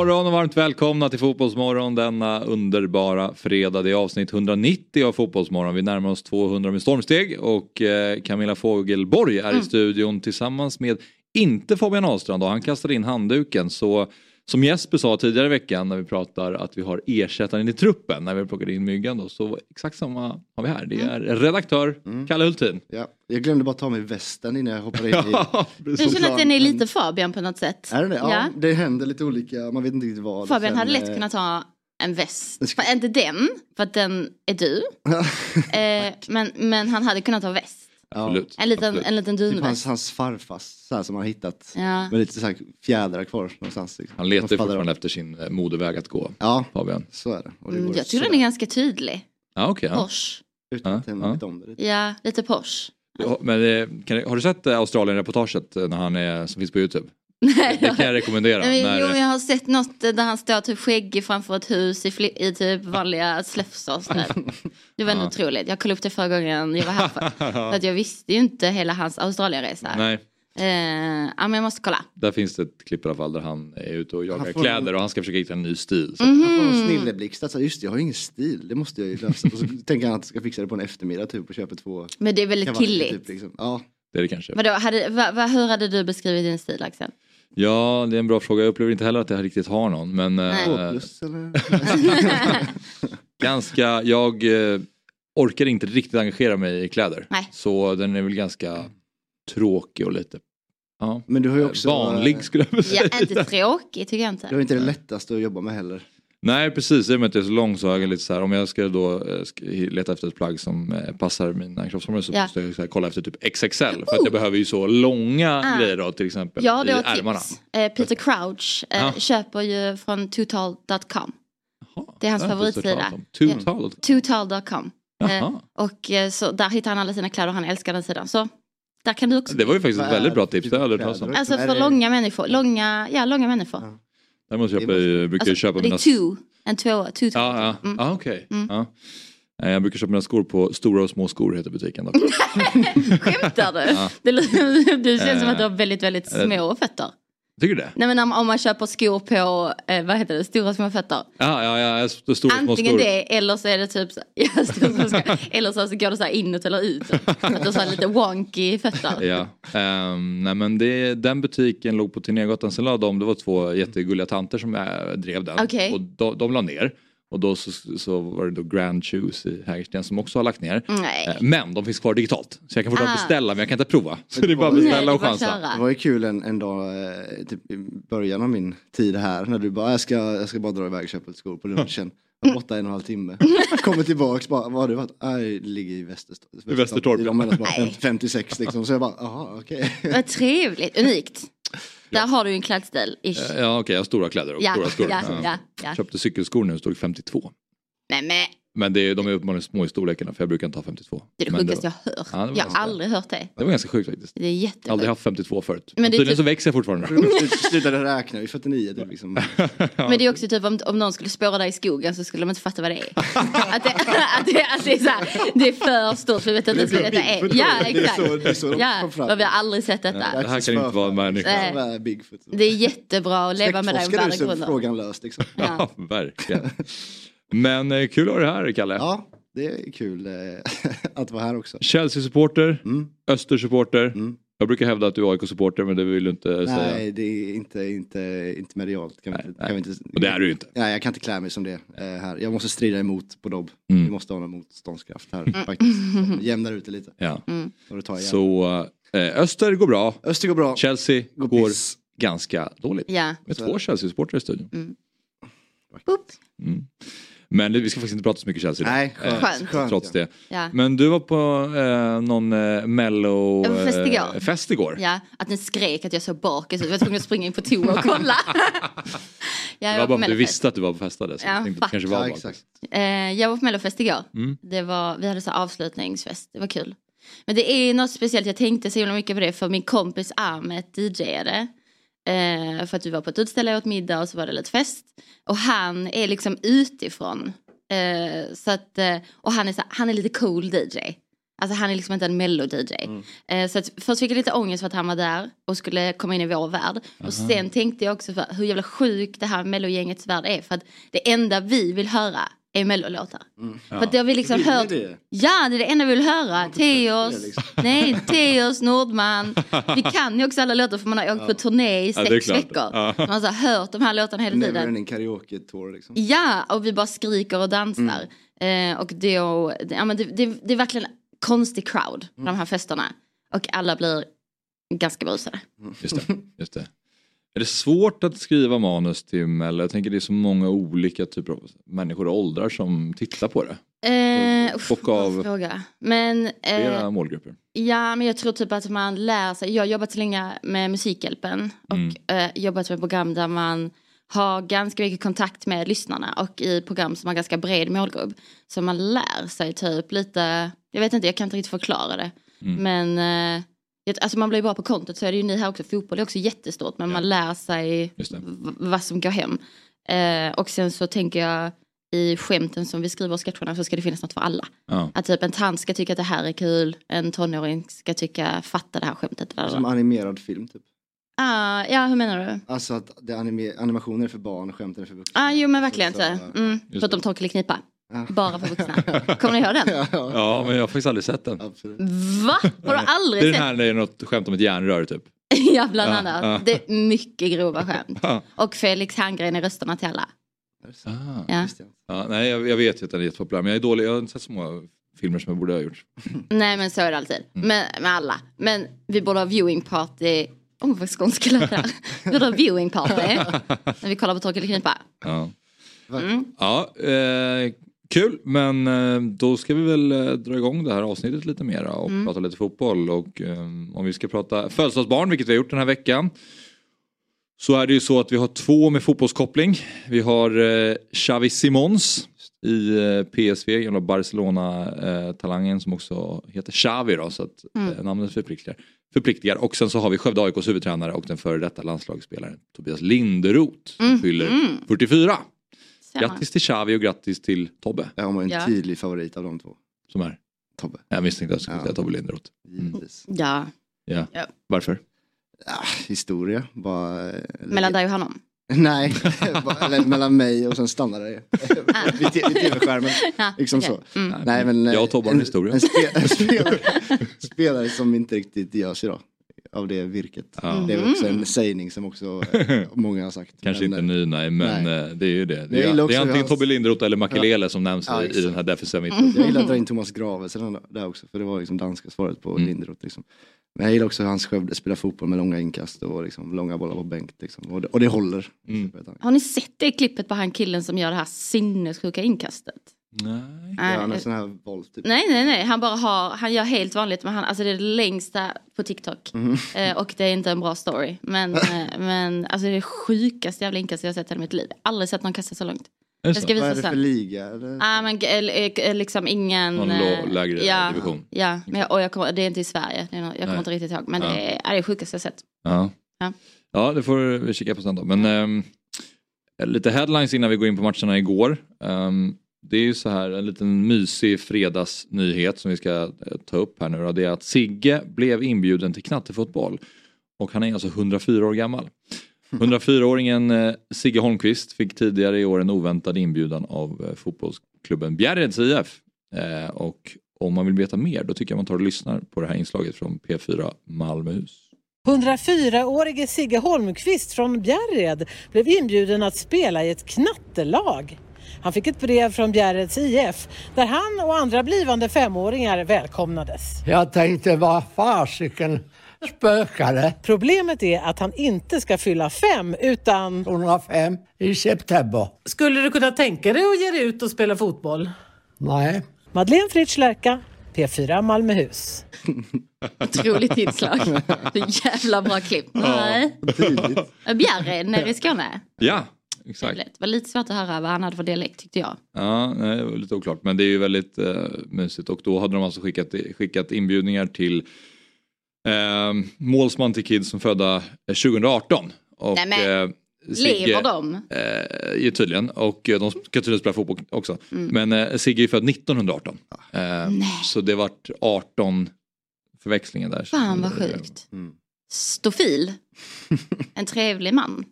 Morgon och varmt välkomna till Fotbollsmorgon denna underbara fredag. Det är avsnitt 190 av Fotbollsmorgon. Vi närmar oss 200 med stormsteg och eh, Camilla Fogelborg är i studion tillsammans med inte Fabian Ahlstrand och han kastade in handduken så som Jesper sa tidigare i veckan när vi pratar att vi har ersättaren i truppen när vi plockade in Myggan då så exakt samma har vi här. Det är redaktör Kalle Hultin. Ja, jag glömde bara ta mig västen innan jag hoppade in i... Ja, precis. känner att den är lite Fabian på något sätt. Är det det? Ja, Ja. det händer lite olika, man vet inte riktigt vad. Fabian Sen, hade lätt eh, kunnat ha en väst. Ska- inte den, för att den är du. Eh, men, men han hade kunnat ha väst. Ja, Absolut. En liten, Absolut. en liten Typ hans, dunväst. hans farfars, så här som har hittat. Ja. Med lite så här fjädrar kvar någonstans. Liksom. Han letar fortfarande efter sin eh, modeväg att gå. Ja, Fabian. så är det. Och det Mm, jag tycker den är ganska tydlig. Ja, okej. ja. Porsche. Utan Ja, att ja. om det. lite. Ja, lite Porsche. Ja, Men, eh, kan, har du sett eh, Australien-reportaget när han är, som finns på Youtube? Nej, Det kan jag rekommendera. Nej, men, när, jo, men jag har sett något där han står typ skäggig framför ett hus i, fli- i typ vanliga där. Det var Ja. otroligt. Jag kollade upp det förra gången jag var här. För, för att jag visste ju inte hela hans Australienresa. Nej, Eh, ja, men jag måste kolla. där finns det ett klipp i alla fall där han är ute och jagar kläder och han ska försöka hitta en ny stil. Så. Han får en Mhm. snilleblixt, alltså, just det, jag har ingen stil, det måste jag ju lösa. Och så tänker han att jag ska fixa det på en eftermiddag typ och köper två Men det är väldigt kavajer, killigt. Typ, liksom. Ja, Det är det kanske. Vadå, hade, va, va, hur hade du beskrivit din stil Axel? Ja, det är en bra fråga. Jag upplever inte heller att jag riktigt har någon. Men eh, plus ganska, jag eh, orkar inte riktigt engagera mig i kläder. Nej. Så den är väl ganska tråkig och lite ja, Men du har ju också vanlig skulle jag vilja Ja, säga. inte tråkigt tycker jag inte. Du har inte det lättaste att jobba med heller. Nej precis, i och med att jag är så lång så har jag lite så här om jag ska då eh, leta efter ett plagg som eh, passar mina kroppsformer så Ja. måste jag så här, kolla efter typ XXL för att jag behöver ju så långa Ah. grejer då till exempel Ja, i det var ärmarna. tips. Eh, Peter Crouch eh, Ja. köper ju från totall.com. Jaha, Det är hans favoritsida. Total.com. Eh, och så där hittar han alla sina kläder och han älskar den sidan. Så där kan du också. Det var ju faktiskt ett väldigt bra tips, för det har jag aldrig hört talas om. Alltså för långa människor. Långa, ja, långa människor. Ja. Däremot köper, Det jag, brukar jag Alltså, köpa det mina... är two. En tvåa. Two Ja, ja. Mm. Ah, okej. Mm. Ja. Jag brukar köpa mina skor på Stora och små skor heter butiken. Skämtar du? Ja. Det, låter- det känns som Eh. att du har väldigt, väldigt Eh. små fötter. Tycker du det? Nej men om, om man köper skor på, eh, vad heter det, stora små fötter. Ja, ja, ja, st- stora små Antingen skor. det eller så är det typ ja, stora små skor. eller så, så går det så här inåt eller ut. Att du har lite wonky fötter. Ja, ehm, nej men det, den butiken låg på Tegnérgatan, sen la de, det var två jättegulliga tanter som äh, drev den. Okej. Och de, de la ner. Och då så, så var det då Grand Shoes i Hägersten som också har lagt ner. Nej. Eh, Men de finns kvar digitalt. Så jag kan fortfarande Ah. beställa men jag kan inte prova. Så det är bara att beställa och chansa. Det var ju kul en, en dag, eh, typ i början av min tid här, när du bara, jag ska, jag ska bara dra iväg och köpa lite skor på lunchen. Jag var borta en och en halv timme. Kommer tillbaks bara, vad har du varit? Nej, det ligger i Västerstorp. I Västertorp, I de mellan Nej. 56 liksom. Så jag bara, jaha okej. Vad trevligt, unikt. Där har du en klädstil. Ish. Ja okej, jag har stora kläder och Ja, stora skor. ja, ja. Köpte cykelskor nu, stod 52. Nej men Men det är, de är uppenbarligen små i storlekarna för jag brukar inte ha 52. det är det sjukaste jag har hört. Ja, det jag har aldrig hört det. det var ganska sjukt faktiskt. Det är jättesjukt. Aldrig haft 52 förut. Men det tydligen så typ- växer jag fortfarande. Slut- Slutade räkna, i 49 typ liksom. Men det är också typ om, om någon skulle spåra dig i skogen så skulle de inte fatta vad det är. att, det, att, det, att det är så här, det är för stort för vi vet inte ens vad detta är. Ja Det är exakt. så- det är så de Ja, vi har aldrig sett detta. Det här kan inte vara en människa. Det. Det är jättebra att leva med dig om Släktforskar du världen så är frågan löst liksom. Ja. Ja, verkligen. Men eh, kul att ha dig här Kalle. Ja, det är kul eh, att vara här också. Chelsea-supporter, Mm. Öster-supporter. Mm. Jag brukar hävda att du är AIK-supporter men det vill du inte säga. Nej, det är inte, inte, inte medialt. Kan vi Nej, inte, nej. kan vi inte, Och det är du inte. Nej, jag kan inte klä mig som det eh, här. Jag måste strida emot på Dobb. Mm. Vi måste ha någon motståndskraft här faktiskt. Som Jämnar ut det lite. Ja. Igen. Så eh, Öster går bra, Öster går bra. Chelsea Går går ganska dåligt. Ja. Med Så- två Chelsea-supportrar i studion. Boop. Mm. Men vi ska faktiskt inte prata så mycket Chelsea. Nej, skönt. Skönt. skönt Trots det. Ja. Men du var på eh, någon eh, mello fest eh, igår. fest igår. ja, att den skrek att jag såg bakis ut. Jag var tvungen att springa in på toa och kolla. jag Det var var bara att du visste att du var på festade. Så Ja, jag tänkte att kanske var Ja, exakt. Eh, jag var på Mellofest igår. Mm. Det var, vi hade så avslutningsfest, det var kul. Men det är något speciellt, jag tänkte så himla mycket på det för min kompis Ahmet DJade. Eh, för att vi var på ett utställe, åt middag och så var det lite fest. Och han är liksom utifrån. Eh, så att, eh, och han är, så, han är lite cool DJ. Alltså han är liksom inte en mello-DJ. Eh, så att först fick jag lite ångest för att han var där och skulle komma in i vår värld. Och sen tänkte jag också för hur jävla sjuk det här mellogängets värld är. För att det enda vi vill höra är mellolåtar. För att det har vi liksom hört. det? Ja, det är det enda vi vill höra. Teos, liksom. nej, Teos, Nordman. Vi kan ju också alla låtar för man har åkt på turné i Ja, sex klart. veckor. Ja. Man har så hört de här låtarna hela Never tiden. karaoke tour liksom. Ja, och vi bara skriker och dansar. Mm. Eh, och då, ja, men det, det, det är verkligen en konstig crowd på Mm. de här festerna. Och alla blir ganska berusade. Just det, just det. Är det svårt att skriva manus till Mello? Jag tänker det är så många olika typer av människor och åldrar som tittar på det. Eh, Och av- fråga. Men, eh, Flera målgrupper. ja, men jag tror typ att man lär sig. Jag har jobbat så länge med Musikhjälpen och Mm. eh, jobbat med program där man har ganska mycket kontakt med lyssnarna och i program som har ganska bred målgrupp. Så man lär sig typ lite, jag vet inte, jag kan inte riktigt förklara det. Mm. Men eh, alltså man blir bra på kontot så är det ju ni här också. Fotboll är också jättestort men Ja. man lär sig vad som går hem. Eh, och sen så tänker jag i skämten som vi skriver och sketcherna så ska det finnas något för alla. Ja. Att typ en tant ska tycka att det här är kul, en tonåring ska tycka, fatta det här skämtet. bla, bla, Som animerad film typ. Ah, ja, hur menar du? Alltså att det är anime, animationer är för barn och skämten är för vuxna. Ah, jo men verkligen så. Så- Mm, Just förutom det. Torkel-knipa. Ja. Bara för vuxna. Kommer ni ihåg den? Ja, ja, ja, men jag har faktiskt aldrig sett den. absolut. Va? Har du Det är aldrig den sett? här när det är något skämt om ett järnrör typ. ja, bland Ja, annat. ja. Det är mycket grova skämt. Och Felix Herngren är rösterna till alla. Ah. Ja. Ja. Nej, jag, jag vet ju att den är jättepopulär men jag är dålig. Jag har inte sett så många filmer som jag borde ha gjort. Nej men så är det alltid. Mm. Med, med alla. Men vi borde ha viewing party. Åh vad skånska låtar. Vi borde ha viewing party. när vi kollar på Torkel-knipa. Ja, Mm. ja eh, kul men eh, då ska vi väl eh, dra igång det här avsnittet lite mera och Mm. prata lite fotboll och eh, om vi ska prata födelsedagsbarn vilket vi har gjort den här veckan. Så är det ju så att vi har två med fotbollskoppling. Vi har eh, Xavi Simons i eh, PSV, gamla Barcelona-talangen som också heter Xavi då så att Mm. namnet förpliktigar. förpliktigar. Och sen så har vi Skövde AIKs huvudtränare och den före detta landslagsspelaren Tobias Linderoth som Mm, fyller mm. 44. Grattis till Xavi och grattis till Tobbe Jag har en Ja. tydlig favorit av de två. som är. Tobbe. Jag misstänkte att jag skulle Ja. säga Tobbe Linderoth. Givetvis. Ja, Ja. Ja. Varför? Ja, historia. Bara... eh, mellan dig och honom. Nej, bara, eller mellan mig och sen stannar det vid te- vid tv-skärmen. Ja, Liksom så. Mm. Nej, men, Jag och Tobbe har en historia. En, spe, en spelare, spelare som inte riktigt görs idag. Av det virket. Ja. Det är också en sägning som också eh, många har sagt. Kanske Men, inte ny nej men Nej. eh, det är ju det. Jag Det är, det är antingen Tobbe Linderoth eller Makelele som nämns Ja, i, den här defensiva mittfältet. Jag gillar att dra in Thomas Gravelsen där också. För det var liksom danska svaret på Mm. Linderoth. Liksom. Men jag gillar också hur hans Skövde spelar fotboll med långa inkast och liksom långa bollar på bänk. Liksom. Och, det, och det håller. Mm. Har ni sett det klippet på han killen som gör det här sinnessjuka inkastet? Nej. Nej, Ja, en sån här volt typ. Nej, nej, nej. Han bara har, han gör helt vanligt men han, alltså det är det längsta på TikTok. Mhm. Eh, och det är inte en bra story. Men, eh, men alltså det är det sjukaste jävla inkastet jag har sett i hela mitt liv. Aldrig sett någon kasta så långt. Är det Jag så? ska Vad är visa det för sen. liga? Eller? Ah, men, eh, eh, liksom ingen... Någon eh, lägre ja, division. Ja, men jag, och jag kommer, det är inte i Sverige. Det är, nå- jag kommer Nej. inte riktigt ihåg. Men Ja. det, är, det är det sjukaste jag sett. Ja. Ja. ja, det får vi kika på sen då. Men ehm, lite headlines innan vi går in på matcherna igår. Ehm, det är ju så här en liten mysig fredagsnyhet som vi ska eh, ta upp här nu då. Det är att Sigge blev inbjuden till knattefotboll. Och han är alltså 104 år gammal. 104-åringen eh, Sigge Holmqvist fick tidigare i år en oväntad inbjudan av eh, fotbollsklubben Bjärreds IF. Och om man vill veta mer då tycker jag man tar och lyssnar på det här inslaget från P4 Malmöhus. 104-årige Sigge Holmqvist från Bjärred blev inbjuden att spela i ett knattelag. Han fick ett brev från Bjärreds IF där han och andra blivande femåringar välkomnades. Jag tänkte, vad fasiken spökade Problemet är att han inte ska fylla fem utan... 105 i september? Skulle du kunna tänka dig att ge dig ut och spela fotboll? Nej. Madeleine Fritz Lärka, P4 Malmöhus. Otroligt inslag. Så jävla bra klipp. Nej. Tydligt. Bjärred nere i Skåne. Ja, exakt. Trevligt. Det var lite svårt att höra vad han hade för dialekt tyckte jag. Ja, nej, det var lite oklart. Men det är ju väldigt uh, mysigt. Och då hade de alltså skickat, skickat inbjudningar till uh, målsman till kids som födda eh, 2018. Och, Nej, men- eh, Sigge- Lever de? Eh, tydligen och eh, de ska tydligen spela fotboll också. Mm. Men eh, Sigge är ju född 1918. Eh, så det vart 18 förväxlingar där. Fan vad sjukt. Mm. Stofil. En trevlig man.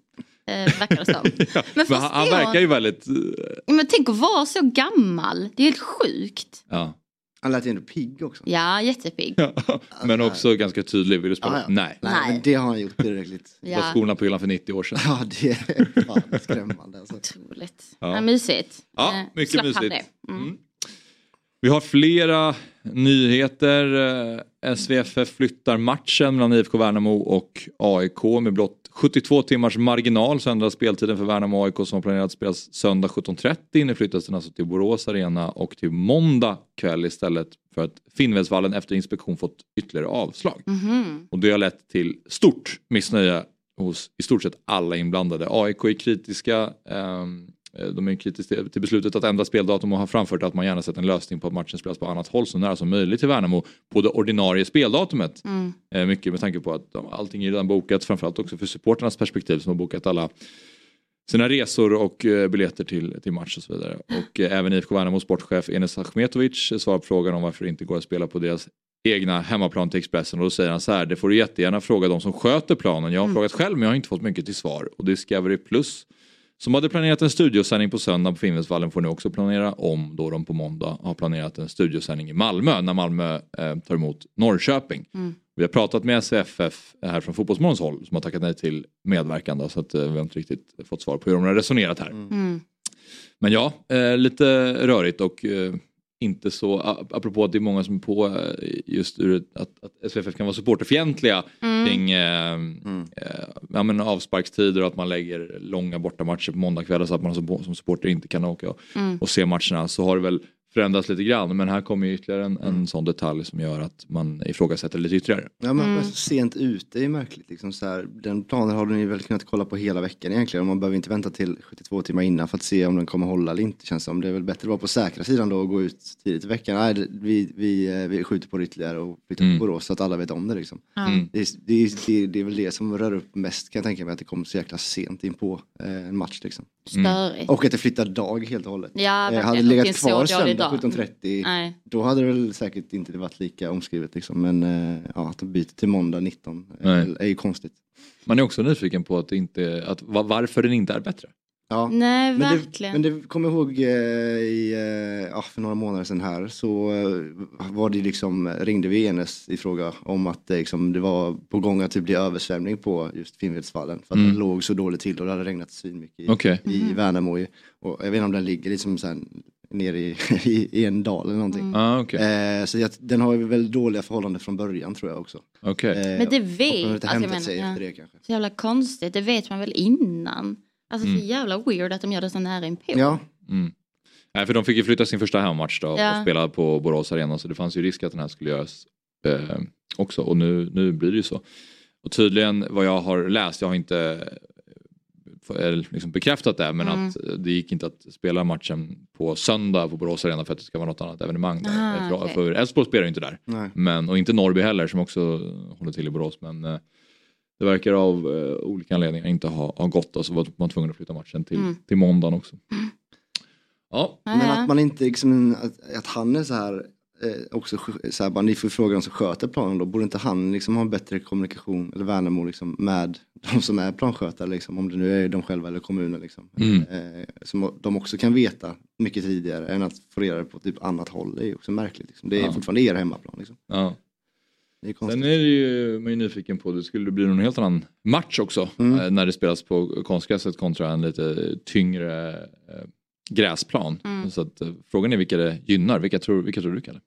Eh, verkar det som. Ja, Men han, verkar ju väldigt... eh, Men tänk att vara så gammal. Det är helt sjukt. Ja. Han lät ju ändå pigg också. Ja, jättepigg. men också ganska tydlig. Vill du spela? Ah, ja. Nej. Nej, Nej. men det har han gjort tillräckligt. Ja. Ja, skorna på hyllan för 90 år sedan. Ja, det är fan skrämmande. Alltså. otroligt. Ja. Ja. mysigt. Ja, Eh, mycket slapp mysigt. Mm. Mm. Vi har flera nyheter. Eh, SVFF flyttar matchen mellan IFK Värnamo och AIK med blott 72 timmars marginal så ändras speltiden för Värnamo och AIK som var planerat att spelas söndag 17.30. Nu flyttas den alltså till Borås Arena och till måndag kväll istället för att Finnvedsvallen efter inspektion fått ytterligare avslag. Mhm. Och det har lett till stort missnöje hos i stort sett alla inblandade. AIK är kritiska. eh, de är kritiska till beslutet att ändra speldatum och har framfört att man gärna sett en lösning på att matchen spelas på annat håll så nära som möjligt till Värnamo på det ordinarie speldatumet. Mm. Eh, Mycket med tanke på att allting är redan bokat, framförallt också för supporternas perspektiv som har bokat alla sina resor och eh, biljetter till, till match och så vidare. Och eh, även IFK Värnamos sportchef Enes Achmetovic svarar på frågan om varför det inte går att spela på deras egna hemmaplan till Expressen och då säger han så här, det får du jättegärna fråga de som sköter planen. Jag har frågat själv men jag har inte fått mycket till svar. Och Discovery Plus som hade planerat en studiosändning på söndag på Finnvedsvallen får nu också planera om då de på måndag har planerat en studiosändning i Malmö när Malmö eh, tar emot Norrköping. Mm. Vi har pratat med SVFF här från Fotbollsmorgons håll som har tackat nej till medverkan då, så att eh, vi har inte riktigt fått svar på hur de har resonerat här. Mm. Men ja, eh, lite rörigt och eh, inte så, apropå att det är många som är på eh, just ur att, att SVFF kan vara supporterfientliga Mm. kring eh, eh, ja, men avsparkstider och att man lägger långa bortamatcher på måndagkvällar så att man som, som supporter inte kan åka och, Mm. och se matcherna så har det väl förändrats lite grann men här kommer ju ytterligare en, en sån detalj som gör att man ifrågasätter lite ytterligare. Ja, men Mm. sent ute är märkligt. Liksom så här, den planen har ni väl kunnat kolla på hela veckan egentligen. Man behöver inte vänta till 72 timmar innan för att se om den kommer hålla eller inte. Känns som. Det är väl bättre att vara på säkra sidan då och gå ut tidigt i veckan. Nej, vi, vi, eh, vi skjuter på det ytterligare och flyttar Mm. till Borås så att alla vet om det. Liksom. Mm. Det, är, det, det, det är väl det som rör upp mest kan jag tänka mig. Att det kommer så jäkla sent in på eh, en match. Liksom. Störigt. Och att det flyttar dag helt och hållet. Ja, Eh, hade det Och legat kvar söndag dag. 17.30 Nej. då hade det väl säkert inte varit lika omskrivet liksom. Men eh, ja, att de byter till måndag 19 är, Nej. är ju konstigt. Man är också nyfiken på att inte, att, va- varför den inte är bättre. Ja. Nej, Men det, verkligen. men det kommer ihåg eh, i, eh, ja, för några månader sedan här så eh, var det liksom, ringde vi Enes i fråga om att det, liksom, det var på gång att det bli översvämning på just Finnvedsvallen. För att Mm. det låg så dåligt till och det hade regnat svinmycket i, Okej. i Mhm. Värnamo. Och jag vet inte om den ligger liksom så här, nere i, i, i en dal eller någonting. Mm. Ah, okej. Eh, så jag, den har ju väldigt dåliga förhållanden från början tror jag också. Okej. Eh, Men det vet, inte alltså, jag menar, ja. det kanske. Så jävla konstigt, det vet man väl innan. Alltså Mm. så jävla weird att de gör det så nära inpå. Ja, Mm. Nej, för de fick ju flytta sin första hemmatch då Ja. och spela på Borås Arena så det fanns ju risk att den här skulle göras eh, också och nu, nu blir det ju så. Och tydligen vad jag har läst, jag har inte liksom bekräftat det men Mm. att eh, det gick inte att spela matchen på söndag på Borås Arena för att det ska vara något annat evenemang där. Aha, för okej. för Elfsborg spelar ju inte där. nej. Men, och inte Norrby heller som också håller till i Borås men eh, det verkar av eh, olika anledningar inte ha, ha gått och så var man tvungen att flytta matchen till, Mm. till måndagen också. Ja, Men att man inte liksom, att, att han är så här eh, också så här, bara, ni får fråga de som sköter planen då, borde inte han liksom ha en bättre kommunikation, eller Värnamo liksom, med de som är planskötare liksom, om det nu är de själva eller kommunen liksom. Mm. Eh, som de också kan veta mycket tidigare än att få reda det på typ annat håll, det är också märkligt. Liksom. Det är Ja. fortfarande er hemmaplan liksom. ja. Det är konstigt. Sen är det ju, man är nyfiken på, det skulle bli någon helt annan match också Mm. eh, när det spelas på konstgräset kontra en lite tyngre eh, gräsplan. Mm. Så att, eh, frågan är vilka det gynnar, vilka tror, vilka tror du Kalle?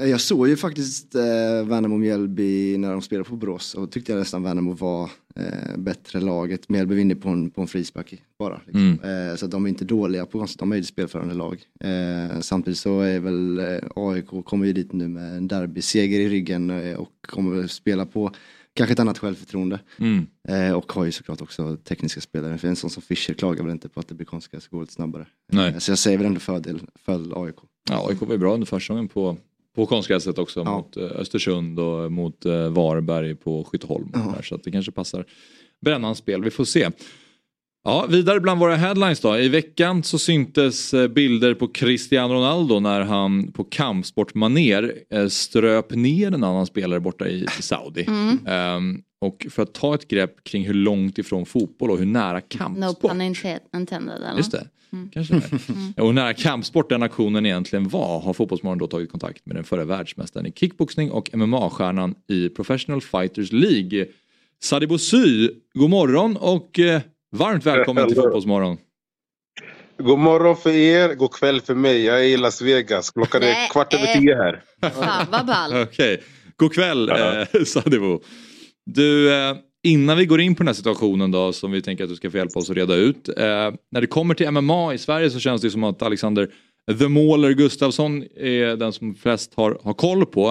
Eh, Jag såg ju faktiskt eh, Värnamo Mjällby när de spelade på Borås och tyckte jag nästan Värnamo var eh, bättre laget. Mjällby vinner på en, på en frispark bara. Liksom. Eh, så att de är inte dåliga på konstigt, de är ju spelförande lag. Eh, samtidigt så är väl eh, AIK kommer ju dit nu med en derbyseger i ryggen eh, och kommer spela på kanske ett annat självförtroende. Mm. Eh, och har ju såklart också tekniska spelare. För en sån som Fischer klagar väl inte på att det blir konstgräs går lite snabbare. Eh, så jag säger väl ändå fördel, fördel AIK. Ja, AIK var ju bra under försäsongen på, på konstgräset också Ja. mot eh, Östersund och mot eh, Varberg på Skytteholm. Ja. där, Så det kanske passar Brännans spel, vi får se. Ja, vidare bland våra headlines då. I veckan så syntes eh, bilder på Cristiano Ronaldo när han på kampsportmaner eh, ströp ner en annan spelare borta i, Saudi. Mm. Ehm, och för att ta ett grepp kring hur långt ifrån fotboll och hur nära No kampsport. pun inte- intended. Eller? Just det. Mm. Kanske det. Och hur nära kampsport den aktionen egentligen var har Fotbollsmorgon då tagit kontakt med den förra världsmästaren i kickboxning och MMA-stjärnan i Professional Fighters League. Sadibou Sy, god morgon och eh, varmt välkommen till. Fotbollsmorgon. God morgon för er, god kväll för mig. Jag är i Las Vegas. Klockan är kvart över eh. tio här. Fan vad ball. Okej, god kväll eh. Du, eh, innan vi går in på den här situationen då som vi tänker att du ska få hjälpa oss att reda ut. Eh, när det kommer till MMA i Sverige så känns det som att Alexander The Mauler Gustafsson är den som flest har, har koll på.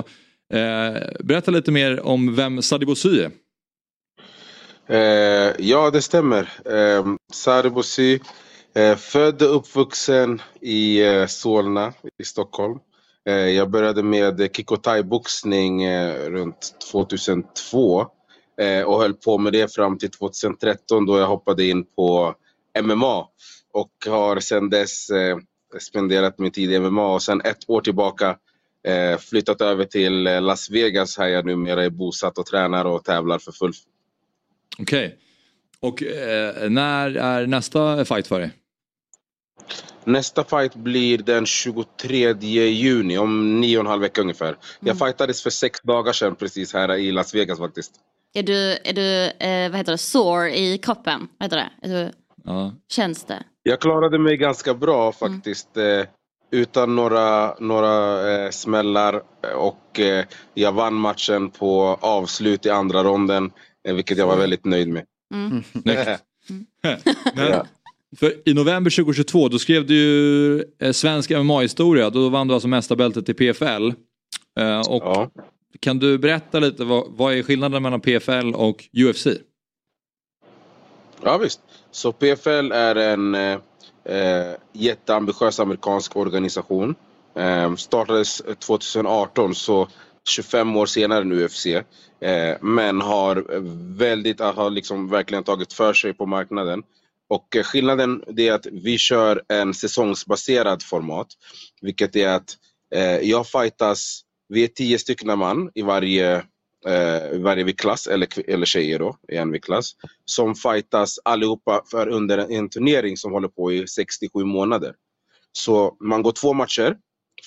Eh, berätta lite mer om vem Sadibou Sy är. Eh, ja, det stämmer. Eh, Sari Bosi, eh, född och uppvuxen i eh, Solna i Stockholm. Eh, jag började med kick och thai-boxning eh, runt 2002 eh, och höll på med det fram till 2013 då jag hoppade in på MMA och har sedan dess eh, spenderat min tid i MMA och sedan ett år tillbaka eh, flyttat över till eh, Las Vegas här jag numera är bosatt och tränar och tävlar för full Okej. Och eh, när är nästa fight för dig? Nästa fight blir den 23 juni, om nio och en halv vecka ungefär. Jag fightades för sex dagar sedan precis här i Las Vegas faktiskt. Är du, är du eh, vad heter det, sore i kroppen? Vad heter det? Är du, Ja. känns det? Jag klarade mig ganska bra faktiskt. Eh, utan några, några eh, smällar och eh, jag vann matchen på avslut i andra ronden. Eh, vilket jag var väldigt nöjd med. Mm. Snyggt. Men, Ja. för I november 2022 då skrev du ju eh, svensk MMA-historia. Då vann du alltså mästarbältet i PFL. Eh, och Ja. Kan du berätta lite vad, vad är skillnaden mellan PFL och UFC? Ja visst. Så PFL är en eh, eh, jätteambitiös amerikansk organisation. Eh, startades 2018 så 25 år senare nu UFC. Eh, men har väldigt, har liksom verkligen tagit för sig på marknaden. Och eh, skillnaden det är att vi kör en säsongsbaserad format. Vilket är att eh, jag fightas, vi är tio stycken man i varje, eh, varje viktklass, eller, eller tjejer då, i en viktklass. Som fightas allihopa för under en, en turnering som håller på i 67 månader. Så man går två matcher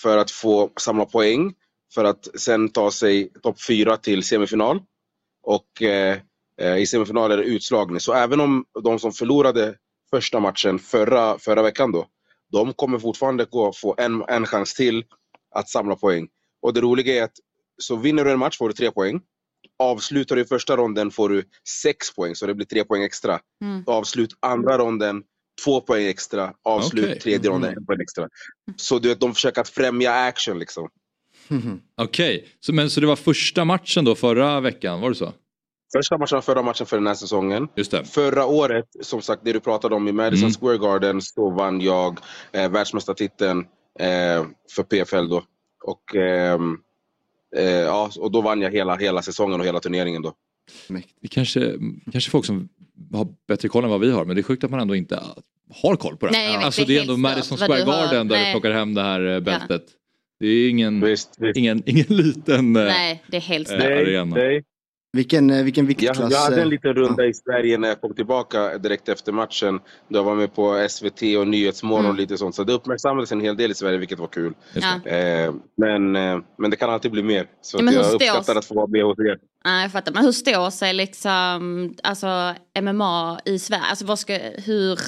för att få samla poäng för att sen ta sig topp fyra till semifinal. Och eh, eh, i semifinal är det utslagning. Så även om de som förlorade första matchen förra, förra veckan då, de kommer fortfarande gå få en, en chans till att samla poäng. Och det roliga är att så vinner du en match får du tre poäng. Avslutar du i första ronden får du sex poäng, så det blir tre poäng extra. Mm. Avslut andra ronden, två poäng extra. Avslut Okej. tredje ronden, en poäng extra. Så du vet, de försöker att främja action liksom. Okej, så, men så det var första matchen då förra veckan, var det så? Första matchen var förra matchen för den här säsongen. Just det. Förra året, som sagt det du pratade om i Madison Mm. Square Garden, så vann jag eh, världsmästartiteln eh, för PFL då. Och, ehm, eh, ja, och då vann jag hela, hela säsongen och hela turneringen då. Det kanske, kanske folk som har bättre koll än vad vi har men det är sjukt att man ändå inte har koll på det. Nej, alltså det är ändå Madison Square Garden där du plockar hem det här eh, bältet. Det är ingen, Visst, visst. ingen, ingen liten... eh, Nej, det är helt stört. arena. nej. Vilken, eh, vilken Jag, viktklass? jag hade en liten runda i Sverige när jag kom tillbaka direkt efter matchen. Då jag var med på SVT och Nyhetsmorgon och Mm. lite sånt. Så det uppmärksammades en hel del i Sverige, vilket var kul. Ja. Eh, men, men det kan alltid bli mer. Så Ja, jag står- uppskattar att få vara med hos er. Jag fattar. Men hur står sig liksom, alltså MMA i Sverige? Alltså vad ska, hur,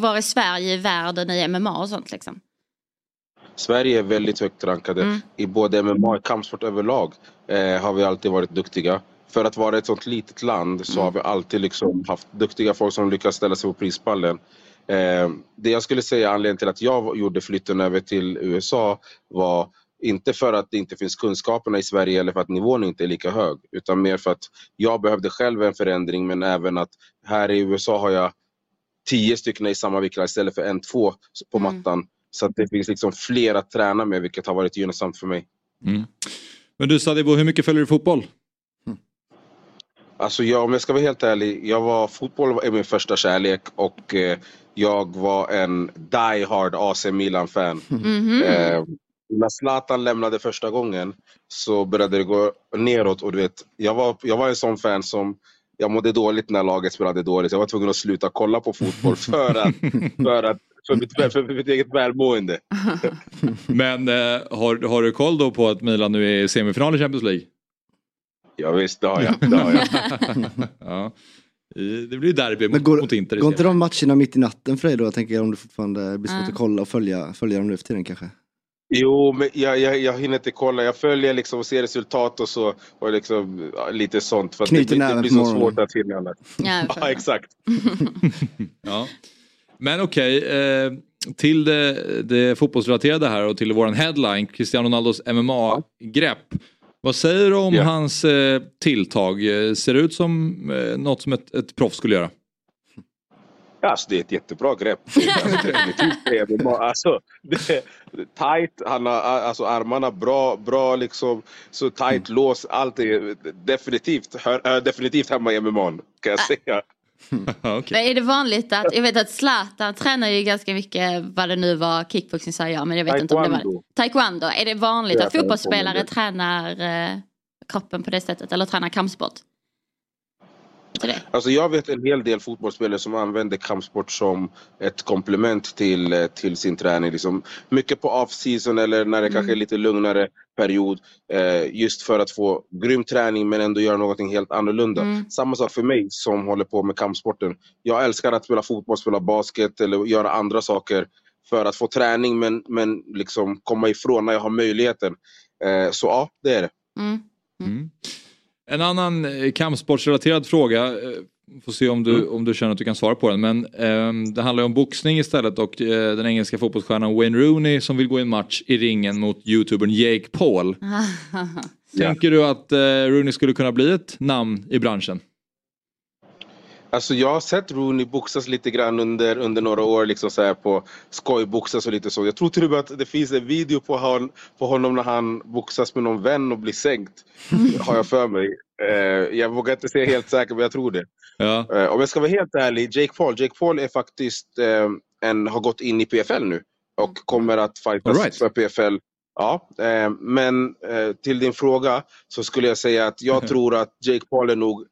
var är Sverige i världen i MMA och sånt liksom? Sverige är väldigt högt rankade Mm. i både MMA och kampsport överlag. Eh, har vi alltid varit duktiga. För att vara ett sånt litet land så Mm. har vi alltid liksom haft duktiga folk som lyckas ställa sig på prispallen. Eh, det jag skulle säga anledningen till att jag gjorde flytten över till USA var Inte för att det inte finns kunskaperna i Sverige eller för att nivån inte är lika hög. Utan mer för att jag behövde själv en förändring men även att här i USA har jag tio stycken i samma viktklass istället för en, två på Mm. Så att det finns liksom fler att träna med vilket har varit gynnsamt för mig. Mm. Men du Sadibou, hur mycket följer du fotboll? Alltså jag, om jag ska vara helt ärlig, jag var, fotboll är min första kärlek och eh, jag var en die hard AC Milan-fan. Mhm. Eh, när Zlatan lämnade första gången så började det gå neråt och du vet, jag var, jag var en sån fan som jag mådde dåligt när laget spelade dåligt. Jag var tvungen att sluta kolla på fotboll för att, för att för mitt, för mitt eget välmående. Men eh, har, har du koll då på att Milan nu är i semifinal i Champions League? Ja, visst, det har jag. Det har jag. ja. Det blir derby Men mot, går, mot Inter går inte de matcherna mitt i natten för dig då? Jag tänker om du fortfarande blir svårt Ja. att kolla och följa, följa dem nu för tiden kanske? Jo, men jag, jag, jag hinner inte kolla. Jag följer liksom och ser resultat och så. Och liksom, ja, lite sånt. För att det, Knyter blir- det näven blir så svårt att hinna annat. Ja, Ja, exakt. Ja. Men okej, eh, till det, det fotbollsrelaterade här och till våran headline, Cristiano Ronaldos MMA-grepp. Vad säger du om Ja. hans eh, tilltag? Ser det ut som eh, något som ett, ett proffs skulle göra? Ja, Alltså, det är ett jättebra grepp. Definitivt det är bra. Alltså, det är tight, han har alltså, armarna bra, bra liksom, så tight lås. Allt är definitivt, hör, hör definitivt hemma i MMA kan jag säga. Okej. Men är det vanligt att, jag vet att Zlatan tränar ju ganska mycket vad det nu var, kickboxing sa jag, men jag vet inte om det var Taekwondo. Taekwondo. Är det vanligt Ja, att fotbollsspelare taekwondo. tränar eh, kroppen på det sättet eller tränar kampsport? Du det? Alltså jag vet en hel del fotbollsspelare som använder kampsport som ett komplement till, eh, till sin träning. Liksom mycket på off-season eller när det kanske är lite lugnare period. Eh, just för att få grym träning men ändå göra någonting helt annorlunda. Mm. Samma sak för mig som håller på med kampsporten. Jag älskar att spela fotboll, spela basket eller göra andra saker för att få träning men, men liksom komma ifrån när jag har möjligheten. Eh, så ja, det är det. Mm. Mm. En annan eh, kampsportsrelaterad fråga. eh, Får se om du, Mm. om du känner att du kan svara på den. Men ehm, det handlar ju om boxning istället och eh, den engelska fotbollsstjärnan Wayne Rooney som vill gå i en match i ringen mot youtubern Jake Paul. Tänker du att eh, Rooney skulle kunna bli ett namn i branschen? Alltså jag har sett Rooney boxas lite grann under, under några år liksom så här på skojboxas och lite så. Jag tror till och med att det finns en video på, han, på honom när han boxas med någon vän och blir sänkt. har jag för mig. Eh, jag vågar inte säga helt säkert men jag tror det. Ja. Eh, om jag ska vara helt ärlig, Jake Paul. Jake Paul är faktiskt eh, en, har gått in i PFL nu och kommer att fightas right. för PFL. Ja, eh, men eh, till din fråga så skulle jag säga att jag tror att Jake Paul är nog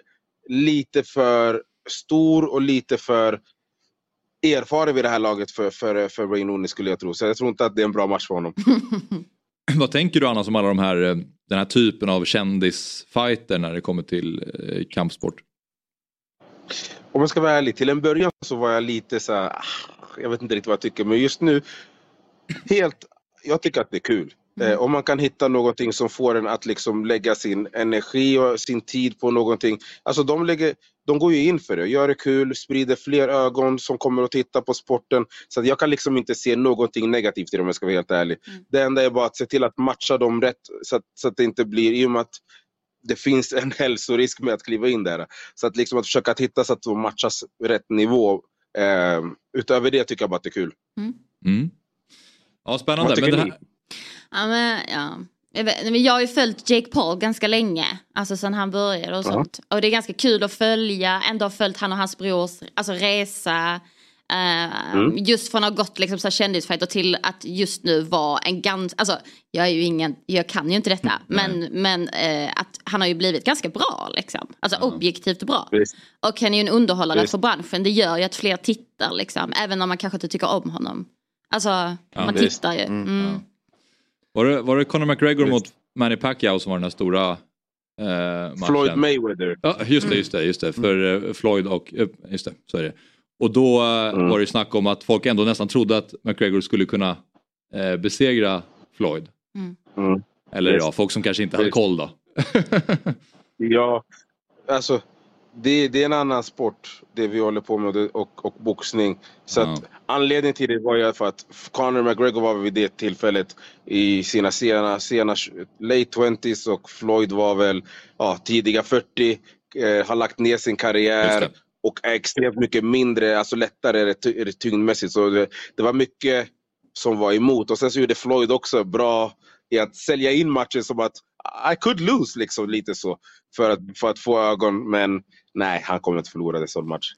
lite för stor och lite för erfaren vid det här laget för, för, för Wayne Rooney skulle jag tro. Så jag tror inte att det är en bra match för honom. Vad tänker du annars om alla de här, eh, den här typen av kändisfighter när det kommer till eh, kampsport? Om jag ska vara ärlig, till en början så var jag lite så här, ah, jag vet inte riktigt vad jag tycker, men just nu, helt, jag tycker att det är kul. Eh, om man kan hitta någonting som får en att liksom lägga sin energi och sin tid på någonting. Alltså de, lägger, de går ju in för det, gör det kul, sprider fler ögon som kommer att titta på sporten. Så att jag kan liksom inte se någonting negativt i det om jag ska vara helt ärlig. Det enda är bara att se till att matcha dem rätt så att, så att det inte blir, i och med att det finns en hälsorisk med att kliva in där. Så att liksom att försöka att hitta så att de matchas rätt nivå. Eh, utöver det tycker jag bara att det är kul. Mm. Ja, spännande. Vad Men tycker det ni? Ja, men, ja. Jag, vet, men jag har ju följt Jake Paul ganska länge, alltså sen han började och Ja. sånt. Och det är ganska kul att följa, ändå har följt han och hans brors alltså, resa. eh, Mm. Just från att ha gått liksom, så kändisfighter till att just nu vara en ganska, alltså jag är ju ingen, jag kan ju inte detta, men, men eh, att han har ju blivit ganska bra liksom. Alltså objektivt bra. Visst. Och han är ju en underhållare Visst. för branschen, det gör ju att fler tittar liksom, även om man kanske inte tycker om honom. Alltså man visst. tittar ju. Mm. Var, det, var det Conor McGregor mot Manny Pacquiao som var den här stora eh, matchen? Floyd Mayweather. Ja, just det, just det, just det. För eh, Floyd och, eh, just det, så är det. Och då eh, Mm. var det snack om att folk ändå nästan trodde att McGregor skulle kunna eh, besegra Floyd. Mm. Eller Visst. ja, folk som kanske inte hade koll då. Ja, alltså det, det är en annan sport det vi håller på med och, och, boxning. Så Ja. att anledningen till det var ju för att Conor McGregor var vid det tillfället i sina sena, sena late 20s och Floyd var väl ja, tidiga 40, eh, har lagt ner sin karriär det. och är extremt mycket mindre, alltså lättare ty- tyngdmässigt. Så det, det var mycket som var emot. Och sen så gjorde Floyd också bra i att sälja in matchen som att I could lose, liksom lite så. För att, för att få ögon, men nej, han kommer inte förlora en sån match.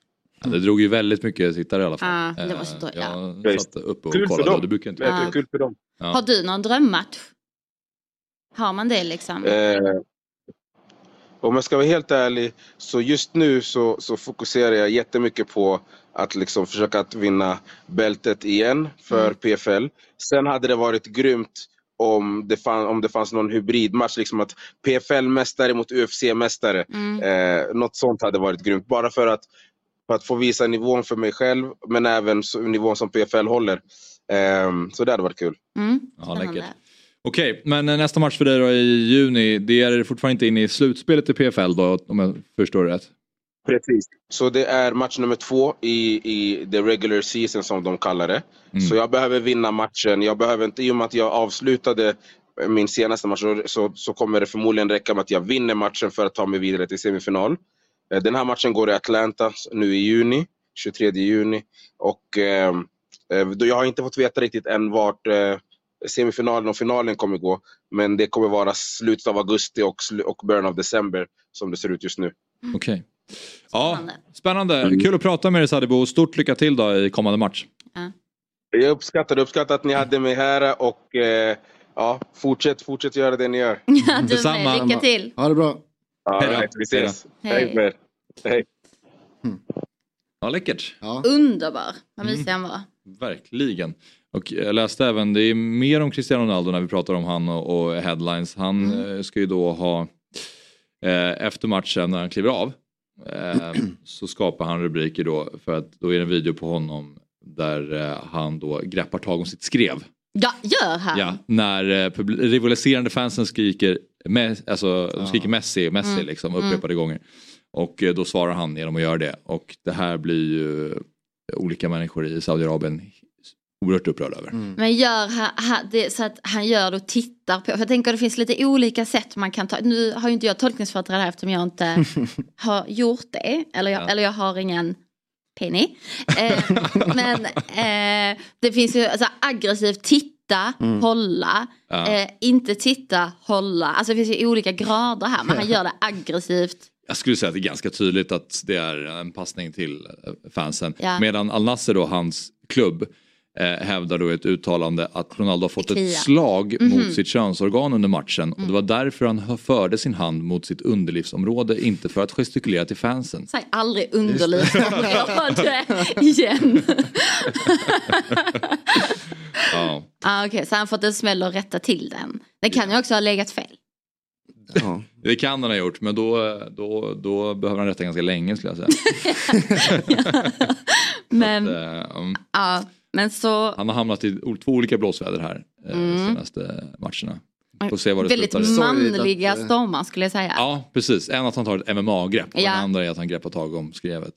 Ja, det drog ju väldigt mycket sittare i alla fall. Ja, det var så Eh, dåligt, Jag ja. satt uppe och Kul för kollade dem. och det brukar inte Det vara Ja. kul för dem. Ja. Har du någon drömmatch? Har man det liksom? Eh, om jag ska vara helt ärlig, så just nu så, så fokuserar jag jättemycket på att liksom försöka att vinna bältet igen för Mm. PFL. Sen hade det varit grymt om det, fann, om det fanns någon hybridmatch, liksom att PFL-mästare mot UFC-mästare. Mm. Eh, något sånt hade varit grymt. Bara för att, för att få visa nivån för mig själv, men även så, nivån som PFL håller. Ehm, så det hade varit kul. Mm. Ja, läckert. Okej, men eh, nästa match för dig då i juni, det är fortfarande inte inne i slutspelet i PFL då om jag förstår det rätt? Precis. Så det är match nummer två i, i the regular season som de kallar det. Mm. Så jag behöver vinna matchen. Jag behöver inte, I och med att jag avslutade min senaste match så, så, kommer det förmodligen räcka med att jag vinner matchen för att ta mig vidare till semifinal. Eh, Den här matchen går i Atlanta nu i juni, 23 juni. Och eh, eh, jag har inte fått veta riktigt än vart eh, semifinalen och finalen kommer gå. Men det kommer vara slutet av augusti och, och början av december som det ser ut just nu. Okej. Ja, Spännande. spännande. Kul att prata med dig Sadibou. Stort lycka till då i kommande match. Jag uppskattar, jag uppskattar att ni hade mig här och eh, ja, fortsätt, fortsätt göra det ni gör. Ja, du Detsamma. Lycka till. Ha det bra. Ja, Hej då. vi ses. Hej. Hej. Hej. Ja, läckert. Ja. Underbar. Vad Mm. mysig han var. Verkligen. Och jag läste även, det är mer om Cristiano Ronaldo när vi pratar om han och, och headlines. Han eh, ska ju då ha, eh, efter matchen när han kliver av, så skapar han rubriker då för att då är det en video på honom där eh, han då greppar tag om sitt skrev. Ja, gör han? Ja, när eh, rivaliserande fansen skriker, alltså, de skriker Messi, Messi Mm. liksom upprepade gånger. Och eh, då svarar han genom att göra det. Och det här blir ju olika människor i Saudiarabien oerhört upprörda över. Men gör han, han, det så att han gör det och tittar på, för jag tänker det finns lite olika sätt man kan ta, nu har ju inte jag tolkningsföreträde här eftersom jag inte har gjort det, eller jag, Ja. eller jag har ingen penny. Eh, men eh, det finns ju alltså, aggressivt titta, hålla, Ja. eh, inte titta, hålla, alltså det finns ju olika grader här, men han gör det aggressivt. Jag skulle säga att det är ganska tydligt att det är en passning till eh, fansen. Ja. Medan Al Nasser då, hans klubb, hävdar då i ett uttalande att Ronaldo har fått ett slag Mhm. mot sitt könsorgan under matchen. Och det var därför han förde sin hand mot sitt underlivsområde, inte för att gestikulera till fansen. Säg aldrig underlivsområde igen. Ja. ah, Okej, så han fått en smäll och rätta till den. Den kan ju också ha legat fel. Ja. Det kan han ha gjort men då, då, då behöver han rätta ganska länge skulle jag säga. Men, Eh, mm. ja, men så Han har hamnat i två olika blåsväder här eh, de Mm. senaste matcherna. Får se vad det väldigt slutar manliga att, eh, stormar skulle jag säga. Ja, Ja precis, en att han tar ett MMA-grepp och Ja. den andra är att han greppar tag om skrevet.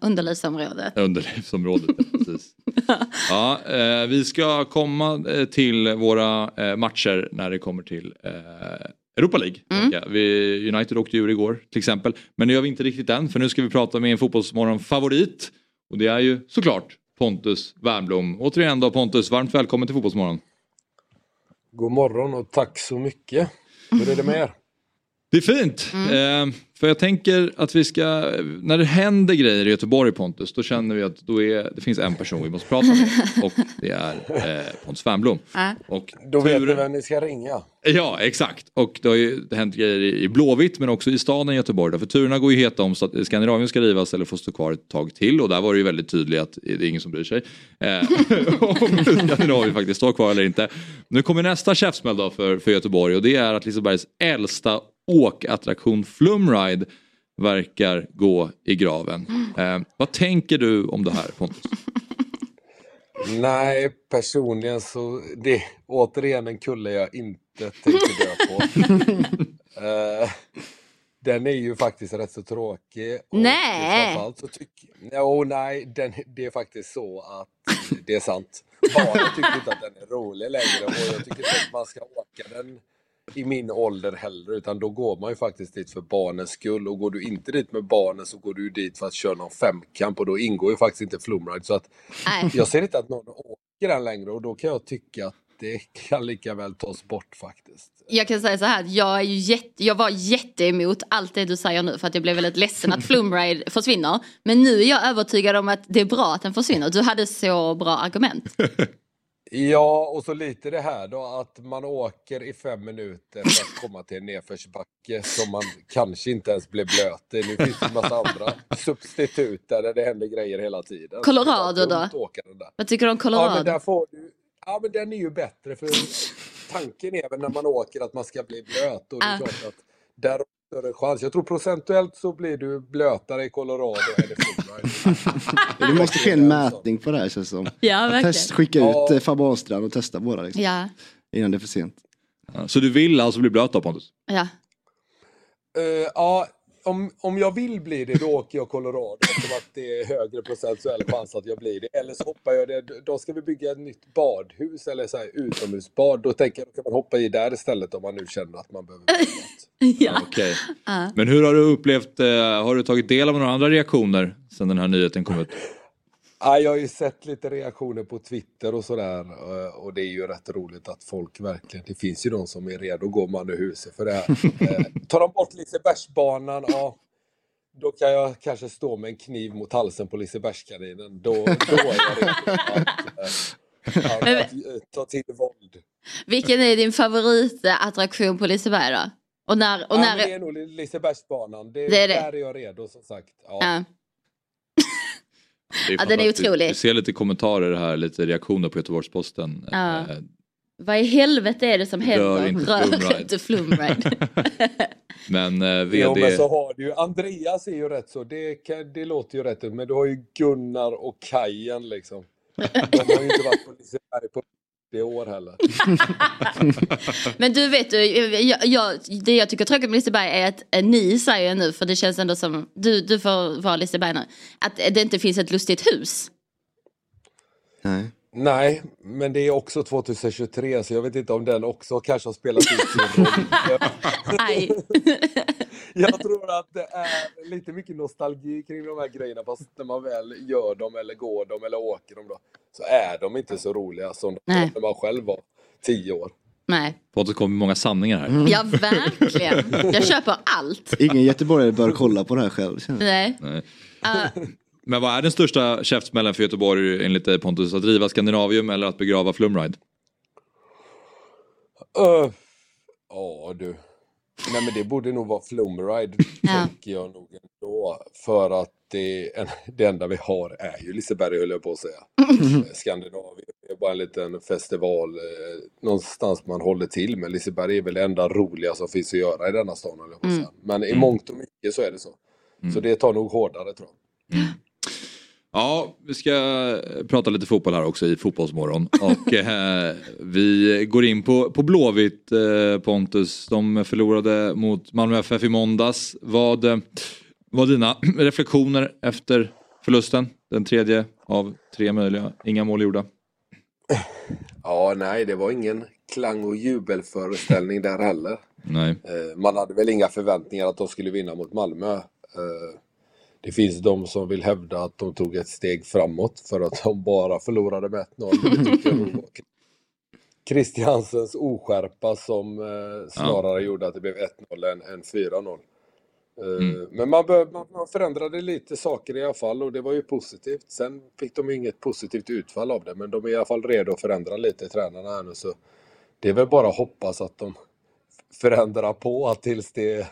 underlivsområdet. Underlivsområdet. precis. Ja, eh, vi ska komma eh, till våra eh, matcher när det kommer till eh, Europa League. Mm. Ja, vi, United åkte ur igår till exempel. Men det gör vi inte riktigt än för nu ska vi prata med en fotbollsmorgon-favorit. Och det är ju såklart Pontus Wernbloom. Återigen då Pontus, varmt välkommen till Fotbollsmorgon. God morgon och tack så mycket. Hur är det med er? Det är fint. Eh, för jag tänker att vi ska, när det händer grejer i Göteborg Pontus, då känner vi att då är, det finns en person vi måste prata med. Och det är eh, Pontus Wernbloom. Och Då vet ni turen- vem ni ska ringa. Ja, exakt. Och det har ju hänt grejer i Blåvitt men också i staden Göteborg. För turerna går ju heta om så att Skandinavien ska rivas eller få stå kvar ett tag till. Och där var det ju väldigt tydligt att det är ingen som bryr sig. Eh, om Skandinavien faktiskt står kvar eller inte. Nu kommer nästa käftsmäll då för, för Göteborg och det är att Lisebergs äldsta åkattraktion Flumride verkar gå i graven. Eh, vad tänker du om det här Pontus? Nej, personligen så det är återigen en kulle jag inte tänker dö på. Eh, den är ju faktiskt rätt så tråkig. och Nej. framförallt så tycker Jo, nej, den, det är faktiskt så att det är sant. Barnen tycker inte att den är rolig längre och jag tycker inte att man ska åka den i min ålder heller utan då går man ju faktiskt dit för barnens skull och går du inte dit med barnen så går du dit för att köra någon femkamp och då ingår ju faktiskt inte flumride så att Nej. jag ser inte att någon åker den längre och då kan jag tycka att det kan lika väl tas bort faktiskt. Jag kan säga så här, jag, är ju jätte, jag var jätteemot allt det du säger nu för att jag blev väldigt ledsen att Flumride försvinner. Men nu är jag övertygad om att det är bra att den försvinner. Du hade så bra argument. Ja, och så lite det här då att man åker i fem minuter för att komma till en nedförsbacke som man kanske inte ens blev blöt i. Nu finns det en massa andra substitut där det händer grejer hela tiden. Colorado då? Vad tycker du om Ja, Colorado? men där får du... Ja, men den är ju bättre för tanken är väl när man åker att man ska bli blöt och det är Ah. klart att där större chans. Jag tror procentuellt så blir du blötare i Colorado i Florida. Det måste ske en mätning på det här känns som. Ja, verkligen. Test, skicka Ja. ut eh, Fabbe Ahlstrand och testa båda liksom, Ja, innan det är för sent. Ja, Så du vill alltså bli blöt då Pontus? ja. Eh, ja, om, om jag vill bli det, då åker jag Colorado eftersom att det är högre procentuell chans att jag blir det. Eller så hoppar jag det. Då ska vi bygga ett nytt badhus eller så här utomhusbad. Då tänker jag att kan man hoppa i där istället om man nu känner att man behöver bli. Ja. Okej. Ja. Men hur har du upplevt, eh, har du tagit del av några andra reaktioner sen den här nyheten kom ut? Ja, jag har ju sett lite reaktioner på Twitter och sådär eh, och det är ju rätt roligt att folk verkligen, det finns ju de som är redo att gå man ur huset för det här. Eh, Tar de bort Lisebergsbanan, ja, då kan jag kanske stå med en kniv mot halsen på Lisebergskaninen. Då, då är jag redo att, att, att, ta till våld. Vilken är din favoritattraktion på Liseberg då? Och när... Och Ja, när det är nog Lisebergsbanan, det, Det är det. där är jag redo som sagt. Ja. ja. Det Ja, den är otrolig. Vi ser lite kommentarer här, lite reaktioner på Göteborgs-Posten. Ja. Eh, Vad i helvete är det som Rör händer? inte Rör Flumride. inte Flumride. Men eh, VD... Jo, men så har du ju, Andreas är ju rätt så, det, det låter ju rätt men du har ju Gunnar och Kajen liksom. De har ju inte varit på Liseberg på det år heller. Men du vet jag, jag, det jag tycker är tråkigt med Liseberg är att eh, ni säger jag nu, för det känns ändå som, du, du får vara Liseberg nu, att det inte finns ett lustigt hus. Nej. Nej, men det är också 2023 så jag vet inte om den också kanske har spelat ut sin roll. Jag tror att det är lite mycket nostalgi kring de här grejerna fast när man väl gör dem eller går dem eller åker dem då så är de inte så roliga som Nej. när man själv var tio år. Nej, Pontus kommer med många sanningar här. Mm. ja verkligen. Jag köper allt. Ingen göteborgare bör kolla på det här själv. Nej. Nej. Uh, Men vad är den största käftsmällen för Göteborg enligt dig Pontus? Att driva Skandinavium eller att begrava Flumride? Ja du. Nej men det borde nog vara Flumride tänker jag nog ändå. För att det, en, det enda vi har är ju Liseberg höll jag på att säga. Eh, Skandinavien är bara en liten festival eh, någonstans man håller till. Men Liseberg är väl det enda roliga som finns att göra i denna stan höll jag på att säga. Men i mångt och mycket så är det så. Så det tar nog hårdare tror jag. Ja, vi ska eh, prata lite fotboll här också i Fotbollsmorgon. Och eh, vi går in på, på Blåvitt eh, Pontus. De förlorade mot Malmö FF i måndags. Vad eh, var dina reflektioner efter förlusten? Den tredje av tre möjliga. Inga mål gjorda. Ja, nej, det var ingen klang och jubelföreställning där heller. Nej. Eh, Man hade väl inga förväntningar att de skulle vinna mot Malmö. Det finns de som vill hävda att de tog ett steg framåt för att de bara förlorade med 1-0. Det tycker jag nog var Christiansens oskärpa som eh, snarare gjorde att det blev 1-0 än, än 4-0. Eh, Men man, bör, man, förändrade lite saker i alla fall och det var ju positivt. Sen fick de inget positivt utfall av det men de är i alla fall redo att förändra lite tränarna här nu så det är väl bara att hoppas att de förändrar på tills det,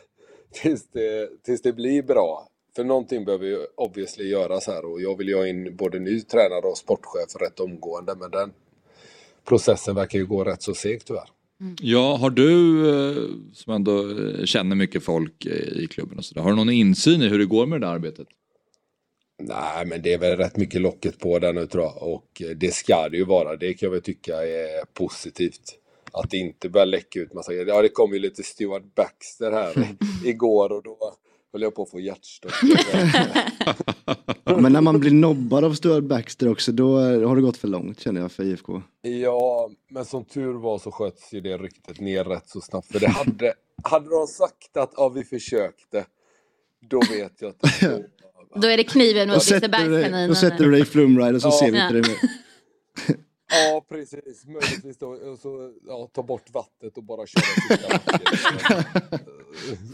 tills det, tills det blir bra. För någonting behöver ju obviously göras här och jag vill ju ha in både ny tränare och sportchef rätt omgående men den processen verkar ju gå rätt så segt tyvärr. Ja, har du eh, som ändå känner mycket folk eh, i klubben och sådär. Har du någon insyn i hur det går med det där arbetet? Nej, men det är väl rätt mycket locket på den nu tror jag. Och det ska det ju vara. Det kan jag väl tycka är positivt. Att det inte börjar läcka ut massa grejer. Ja, det kom ju lite Stuart Baxter här igår och då höll jag på att få hjärtstopp. Men när man blir nobbad av Stuart Baxter också, då har det gått för långt känner jag för IFK. Ja, men som tur var så sköts ju det ryktet ner rätt så snabbt. För det hade, hade de sagt att ja, vi försökte, då vet jag att det då, Då är det kniven mot Lisebergskaninen. då sätter du dig i Flumride och så Ja. ser vi Ja. inte det mer. Ja, precis. Möjligtvis då, och så ja, ta bort vattnet och bara köra sista.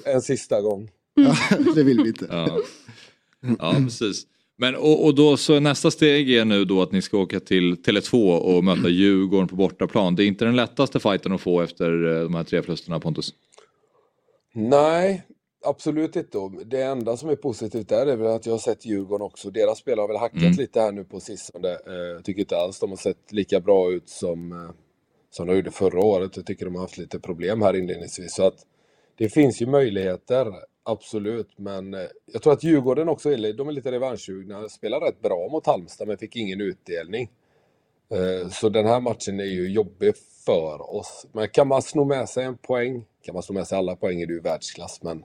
En sista gång. Det vill vi inte. Ja, ja precis. Men och, och då så nästa steg är nu då att ni ska åka till Tele2 och möta Djurgården på bortaplan. Det är inte den lättaste fighten att få efter eh, de här tre förlusterna Pontus. Nej, absolut inte. Det enda som är positivt där är väl att jag har sett Djurgården också. Deras spelare har väl hackat Mm. lite här nu på sistone. Eh, Jag tycker inte alls de har sett lika bra ut som, eh, som de gjorde förra året. Jag tycker de har haft lite problem här inledningsvis. Så att det finns ju möjligheter, absolut. Men eh, jag tror att Djurgården också är, de är lite revanschsugna. Spelar rätt bra mot Halmstad men fick ingen utdelning. Eh, så den här matchen är ju jobbig för oss. Men kan man sno med sig en poäng, kan man sno med sig alla poäng är det ju världsklass. Men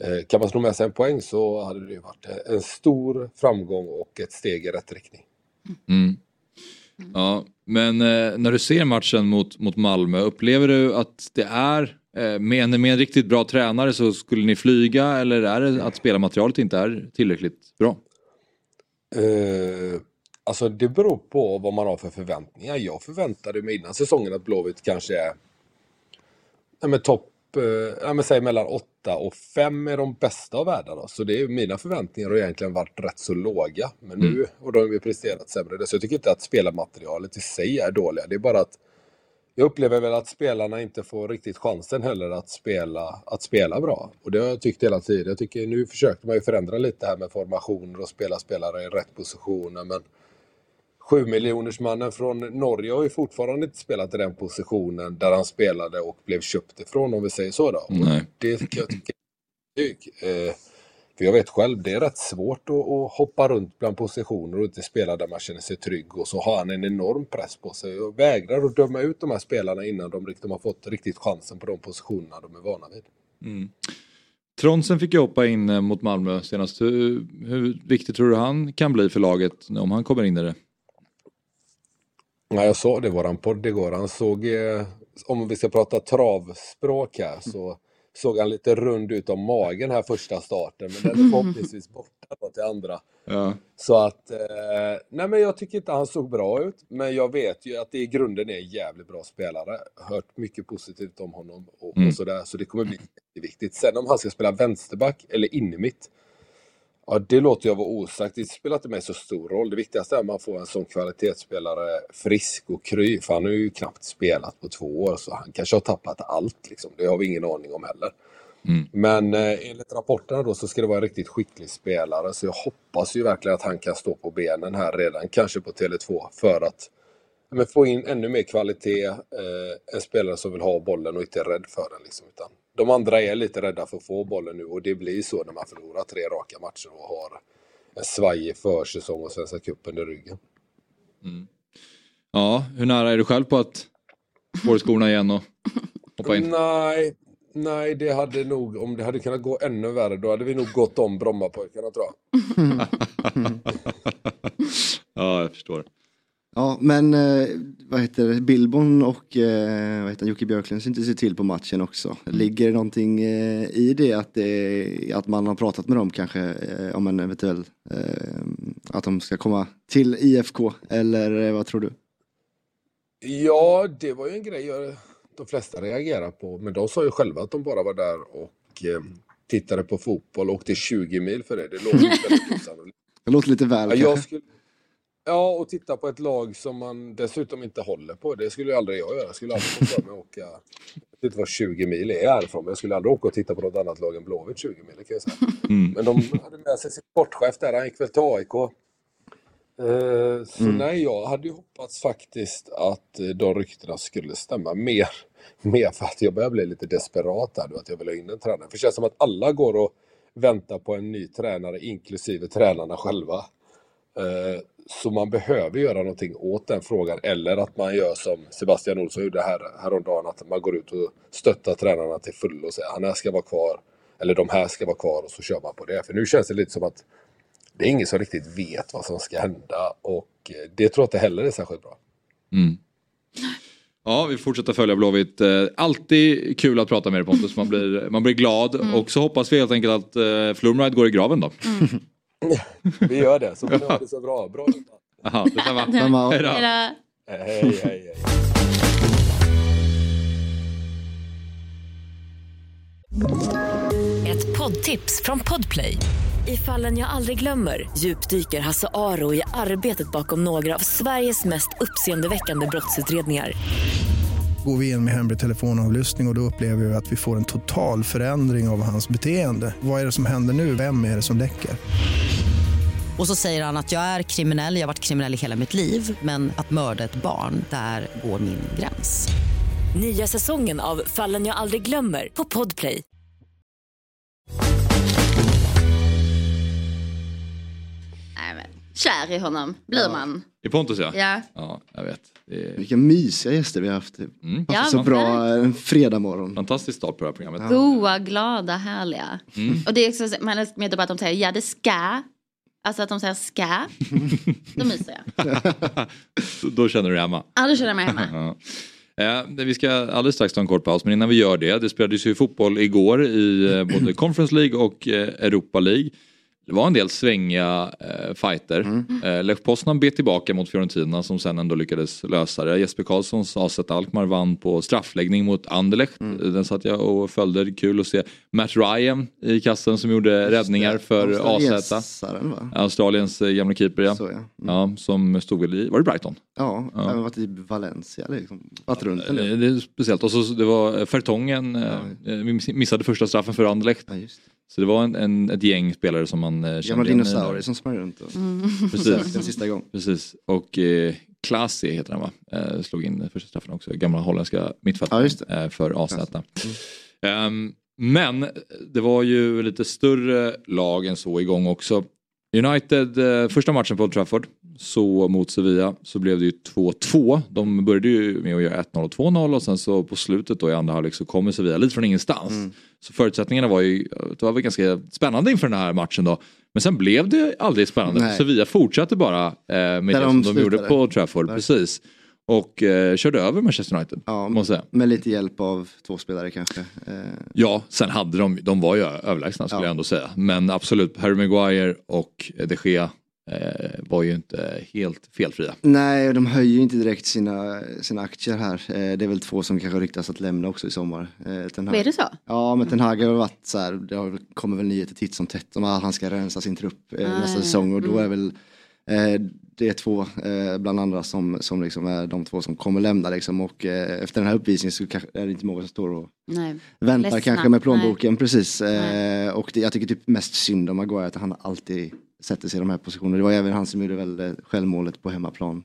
eh, kan man sno med sig en poäng så hade det ju varit en stor framgång och ett steg i rätt riktning. Mm. Ja, men när du ser matchen mot, mot Malmö, upplever du att det är med, en, med en riktigt bra tränare så skulle ni flyga eller är det att spelarmaterialet inte är tillräckligt bra? Eh, alltså det beror på vad man har för förväntningar. Jag förväntade mig innan säsongen att Blåvitt kanske är ja, topp, eh, ja, men säg mellan 8 och 5 är de bästa av världarna. Så det är mina förväntningar har egentligen varit rätt så låga. Men nu har de ju presterat sämre. Så jag tycker inte att spelarmaterialet i sig är dåliga. Det är bara att jag upplever väl att spelarna inte får riktigt chansen heller att spela, att spela bra. Och det har jag tyckt hela tiden. Jag tycker nu försökte man ju förändra lite här med formationer och spela spelare i rätt positioner. Men 7 miljonersmannen från Norge har ju fortfarande inte spelat i den positionen där han spelade och blev köpt ifrån om vi säger så då. Nej. det kan jag tycka är eh, För jag vet själv, det är rätt svårt att, att hoppa runt bland positioner och inte spela där man känner sig trygg. Och så har han en enorm press på sig. Jag vägrar att döma ut de här spelarna innan de riktigt har fått riktigt chansen på de positionerna de är vana vid. Tronsen fick ju hoppa in eh, mot Malmö senast. Hur, hur viktigt tror du han kan bli för laget om han kommer in i det? Ja, jag sa det i våran podd igår. Han såg, eh, om vi ska prata travspråk här, så såg han lite rund ut om magen här första starten. Men den är förhoppningsvis borta då till andra. Ja. Så att, eh, nej men jag tycker inte han såg bra ut. Men jag vet ju att det i grunden är en jävligt bra spelare. Hört mycket positivt om honom och, Mm. och sådär. Så det kommer bli jätteviktigt. Sen om han ska spela vänsterback eller innermitt. Ja, det låter jag vara osagt. Det spelar inte mig så stor roll. Det viktigaste är att man får en sån kvalitetsspelare frisk och kry. För han har ju knappt spelat på två år. Så han kanske har tappat allt. Liksom. Det har vi ingen aning om heller. Mm. Men eh, enligt rapporterna då så ska det vara en riktigt skicklig spelare. Så jag hoppas ju verkligen att han kan stå på benen här redan. Kanske på Tele2. För att men få in ännu mer kvalitet. Eh, en spelare som vill ha bollen och inte är rädd för den. Liksom, utan de andra är lite rädda för att få bollen nu. Och det blir så när man förlorar tre raka matcher och har en svajig försäsong och Svenska cupen i ryggen. ja, hur nära är du själv på att få skorna igen och hoppa in? Nej, nej, det hade nog, om det hade kunnat gå ännu värre, då hade vi nog gått om Brommapojkarna tror jag. Ja, jag förstår. Ja, men eh, vad heter det, Billborn och eh, vad heter Jocke Björklund inte se till på matchen också. Ligger det någonting eh, i det att, det att man har pratat med dem kanske eh, om en eventuell, eh, att de ska komma till IFK eller eh, vad tror du? Ja, det var ju en grej de flesta reagerar på. Men de sa ju själva att de bara var där och tittade på fotboll och åkte 20 mil för det. Det låter ju väldigt osannolikt. Det låter lite väl Ja, jag kanske. skulle, ja, och titta på ett lag som man dessutom inte håller på. Det skulle ju aldrig jag göra. Jag skulle aldrig få för mig att åka, jag vet inte vad 20 mil är härifrån, men jag skulle aldrig åka och titta på något annat lag än Blåvitt 20 mil, kan jag säga. Mm. Men de hade med sig sin sportchef där, han gick väl till AIK. Eh, så nej, jag hade ju hoppats faktiskt att eh, de ryktena skulle stämma mer. Mer för att jag börjar bli lite desperat nu, att jag vill ha in en tränare. För det känns som att alla går och väntar på en ny tränare, inklusive tränarna själva. Eh, Så man behöver göra någonting åt den frågan. Eller att man gör som Sebastian Olsson gjorde här, häromdagen. Att man går ut och stöttar tränarna till fullo och säger han här ska vara kvar. eller de här ska vara kvar och så kör man på det. För nu känns det lite som att det är ingen som riktigt vet vad som ska hända och eh, det tror jag inte heller är särskilt bra. Mm. Ja, vi fortsätter följa Blåvitt. Eh, Alltid kul att prata med dig Pontus, man blir, man blir glad. Och så hoppas vi helt enkelt att uh, Flumride går i graven då. Vi gör det, så får ni ha det så bra. Bra Jaha, detsamma. Samma. Hej då. Hej, hej, hej. Ett poddtips från Podplay. I fallen jag aldrig glömmer djupdyker Hasse Aro i arbetet bakom några av Sveriges mest uppseendeväckande brottsutredningar. Går vi in med hemlig telefonavlyssning och, och då upplever vi att vi får en total förändring av hans beteende. Vad är det som händer nu? Vem är det som läcker? Och så säger han att jag är kriminell, jag har varit kriminell i hela mitt liv men att mörda ett barn, där går min gräns. Nya säsongen av Fallen jag aldrig glömmer på Podplay. Nej, men, kär i honom blir man. I Pontus ja. Ja. Ja, jag vet. Det är Vilka mysiga gäster vi har haft. Mm. Ja, så bra en fredag morgon. fantastisk start på det här programmet. Goa, glada, härliga. Mm. Och det är också, så- man älskar med att de säger ja det ska. Alltså att de säger ska. Då myser jag. Då känner du dig hemma. Ja, då känner jag mig hemma. Ja. Eh, vi ska alldeles strax ta en kort paus men innan vi gör det, det spelades ju fotboll igår i eh, både Conference League och eh, Europa League. Det var en del svängiga eh, fighter. Eh, Lech Poznan bet tillbaka mot Fiorentina som sen ändå lyckades lösa det. Jesper Karlssons AZ Alkmaar vann på straffläggning mot Anderlecht. Den satt jag och följde. Det Kul att se Matt Ryan i kassen som gjorde räddningar för AZ. Va? Australiens eh, gamla keeper ja. Så, ja. Mm. ja. Som stod väl i, var det Brighton? Ja, Ja. har varit i Valencia liksom. Varit runt Det, del. det är speciellt. Och så det var eh, Fertongen, eh, vi miss- missade första straffen för Anderlecht. Ja. Så det var en, en, ett gäng spelare som man eh, Gamla kände igen i dinosaurier som sprang runt och Precis. sökte en sista gång. Precis. Och eh, Klasi heter han va? Eh, slog in första straffen också. Gamla holländska Ja, mittfältaren just eh, för AZ. Klasi. Ehm, men det var ju lite större lag än så igång också. United, eh, första matchen på Old Trafford, så mot Sevilla så blev det ju 2-2. De började ju med att göra 1-0 och 2-0 och sen så på slutet då i andra halvlek så kommer Sevilla lite från ingenstans. Mm. Så förutsättningarna var ju, det var väl ganska spännande inför den här matchen då. Men sen blev det aldrig spännande. Nej. Sevilla fortsatte bara eh, med det de som de gjorde slutade. på Trafford. Precis. Och eh, körde över Manchester United. Ja, måste säga. med lite hjälp av två spelare kanske. Eh, Ja, sen hade de, de var ju överlägsna skulle Ja. jag ändå säga. Men absolut, Harry Maguire och de Gea var ju inte helt felfria. Nej, och de höjer ju inte direkt sina, sina aktier här. Eh, det är väl två som kanske ryktas att lämna också i sommar. Eh, Ten Hag. Är det så? Ja, men Ten Hag har varit så här, det har, kommer väl nyheter titt som tätt om att han ska rensa sin trupp eh, Ah, nästa ja. säsong och då Mm. är väl eh, det är två eh, bland andra som, som liksom är de två som kommer lämna liksom och eh, efter den här uppvisningen så kanske, är det inte många som står och Nej. väntar Ledsna. kanske med plånboken precis. Nej. Eh, och det, jag tycker typ mest synd om Maguire att han alltid sätter sig i de här positionerna. Det var även han som gjorde väl eh, självmålet på hemmaplan.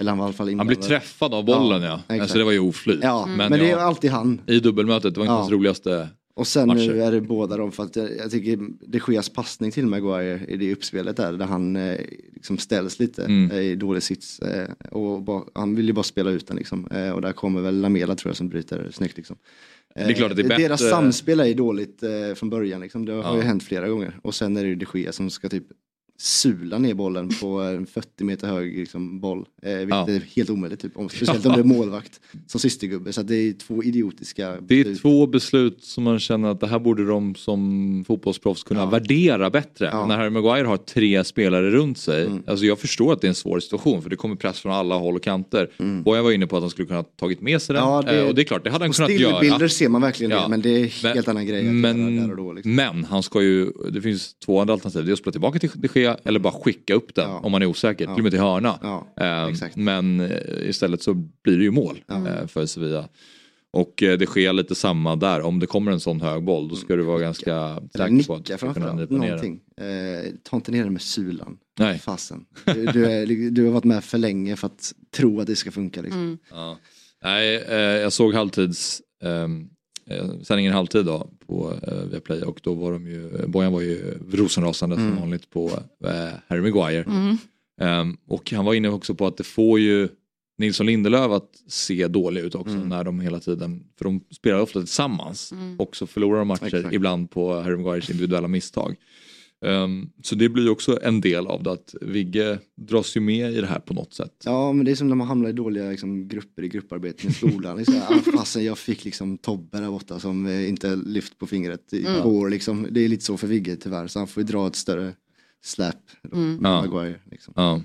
Eller han var i alla fall Han blev träffad av bollen ja. exakt. Alltså det var ju oflyt. Ja, Men, men, det är ja, alltid han. i dubbelmötet, det var inte Ja. hans roligaste. Och sen matcher. nu är det båda dem för att jag, jag tycker det sker passning till Maguire i det uppspelet där, där han eh, liksom ställs lite Mm. eh, i dålig sits. Eh, och bara, han vill ju bara spela ut den liksom. Eh, och där kommer väl Lamela tror jag som bryter snyggt liksom. Eh, Det är klart att det är bättre- Deras samspel är ju dåligt eh, från början liksom. Det har Ja. ju hänt flera gånger. Och sen är det ju de Gea som ska typ sula ner bollen på en 40 meter hög liksom, boll. Eh, vilket Ja. är helt omöjligt, typ. om, speciellt om det är målvakt som systergubbe. Så det är två idiotiska Det är beslut. två beslut som man känner att det här borde de som fotbollsproffs kunna Ja. värdera bättre. Ja. När Harry Maguire har tre spelare runt sig. Mm. Alltså jag förstår att det är en svår situation för det kommer press från alla håll och kanter. Mm. Och jag var inne på att han skulle kunna tagit med sig den. Ja, det- Eh, och det är klart, det hade han kunnat göra. stillbilder ser man verkligen det, men det är Men- helt annan grej Men, då. Liksom. men han ska ju, det finns två andra alternativ. Det är att spela tillbaka till de Gea eller bara skicka upp den Ja. om man är osäker. Ja. Till och med till hörna. Ja, Eh, exakt. men eh, istället så blir det ju mål eh, för Sevilla. Och eh, det sker lite samma där. Om det kommer en sån hög boll då ska du vara ganska Eller säker på att du ska kunna framförallt, nypa ner den. någonting. Eh, ta inte ner den med sulan. Nej. Fasen. Du, du, är, du har varit med för länge för att tro att det ska funka. Liksom. Mm. Ja. Nej, eh, jag såg halvtids ehm, eh, sändningen halvtid då på eh, Viaplay och då var de ju, Bojan var ju rosenrasande som Mm. vanligt på eh, Harry Maguire. Mm. Ehm, och han var inne också på att det får ju, Nilsson Lindelöf att se dåliga ut också när de hela tiden, för de spelar ofta tillsammans Mm. och så förlorar de matcher Exakt. ibland på Harry Maguires individuella misstag. Ehm, så det blir ju också en del av det att Vigge dras ju med i det här på något sätt. Ja men det är som när man hamnar i dåliga liksom, grupper i grupparbeten i skolan. Ah, fasen jag fick liksom Tobbe där borta som eh, inte lyft på fingret i Mm. år liksom. Det är lite så för Vigge tyvärr så han får ju dra ett större släp. Mm. med Ja. Maguire, liksom. Ja,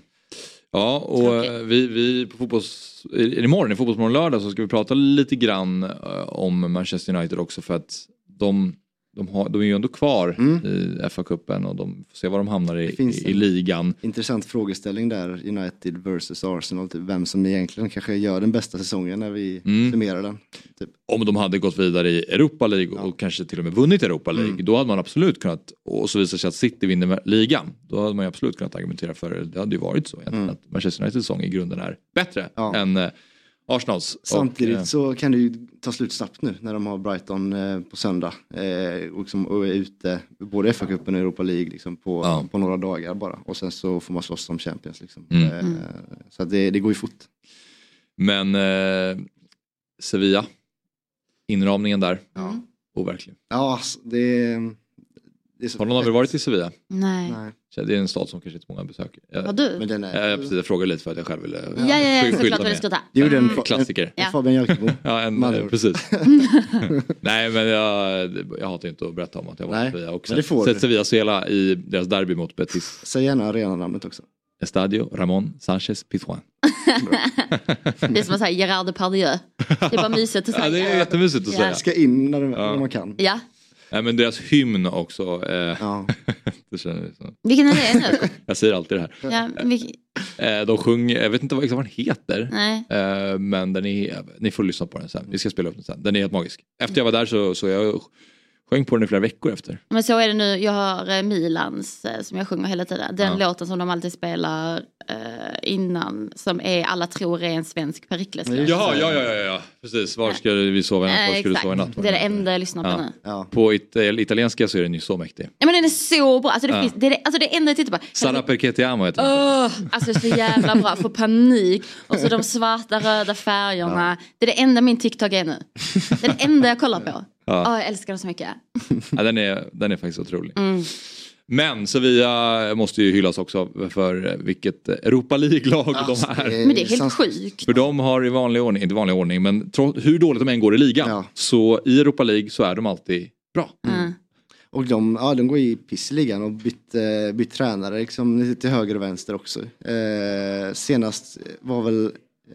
ja och Tråkigt. eh, vi, vi på fotbolls... i- Imorgon, i Fotbollsmorgon lördag så ska vi prata lite grann eh, om Manchester United också för att de, de, har, de är ju ändå kvar Mm. i FA-cupen och de får se var de hamnar i, i, i ligan. Intressant frågeställning där, United versus Arsenal, typ, vem som egentligen kanske gör den bästa säsongen när vi Mm. summerar den. Typ. Om de hade gått vidare i Europa League och kanske till och med vunnit Europa League, Mm. då hade man absolut kunnat, och så visar sig att City vinner ligan, då hade man ju absolut kunnat argumentera för det. Det hade ju varit så egentligen, Mm. att Manchester Uniteds säsong i grunden är bättre Ja. än eh, Arsenals. Samtidigt Och, eh, så kan det ju ta slut snabbt nu när de har Brighton eh, på söndag eh, och, liksom, och är ute både FA-cupen och Europa League liksom, på, Ja. på några dagar bara och sen så får man slåss om Champions. Liksom. Mm. Eh, så att det, det går ju fort. Men eh, Sevilla, inramningen där, Mm. overklig. Ja, alltså, det, så Har någon av er varit i Sevilla? Nej. Nej. Det är en stad som kanske inte många besöker. Jag, Har du? Men den är... jag, precis, jag frågar lite för att jag själv ville Ja, ja, ja såklart skylta vad ska ta. Det gjorde en, Mm. Klassiker. Ja. Fabian Jalkemo. Ja, en, Man- eh, precis. Nej men jag, jag hatar inte att berätta om att jag var i Sevilla och det sett, får sett du. Sevilla spela i deras derby mot Betis. Säg gärna arenanamnet också. Estadio Ramon Sanchez Pizjuan. Det är som att säga Gerard Depardieu. Det är bara mysigt att Ja, säga. det är jättemysigt att Ja. säga. Ska in Ja. när man kan. Ja, Nej, men deras hymn också. Eh, Ja. det känner jag, så. vilken är det nu? jag säger alltid det här. Ja, vilk... Eh, de sjunger, jag vet inte vad, exakt vad den heter. Nej. Eh, men den är, ni får lyssna på den sen. Vi ska spela upp den sen. Den är helt magisk. Efter jag var där så, så jag sjöng på den i flera veckor efter. Men så är det nu, jag har eh, Milans eh, som jag sjunger hela tiden. Den Ja. låten som de alltid spelar eh, innan som är alla tror är en svensk Perikles-låt. Jaha, ja, ja, ja, ja. Precis. Var ska vi sova i natt? Var Eh, ska du sova i natt? exakt, det är det enda jag lyssnar på Ja. nu. Ja. På it italienska så är den ju så mäktig. Ja, men den är så bra, alltså det, Ja. finns, det, är det, alltså det enda jag tittar på. Sara perché ti amo heter den. Åh, alltså så jävla bra, får panik. Och så de svarta röda färgerna. Det är det enda min TikTok är nu. Det är det enda jag kollar på. Ja. Åh, jag älskar den så mycket. Ja, den, är, den är faktiskt otrolig. Mm. Men Sevilla måste ju hyllas också för vilket Europa League-lag Alltså, de är. Men det är helt sjukt. För de har i vanlig ordning, inte vanlig ordning, men trots, hur dåligt de än går i ligan Ja. så i Europa League så är de alltid bra. Mm. Och de, ja, de går i pissligan och bytt, eh, bytt tränare liksom, lite till höger och vänster också. Eh, senast var väl,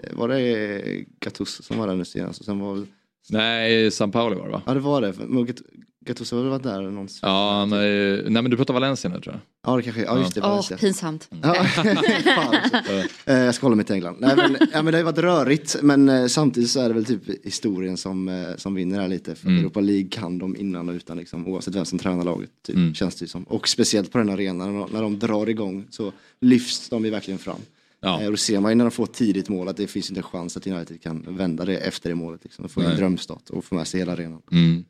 eh, var det Gattuso som var där nu senast? Och sen var väl, Nej, San Paolo var det va? ja det var det, Gattuso har varit där någon Ja, han är, nej men du pratar Valencia nu tror jag. Ja det kanske, ja just det. Åh, Valencia. pinsamt. Ja, fan. Eh, jag ska hålla mig till England. Nej, men, ja, men det har ju varit rörigt men eh, samtidigt så är det väl typ historien som, eh, som vinner här lite. För Mm. Europa League kan de innan och utan liksom, oavsett vem som tränar laget. Typ, Mm. Känns det ju som. Och speciellt på den arenan när de, när de drar igång så lyfts de ju verkligen fram. Ja. Eh, och då ser man ju när de får ett tidigt mål att det finns inte en chans att United kan vända det efter det målet. Liksom. De får en drömstart och får med sig hela arenan. Mm.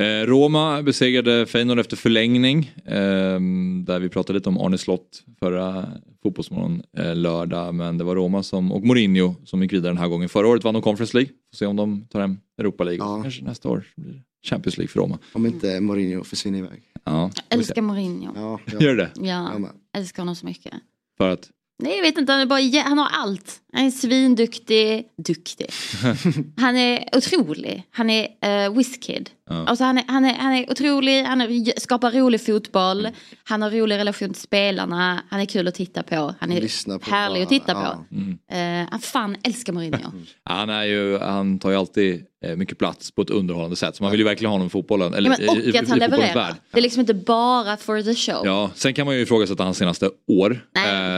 Eh, Roma besegrade Feyenoord efter förlängning. Eh, där vi pratade lite om Arne Slott förra fotbollsmorgon eh, lördag. Men det var Roma som, och Mourinho som gick vidare den här gången. Förra året vann de Conference League. Får se om de tar hem Europa League. Ja. Kanske nästa år blir det Champions League för Roma. Om inte Mourinho försvinner iväg. Ja, Jag älskar Mourinho. Ja, ja. Gör det? Ja, Jag älskar honom så mycket. För att? Nej jag vet inte, han, är bara, han har allt. Han är svinduktig, duktig. Han är otrolig. Han är uh, whiskid. Ja. Alltså han, är, han, är, han är otrolig, han är, skapar rolig fotboll. Han har rolig relation till spelarna. Han är kul att titta på. Han är på härlig vad- att titta ja. på. Mm. Uh, han fan älskar Mourinho. Han, är ju, han tar ju alltid eh, mycket plats på ett underhållande sätt. Så man vill ju verkligen ha honom i fotbollen. Ja, Eller, men, och i, i, i att han levererar. värld. Det är liksom inte bara for the show. Ja, sen kan man ju ifrågasätta hans senaste år. Nej,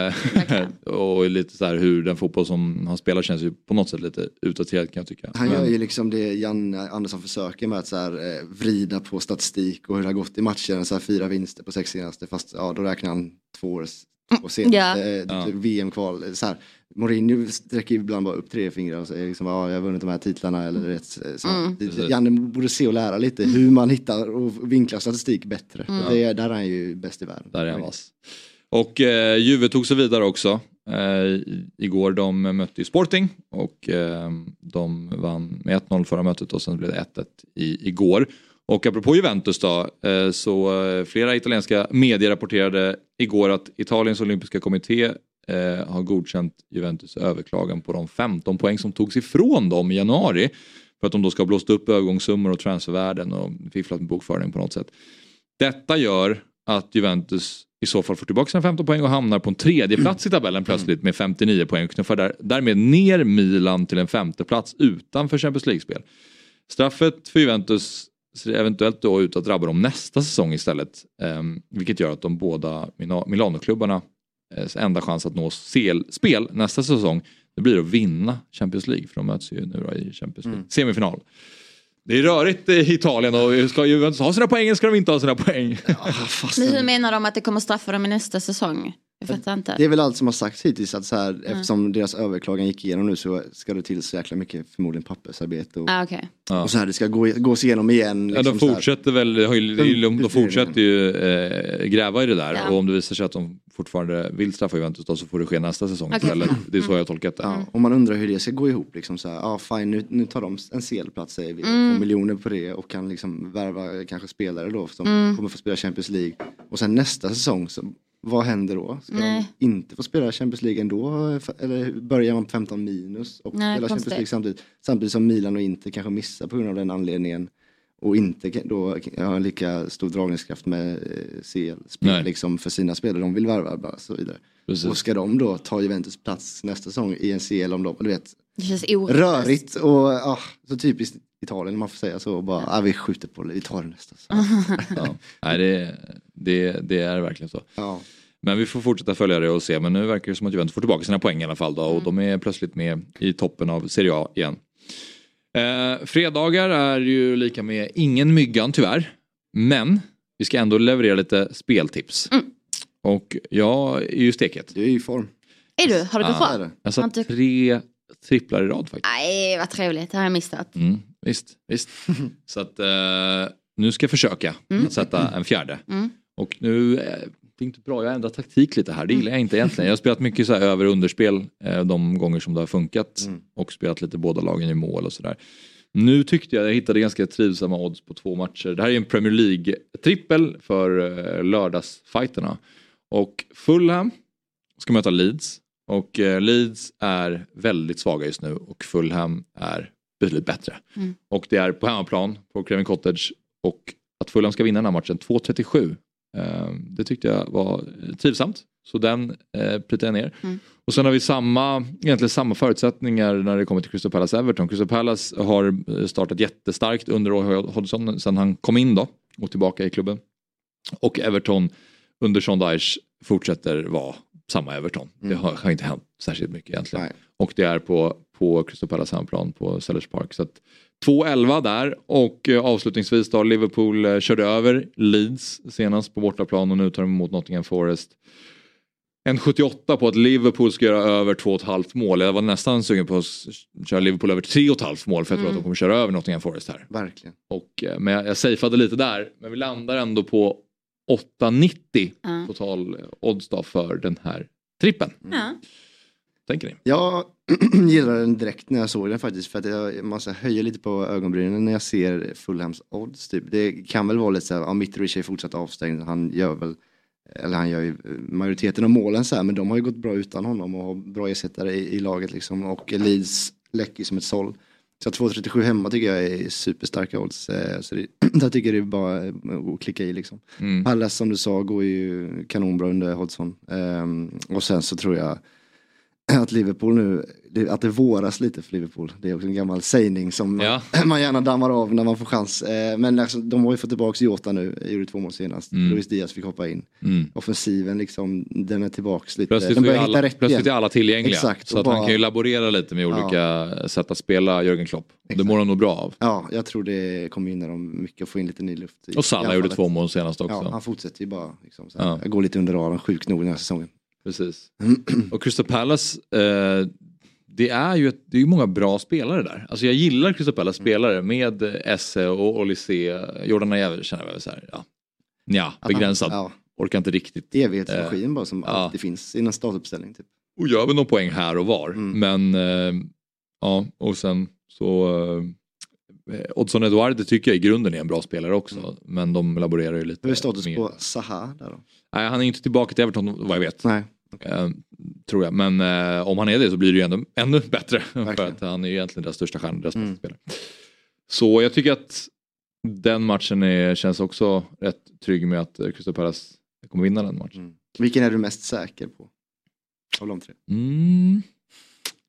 Eh, och lite så här hur den fotboll som han spelar känns ju på något sätt lite utdaterad kan jag tycka. Han Men- gör ju liksom det Janne Andersson försöker med att så här, eh, vrida på statistik och hur det har gått i matchen. Så här, fyra vinster på sex senaste fast ja, då räknar han två år två senaste. Ja. Eh, Ja. typ VM-kval. Så här, Mourinho sträcker ibland bara upp tre fingrar och säger liksom, ja, jag har vunnit de här titlarna. Eller, rätt, så. Mm. Det- Precis. Janne borde se och lära lite hur man hittar och vinklar statistik bättre. Mm. Det, är- där är han ju bäst i världen. Där är han vass. Och eh, Juve tog sig vidare också. Eh, igår de mötte ju Sporting och eh, de vann med 1-0 förra mötet och sen blev det 1-1 i, igår. Och apropå Juventus då, eh, så eh, flera italienska medier rapporterade igår att Italiens olympiska kommitté eh, har godkänt Juventus överklagan på de 15 poäng som togs ifrån dem i januari. För att de då ska ha blåst upp övergångssummor och transfervärden och fifflat med bokföringen på något sätt. Detta gör att Juventus i så fall får tillbaka sina 15 poäng och hamnar på en tredje plats i tabellen plötsligt med 59 poäng knuffar där, därmed ner Milan till en femte plats utanför Champions League-spel. Straffet för Juventus ser eventuellt då ut att drabba dem nästa säsong istället. Eh, vilket gör att de båda Milanoklubbarna eh, enda chans att nå spel nästa säsong det blir att vinna Champions League för de möts ju nu i Champions League. Mm. Semifinal. Det är rörigt i Italien och ska Juventus ha sina poäng eller ska de inte ha sina poäng? Ja, Men hur menar de att det kommer straffa dem i nästa säsong? Jag fattar inte. Det är väl allt som har sagts hittills att så här, mm. eftersom deras överklagan gick igenom nu så ska det till så jäkla mycket förmodligen pappersarbete och, ah, okay. och så här det ska gå, gås igenom igen. Liksom ja, de fortsätter väl, de, de fortsätter ju äh, gräva i det där ja. och om det visar sig att de fortfarande vill straffa Juventus då så får det ske nästa säsong okay. Eller, Det är så jag har tolkat det. Ja, och man undrar hur det ska gå ihop liksom så här, ja fine nu, nu tar de en CL-plats säger vi, mm. får miljoner på det och kan liksom värva kanske spelare då som mm. kommer få spela Champions League. Och sen nästa säsong så vad händer då? Ska Nej. de inte få spela Champions League ändå? Eller börjar man på 15 minus och Nej, spela Champions League samtidigt? Samtidigt som Milan och inte kanske missar på grund av den anledningen. Och inte då har lika stor dragningskraft med eh, CL-spel liksom för sina spelare. De vill varva bara så vidare. Precis. Och ska de då ta Juventus plats nästa säsong i en CL om de, du vet. Det känns Rörigt och ah, så typiskt Italien om man får säga så. Bara, ah, vi skjuter på det, vi tar det nästa. ja. Nej, det, det, det är verkligen så. Ja. Men vi får fortsätta följa det och se. Men nu verkar det som att Juventus får tillbaka sina poäng i alla fall då, och mm. de är plötsligt med i toppen av Serie A igen. Eh, fredagar är ju lika med ingen myggan tyvärr. Men vi ska ändå leverera lite speltips. Mm. Och jag är ju steket. Du är i form. Är du? Har du gått ah, bra? Jag satt tre tripplar i rad faktiskt. Nej vad trevligt, det har jag missat. Mm, visst, visst. Så att eh, nu ska jag försöka mm. att sätta en fjärde. Mm. Och nu eh, det är inte bra, jag har ändrat taktik lite här. Det gillar jag inte egentligen. Jag har spelat mycket så här över och underspel eh, de gånger som det har funkat. Mm. Och spelat lite båda lagen i mål och sådär. Nu tyckte jag jag hittade ganska trivsamma odds på två matcher. Det här är en Premier League-trippel för eh, lördagsfighterna. Och Fulham ska möta Leeds. Och eh, Leeds är väldigt svaga just nu och Fulham är betydligt bättre. Mm. Och det är på hemmaplan på Craven Cottage. Och att Fulham ska vinna den här matchen 2.37 Ehm, det tyckte jag var trivsamt. Så den eh, plitar jag ner. Mm. Och sen har vi samma, egentligen samma förutsättningar när det kommer till Crystal Palace Everton. Crystal Palace har eh, startat jättestarkt under Hodgson sen han kom in då och tillbaka i klubben. Och Everton under Sean Dyche fortsätter vara samma Everton. Mm. Det har, har, inte hänt särskilt mycket egentligen. Nej. Och det är på, på Crystal Palace hemplan på Sellers Park. Så att 2-11 där och eh, avslutningsvis då Liverpool eh, körde över Leeds senast på bortaplan och nu tar de emot Nottingham Forest. En 78 på att Liverpool ska göra över 2,5 mål. Jag var nästan sugen på att köra Liverpool över 3,5 mål för jag tror att de mm. kommer köra över Nottingham Forest här. Verkligen. Och, eh, men jag, jag safeade lite där. Men vi landar ändå på 8,90 mm. total odds då för den här trippen. Mm tänker ni? Jag gillar den direkt när jag såg den faktiskt för att jag måste höja lite på ögonbrynen när jag ser Fulhams odds. Typ. Det kan väl vara lite så här, ja, Mitrovic är fortsatt avstängd, han gör väl eller han gör ju majoriteten av målen så här, men de har ju gått bra utan honom och har bra ersättare i, i laget liksom och Leeds läcker som ett såll. Så 2.37 hemma tycker jag är superstarka odds. Eh, så det, jag tycker det är bara att klicka i liksom. Mm. Pallas som du sa går ju kanonbra under Hodgson. Um, och sen så tror jag att Liverpool nu, att det våras lite för Liverpool. Det är också en gammal sägning som ja. man gärna dammar av när man får chans. Eh, men alltså, de har ju fått tillbaka Jota nu, gjorde två mål senast. Mm. Luis Diaz fick hoppa in. Mm. Offensiven liksom, den är tillbaks lite. Plötsligt, de börjar hitta rätt Plötsligt är alla tillgängliga. Exakt, så att bara, han kan ju laborera lite med olika ja. sätt att spela Jörgen Klopp. Exakt. Det mår han nog bra av. Ja, jag tror det kommer gynna dem mycket att få in lite ny luft. Och Salah gjorde två mål senast också. Ja, han fortsätter ju bara. Liksom, så här, ja. går lite under radarn, sjukt nog den här säsongen. Precis. Och Crystal Palace, eh, det är ju ett, det är många bra spelare där. Alltså jag gillar Crystal Palace spelare med Esse och Olysee. Jordan Ajew känner jag väl så här, ja, ja begränsad. Ja. Orkar inte riktigt. Evighetsmaskin eh, bara som ja. alltid finns i en startuppställning. Typ. och gör väl någon poäng här och var. Mm. Men eh, ja, och sen så eh, Oddson Eduardo tycker jag i grunden är en bra spelare också. Men de laborerar ju lite. Hur är status mer. på Zaha där då? Nej, han är inte tillbaka till Everton vad jag vet. Nej. Eh, tror jag. Men eh, om han är det så blir det ju ännu, ännu bättre. för att han är ju egentligen deras största stjärna, deras Mm. bästa spelare. Så jag tycker att den matchen är, känns också rätt trygg med att eh, Crystal Palace kommer vinna den matchen. Mm. Vilken är du mest säker på? Av de tre? Mm.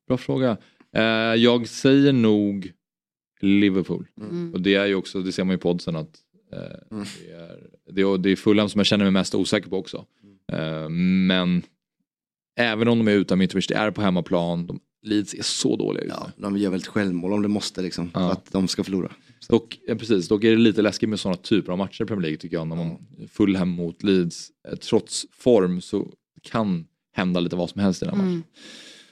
Bra fråga. Eh, jag säger nog Liverpool. Mm. Och det är ju också, det ser man ju på oddsen att eh, Mm. det, är, det, är, det är Fulham som jag känner mig mest osäker på också. Eh, men även om de är utan Mitrovic, det är på hemmaplan. De, Leeds är så dåliga ute. Ja, de gör väl ett självmål om det måste liksom. Ja. För att de ska förlora. Dock, ja, precis, dock är det lite läskigt med sådana typer av matcher i Premier League tycker jag. När man Fulham mot Leeds, eh, trots form så kan hända lite vad som helst i den här matchen. Mm.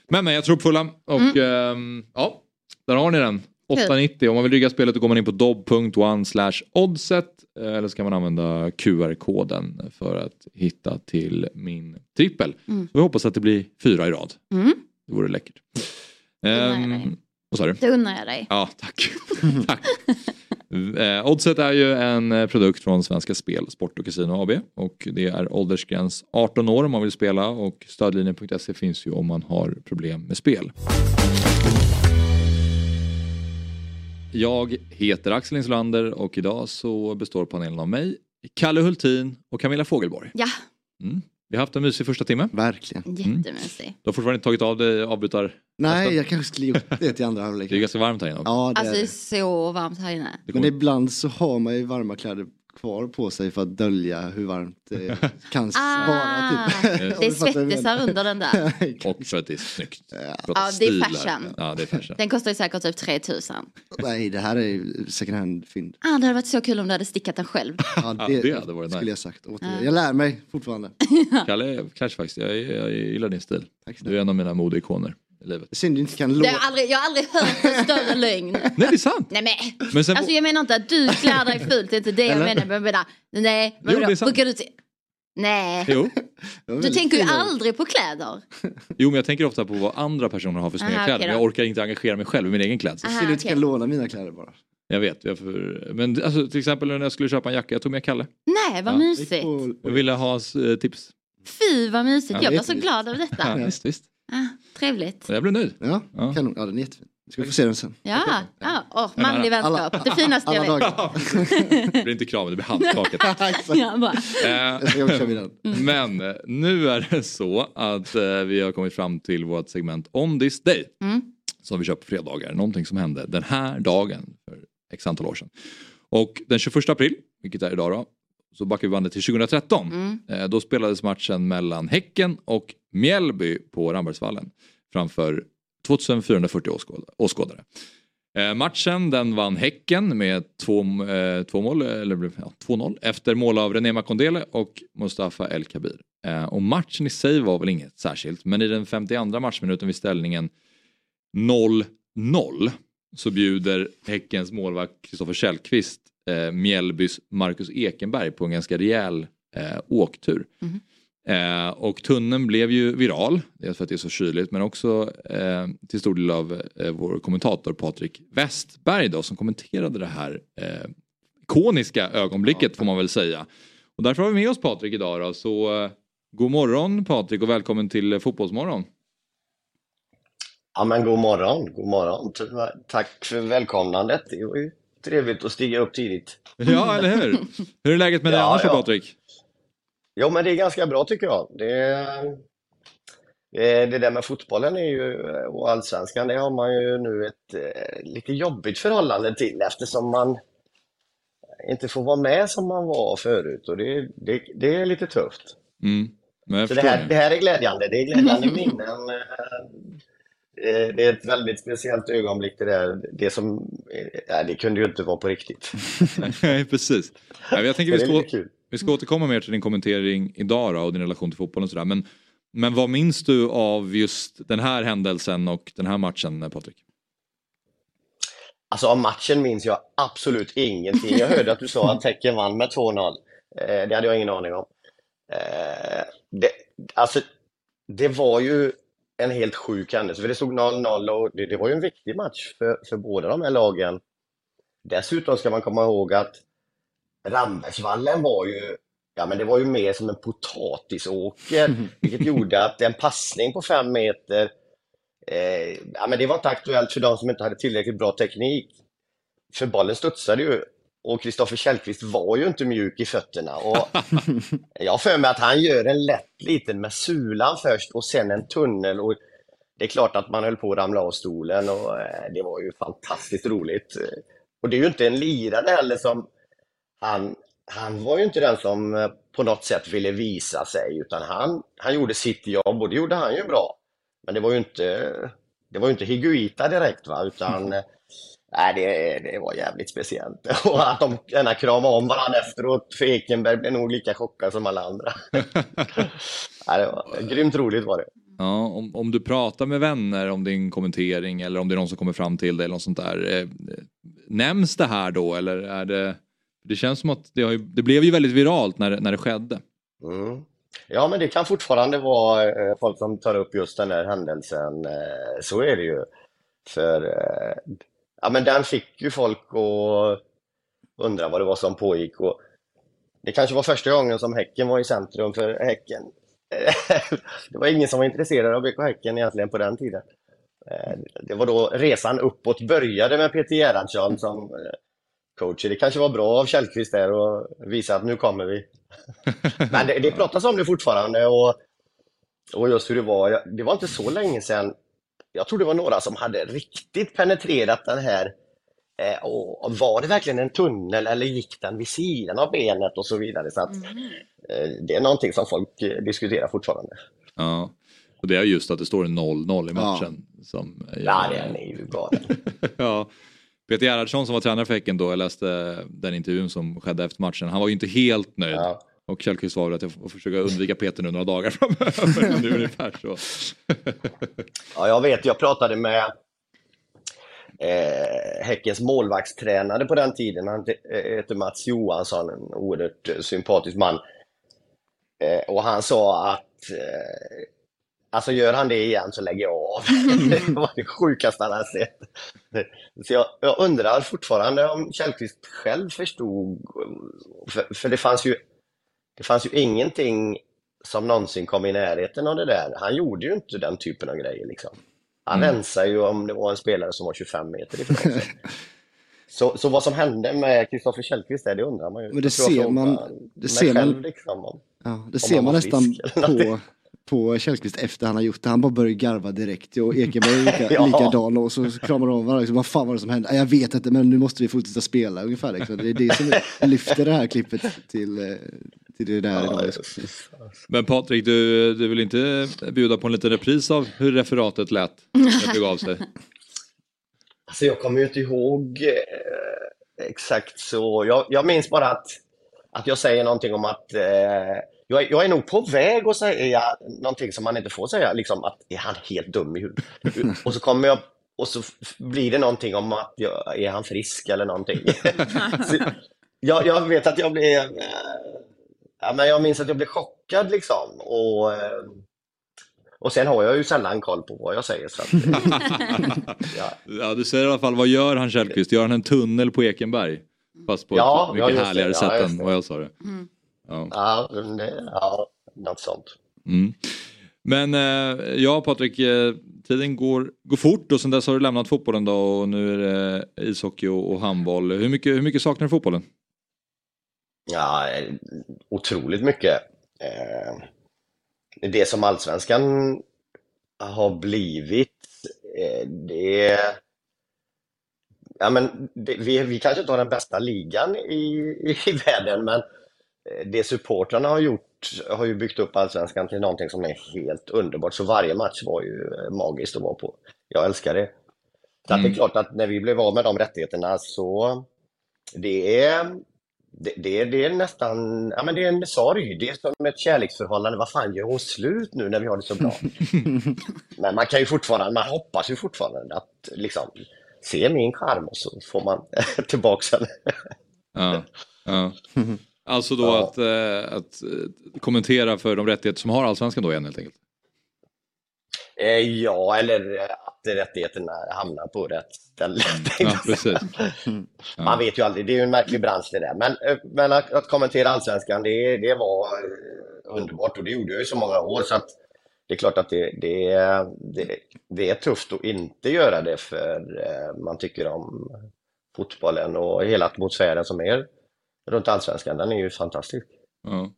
Men, men jag tror på Fulham och ehm, ja, där har ni den. 890, om man vill rygga spelet då går man in på dob.one oddset eh, eller så kan man använda QR-koden för att hitta till min trippel. Mm. Så vi hoppas att det blir fyra i rad. Mm. Det vore läckert. Ehm, vad sa du? Det unnar jag dig. Ja, tack. tack. Eh, Oddset är ju en eh, produkt från Svenska Spel, Sport och Casino AB och det är åldersgräns 18 år om man vill spela och stödlinjen.se finns ju om man har problem med spel. Jag heter Axel Insulander och idag så består panelen av mig, Kalle Hultin och Camilla Fogelborg. Ja, Mm. Vi har haft en mysig första timme. Verkligen. jättemysig. Du har fortfarande inte tagit av dig avbytar... Nej, jag kanske skulle gjort det till andra halvlek. Det är ganska varmt här inne också. Ja, det Alltså är det är det. så varmt här inne. Det Men ibland så har man ju varma kläder kvar på sig för att dölja hur varmt det kan vara. Ah, Typ. det är svettisar under den där. Och för att det är snyggt. Ja. Ja, det är fashion. Ja, det är fashion. Den kostar ju säkert typ 3000. Nej, det här är ju second hand-fynd. Ah, det hade varit så kul om du hade stickat den själv. Ja, Ja, det, det hade varit skulle nice. jag sagt. Återigen. Jag lär mig fortfarande. Kalle Clash faktiskt, jag, jag gillar din stil. Tack Du är en av mina modeikoner livet. Synd du inte kan låta. jag, aldrig, jag har aldrig hört en större lögn. Nej det är sant! Nej men, Men sen, alltså jag menar inte att du klär dig fult, det är inte det jag Eller? menar. Men jag menar, nej, men Jo, det är sant. brukar du... Nej, jo, du tänker ju aldrig på kläder. jo men jag tänker ofta på vad andra personer har för snygga kläder okej men jag orkar inte engagera mig själv i min egen klädsel. Synd du inte kan låna mina kläder bara. Jag vet, jag för, men alltså, till exempel när jag skulle köpa en jacka, jag tog med Kalle. Nej, vad Ja. mysigt. Jag ville ha eh, tips. Fy vad mysigt, Ja, jag är var så glad över Ja, detta. visst, visst. Ah, trevligt. Jag blev nöjd. Ja, Ja. kanon. Ja, den är jättefin. Ska vi få se den sen? Ja, ja. Oh, manlig Alla- vänskap, det finaste jag Alla vet. dagar. Det blir inte kramen, det blir handskaket. Ja, bra. Eh, Jag. Men eh, nu är det så att eh, vi har kommit fram till vårt segment On this day. Mm. Som vi kör på fredagar. Någonting som hände den här dagen för x antal år sedan. Och den 21 april, vilket är idag då, så backar vi bandet till 2013. Mm. Eh, då spelades matchen mellan Häcken och Mjällby på Rambergsvallen framför 2440 åskåd- åskådare. Eh, matchen den vann Häcken med två, eh, två mål, eller ja, 2-0 efter mål av René Makondele och Mustafa El Kabir. Eh, och matchen i sig var väl inget särskilt men i den 52 matchminuten vid ställningen 0-0 så bjuder Häckens målvakt Kristoffer Källqvist eh, Mjällbys Marcus Ekenberg på en ganska rejäl eh, åktur. Mhm. Eh, och tunneln blev ju viral, dels för att det är så kyligt men också eh, till stor del av eh, vår kommentator Patrik Westberg då, som kommenterade det här eh, ikoniska ögonblicket får man väl säga. Och därför har vi med oss Patrik idag då, så eh, god morgon Patrik och välkommen till eh, Fotbollsmorgon. Ja men god morgon, god morgon. Tack för välkomnandet. Det var ju trevligt att stiga upp tidigt. Ja, eller hur? Hur är läget med dig Ja, annars ja. Patrik? Jo men det är ganska bra tycker jag. Det, det, det där med fotbollen är ju, och allsvenskan, det har man ju nu ett eh, lite jobbigt förhållande till eftersom man inte får vara med som man var förut och det, det, det är lite tufft. Mm. Så det här, det här är glädjande. Det är glädjande minnen. Eh, Det är ett väldigt speciellt ögonblick det där. Det som, eh, nej, det kunde ju inte vara på riktigt. Nej, precis. Ja, Jag tänker vi ska, vi ska återkomma mer till din kommentering idag då, och din relation till fotbollen och sådär. Men, men vad minns du av just den här händelsen och den här matchen Patrik? Alltså av matchen minns jag absolut ingenting. Jag hörde att du sa att Häcken vann med 2-0. Eh, Det hade jag ingen aning om. Det, alltså, det var ju en helt sjuk händelse, för det stod 0-0 och det, det var ju en viktig match för, för båda de här lagen. Dessutom ska man komma ihåg att Rambergsvallen var ju, ja men det var ju mer som en potatisåker, vilket gjorde att en passning på fem meter, eh, ja men det var inte aktuellt för de som inte hade tillräckligt bra teknik. För bollen studsade ju och Kristoffer Källqvist var ju inte mjuk i fötterna. Och jag för mig att han gör en lätt liten med sulan först och sen en tunnel. Och det är klart att man höll på att ramla av stolen och eh, det var ju fantastiskt roligt. Och det är ju inte en lirare heller som... Han, han var ju inte den som eh, på något sätt ville visa sig utan han, han gjorde sitt jobb och det gjorde han ju bra. Men det var ju inte, det var ju inte Higuita direkt va, utan Nej, det, det var jävligt speciellt. Och att de gärna kramade om varandra efteråt, för Ekenberg blev nog lika chockad som alla andra. Nej, det var grymt roligt var det. Ja, om, om du pratar med vänner om din kommentering eller om det är någon som kommer fram till dig eller något sånt där. Eh, nämns det här då eller är det... Det känns som att det, har ju, det blev ju väldigt viralt när, när det skedde. Mm. Ja, men det kan fortfarande vara eh, folk som tar upp just den där händelsen. Eh, så är det ju. För eh, ja, men den fick ju folk att undra vad det var som pågick. Och det kanske var första gången som Häcken var i centrum för Häcken. det var ingen som var intresserad av BK Häcken egentligen på den tiden. Eh, Det var då resan uppåt började med Peter Gerhardsson som eh, coach. Det kanske var bra av Källqvist där och visa att nu kommer vi. Men det, det pratas om det fortfarande och, och just hur det var. Det var inte så länge sedan. Jag tror det var några som hade riktigt penetrerat den här. Eh, och, och var det verkligen en tunnel eller gick den vid sidan av benet och så vidare. Så att, eh, det är någonting som folk eh, diskuterar fortfarande. Ja. Och det är just att det står 0-0 i matchen. Som Ja, den är ju galen. ja. Peter Gerhardsson som var tränare för Häcken då, jag läste den intervjun som skedde efter matchen. Han var ju inte helt nöjd. Och Källqvist väl att jag får försöka undvika Peter nu några dagar framöver. Det är ungefär så. Ja, jag vet, jag pratade med eh, Häckens målvaktstränare på den tiden. Han hette- heter Mats Johansson, en oerhört eh, sympatisk man. Eh, och han sa att eh, alltså gör han det igen så lägger jag av. det var det sjukaste han hade sett. Så jag, jag undrar fortfarande om Källqvist själv förstod. För, för det fanns ju det fanns ju ingenting som någonsin kom i närheten av det där. Han gjorde ju inte den typen av grejer liksom. Han Mm. rensade ju om det var en spelare som var 25 meter ifrån sig. Så, så vad som hände med Kristoffer Källqvist där, det undrar man ju. Men det ser man- det ser man- liksom, om, Ja, det ser man nästan på, på Källqvist efter han har gjort det. Han bara börjar garva direkt och Ekenberg är lika, Ja. likadan och så kramar de varandra. Liksom, vad fan var det som hände? "Ja, Jag vet inte men nu måste vi fortsätta spela ungefär. Liksom. Det är det som lyfter det här klippet till, eh, till det där idag. Liksom. Men Patrik, du, du vill inte bjuda på en liten repris av hur referatet lät när det begav sig? Alltså jag kommer ju inte ihåg eh, exakt så. Jag, jag minns bara att, att jag säger någonting om att eh, jag, är- jag är nog på väg att säga någonting som man inte får säga. Liksom att är han helt dum i huvudet? Och så kommer jag och så blir det någonting om att jag, är han frisk eller någonting. så, jag, jag vet att jag blev eh, ja, men jag minns att jag blev chockad liksom. Och, eh, och sen har jag ju sällan koll på vad jag säger. Så att, ja. Ja, du säger i alla fall, vad gör han Källqvist? Gör han en tunnel på Ekenberg? Fast på Ja, ett ja, mycket det. härligare Ja, sätt än det. vad jag sa det. Ja. Ja, det, ja, något sånt. Mm. Men eh, ja Patrik, eh, tiden går, går fort och sen dess har du lämnat fotbollen då och nu är det ishockey och, och handboll. Hur mycket, hur mycket saknar du fotbollen? Ja, eh, otroligt mycket. Eh, Det som allsvenskan har blivit, eh, det... Ja, men det, vi, vi kanske inte har den bästa ligan i, i världen, men det supportrarna har gjort har ju byggt upp allsvenskan till någonting som är helt underbart. Så varje match var ju magiskt att vara på. Jag älskar det. Så att det är Mm. klart att när vi blev av med de rättigheterna så det är, det, det, det är nästan, ja men det är en sorg. Det är som ett kärleksförhållande. Vad fan, gör hon slut nu när vi har det så bra? Men man kan ju fortfarande, man hoppas ju fortfarande att liksom se min charm och så får man tillbaks henne. Ja. Ja. Alltså då att, eh, att eh, kommentera för de rättigheter som har allsvenskan då igen helt enkelt. Eh, ja, eller att rättigheterna hamnar på rätt ställe. Ja, precis. Man vet ju aldrig, det är ju en märklig bransch det där. Men, eh, men att, att kommentera Allsvenskan, det, det var eh, underbart och det gjorde jag i så många år. Så det är klart att det, det, det, det är tufft att inte göra det för man tycker om fotbollen och hela atmosfären som är runt Allsvenskan. Den är ju fantastisk. Ja.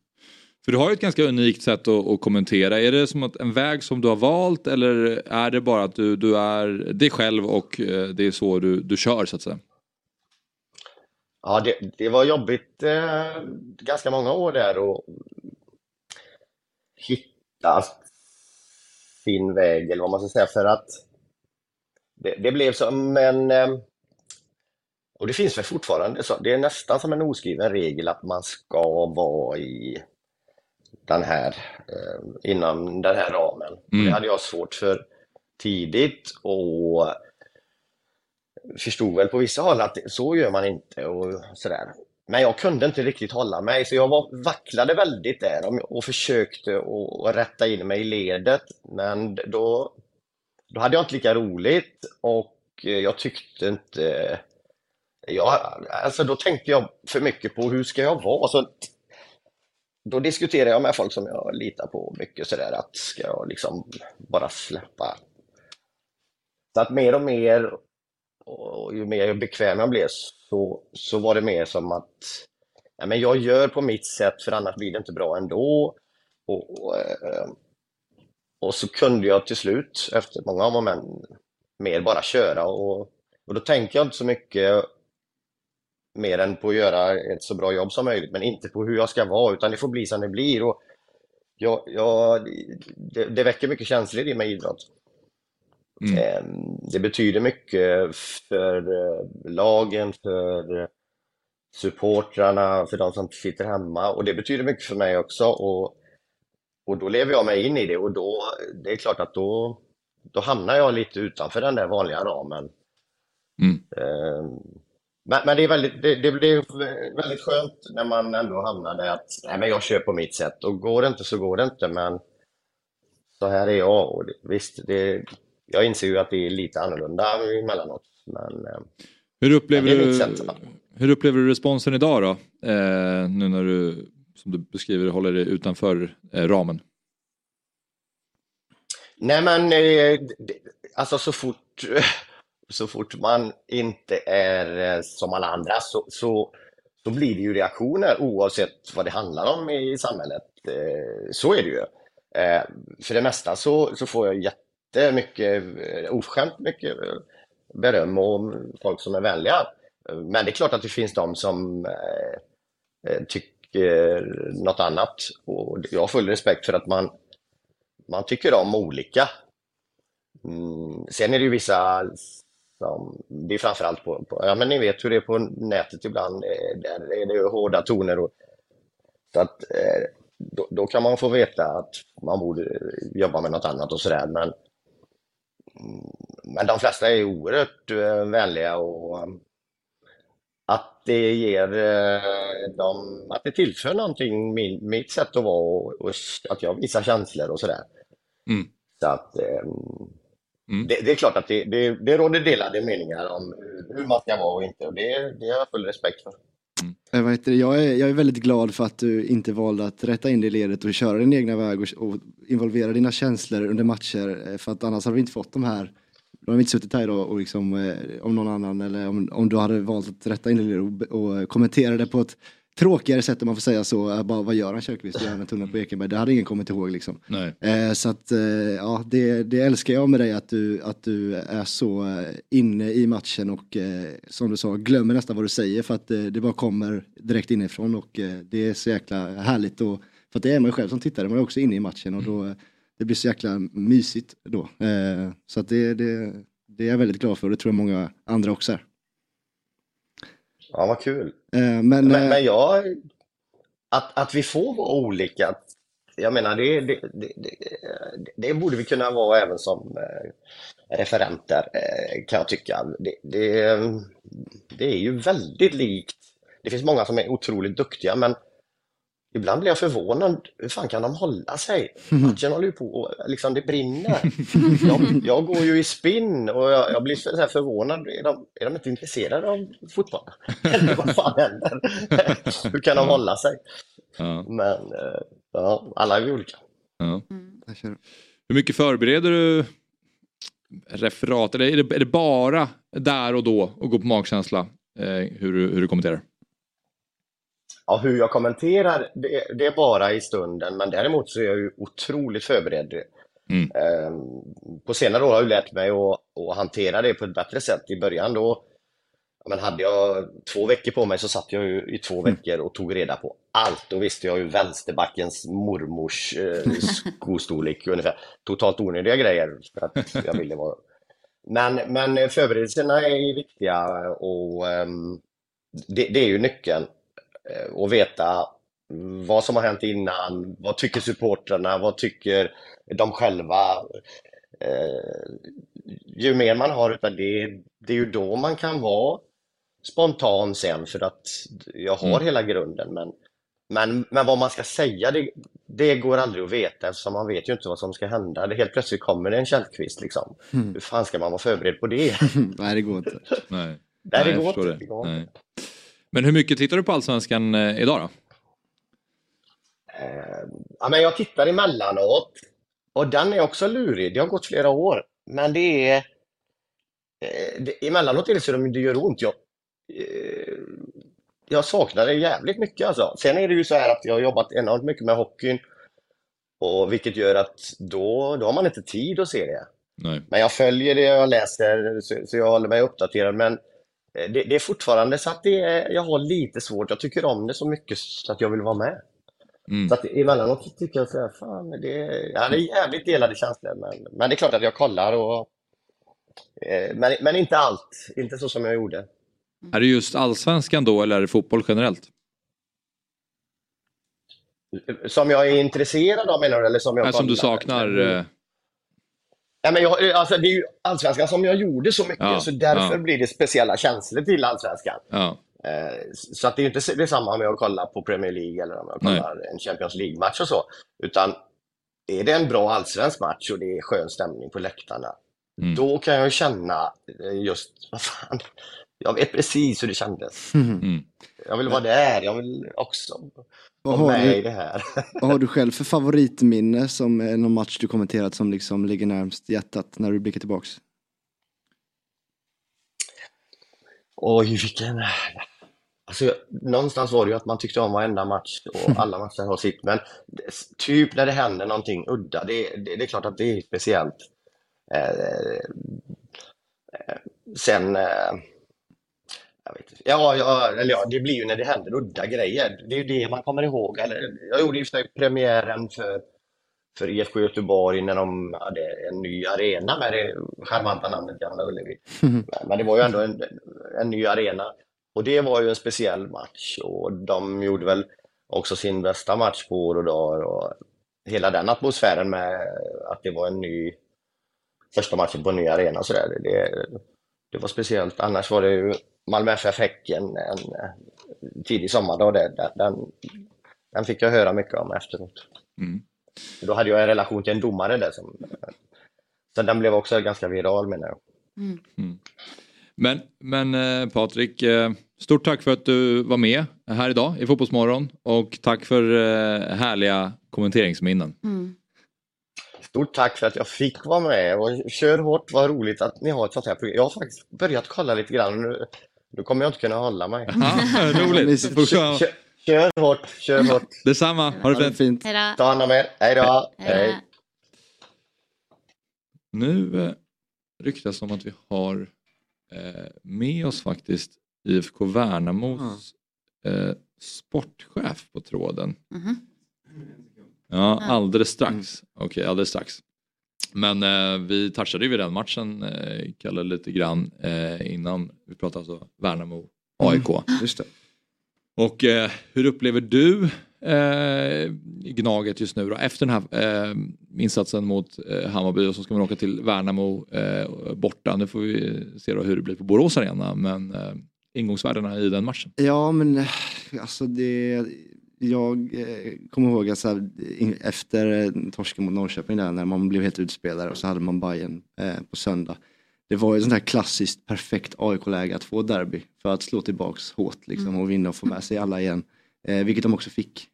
För du har ju ett ganska unikt sätt att, att, kommentera. Är det som att en väg som du har valt eller är det bara att du, du är dig själv och eh, det är så du, du kör så att säga? Ja, det, det var jobbigt eh, ganska många år där att hitta sin väg eller vad man ska säga för att det, det blev som en eh, och det finns väl fortfarande så, det är nästan som en oskriven regel att man ska vara i den här, eh, inom den här ramen. Mm. Det hade jag svårt för tidigt och förstod väl på vissa håll att så gör man inte och sådär. Men jag kunde inte riktigt hålla mig så jag var, vacklade väldigt där och, och försökte att rätta in mig i ledet. Men då, då hade jag inte lika roligt och jag tyckte inte... Jag, alltså då tänkte jag för mycket på hur ska jag vara? Så då diskuterar jag med folk som jag litar på mycket sådär att ska jag liksom bara släppa. Så att mer och mer och ju mer bekväm jag blev så, så var det mer som att ja, men jag gör på mitt sätt för annars blir det inte bra ändå. Och, och, eh, och så kunde jag till slut efter många moment mer bara köra och, och då tänker jag inte så mycket mer än på att göra ett så bra jobb som möjligt, men inte på hur jag ska vara, utan det får bli som det blir. Och jag, jag, det, det väcker mycket känslor i mig idrott. Mm. Ehm, det betyder mycket för eh, lagen, för supportrarna, för de som sitter hemma och det betyder mycket för mig också. Och, och då lever jag mig in i det och då, det är klart att då, då hamnar jag lite utanför den där vanliga ramen. Mm. Men, men, det är väldigt, det, det blir väldigt skönt när man ändå hamnar där att nej, men jag kör på mitt sätt och går det inte så går det inte men så här är jag och det, visst, det, jag inser ju att det är lite annorlunda emellanåt. Men, eh, hur, upplever du, hur upplever du responsen idag då? Eh, nu när du, som du beskriver, håller dig utanför eh, ramen. Nej men, eh, alltså så fort så fort man inte är eh, som alla andra så, så, så blir det ju reaktioner oavsett vad det handlar om i samhället. Eh, så är det ju. Eh, för det mesta så, så får jag jättemycket, oförskämt mycket beröm och folk som är vänliga. Men det är klart att det finns de som tycker något annat. Och jag har full respekt för att man, man tycker om olika. Mm, sen är det ju vissa som, det är framförallt på, på, ja men ni vet hur det är på nätet ibland, eh, där är det hårda toner och så att eh, då, då, kan man få veta att man borde jobba med något annat och sådär men men de flesta är oerhört eh, vänliga och att det ger dem, att det tillför någonting mitt sätt att vara och, och att jag visar känslor och sådär. Mm. Så att Mm. Det, det, är klart att det, det, det råder delade meningar om hur man ska vara och inte och det, det har jag full respekt för. Mm. Jag, är, jag är väldigt glad för att du inte valde att rätta in det i ledet och köra din egna väg och, och involvera dina känslor under matcher eh, för att annars hade vi inte fått de här då hade vi inte suttit här idag och liksom, eh, om någon annan eller om, om du hade valt att rätta in det och, och kommentera det på ett tråkigare sätt om man får säga så. Bara, vad gör han Kjellqvist? Gör han en tunnel på Ekenberg? Det hade ingen kommit ihåg liksom. Eh, så att eh, ja, det, det, älskar jag med dig att du, att du är så eh, inne i matchen och eh, som du sa glömmer nästan vad du säger för att eh, det bara kommer direkt inifrån och eh, det är så jäkla härligt och för att det är man själv som tittare, man är också inne i matchen och då det blir så jäkla mysigt då. så att det, det, det är jag väldigt glad för och det tror jag många andra också är. Ja, vad kul. Eh, men, men, eh, men jag, att, att vi får vara olika, jag menar det, det, det, det, borde vi kunna vara även som eh, referenter kan jag tycka. Det, det, det är ju väldigt likt. Det finns många som är otroligt duktiga men Ibland blir jag förvånad. Hur fan kan de hålla sig? Matchen håller ju på och liksom det brinner. Jag, jag går ju i spinn och jag, jag blir så här förvånad. Är de, är de inte intresserade av fotboll? Eller vad fan händer? Hur kan de hålla sig? Ja. Men eh, ja, alla är vi olika. Ja. Hur mycket förbereder du referat? Eller är det, är det bara där och då och gå på magkänsla eh, hur, du- hur du kommenterar? Ja, hur jag kommenterar, det, det är bara i stunden, men däremot så är jag ju otroligt förberedd. Mm. Ehm, På senare år har jag lärt mig att, att hantera det på ett bättre sätt. I början då, men hade jag två veckor på mig så satt jag ju i två veckor och tog reda på allt. Då visste jag ju vänsterbackens mormors eh, skostorlek ungefär. Totalt onödiga grejer för att jag ville vara... Men, men förberedelserna är viktiga och ehm, det, det är ju nyckeln eh, att veta vad som har hänt innan, vad tycker supportrarna, vad tycker de själva. Eh, ju mer man har utav det, det är ju då man kan vara spontan sen för att jag har Mm. hela grunden. Men, men, men vad man ska säga, det, det går aldrig att veta eftersom man vet ju inte vad som ska hända. Det helt plötsligt kommer det en källkvist liksom. Mm. Hur fan ska man vara förberedd på det? Nej, det går inte. Nej, Nej, Nej, det går inte. Det går Nej. Men hur mycket tittar du på Allsvenskan eh, idag då? Eh, Ja, men jag tittar emellanåt och den är också lurig. Det har gått flera år, men det är... eh, Det, emellanåt är det så de- det gör ont. Jag, eh, jag saknar det jävligt mycket alltså. Sen är det ju så här att jag har jobbat enormt mycket med hockeyn och vilket gör att då, då har man inte tid att se det. Nej. Men jag följer det, jag läser, så, så jag håller mig uppdaterad. Men det, det är fortfarande så att det är, jag har lite svårt. Jag tycker om det så mycket så att jag vill vara med. Mm. Så att emellanåt tycker jag så här, fan, det, ja, det är jävligt delade känslor. Men, men det är klart att jag kollar och... Eh, men, men inte allt, inte så som jag gjorde. Är det just Allsvenskan då eller är det fotboll generellt? Som jag är intresserad av menar du? Eller som jag Nej, som du saknar? eh, Nej, men jag, alltså, det är ju Allsvenskan som jag gjorde så mycket, Ja, så därför ja. blir det speciella känslor till Allsvenskan. Ja. Eh, Så att det är inte detsamma om jag kollar på Premier League eller om jag Nej. kollar en Champions League-match och så. Utan är det en bra allsvensk match och det är skön stämning på läktarna, Mm. då kan jag känna eh, just, vad fan, jag vet precis hur det kändes. Mm. Jag vill vara där, jag vill också Vad vara har, med du, i det här. vad har du själv för favoritminne som är någon match du kommenterat som liksom ligger närmst hjärtat när du blickar tillbaks? Oj, vilken... Alltså, någonstans var det ju att man tyckte om varenda match och alla matcher har sitt, men typ när det händer någonting udda, det, det, det är klart att det är speciellt. Eh, eh, sen... Eh, jag vet inte. Ja, ja, eller ja, det blir ju när det händer udda grejer. Det är ju det man kommer ihåg. Eller, jag gjorde ju premiären för, för IFK Göteborg när de hade en ny arena med det charmanta namnet Gamla Ullevi. Men- Men det var ju ändå en, en ny arena. Och det var ju en speciell match och de gjorde väl också sin bästa match på år och dagar och hela den atmosfären med att det var en ny första matchen på en ny arena och sådär. Det, det var speciellt. Annars var det ju Malmö FF Häcken en tidig sommardag. där. Den, den, den fick jag höra mycket om efteråt. Mm. Då hade jag en relation till en domare där som så den blev också ganska viral menar jag. Men, men eh, Patrik, eh, stort tack för att du var med här idag i Fotbollsmorgon och tack för eh, härliga kommenteringsminnen. Mm. Stort tack för att jag fick vara med och kör hårt, vad roligt att ni har ett sånt här program. Jag har faktiskt börjat kolla lite grann nu, nu kommer jag inte kunna hålla mig. Ja, roligt. Kör, kör, kör hårt, kör hårt. Detsamma, ha det fint. Hejdå. Ta hand om er, hej då. Hej. Nu eh, ryktas om att vi har eh, med oss faktiskt IFK Värnamos eh, sportchef på tråden. Mhm. Ja, Ja. alldeles strax. Okej, alldeles strax. Men eh, vi touchade ju vid den matchen, eh, Kalle, lite grann eh, innan. Vi pratade alltså Värnamo, AIK. Just det. Och eh, hur upplever du eh, Gnaget just nu då? Efter den här eh, insatsen mot eh, Hammarby och så ska man åka till Värnamo eh, borta. Nu får vi se då hur det blir på Borås Arena men eh, ingångsvärdena i den matchen. Ja, men eh, alltså det... jag eh, kommer ihåg att här, efter eh, torsken mot Norrköping där när man blev helt utspelare och så hade man Bayern eh, på söndag. Det var ju ett sånt här klassiskt perfekt AIK-läge att få derby för att slå tillbaks hårt liksom, och vinna och få med sig alla igen. Eh, vilket de också fick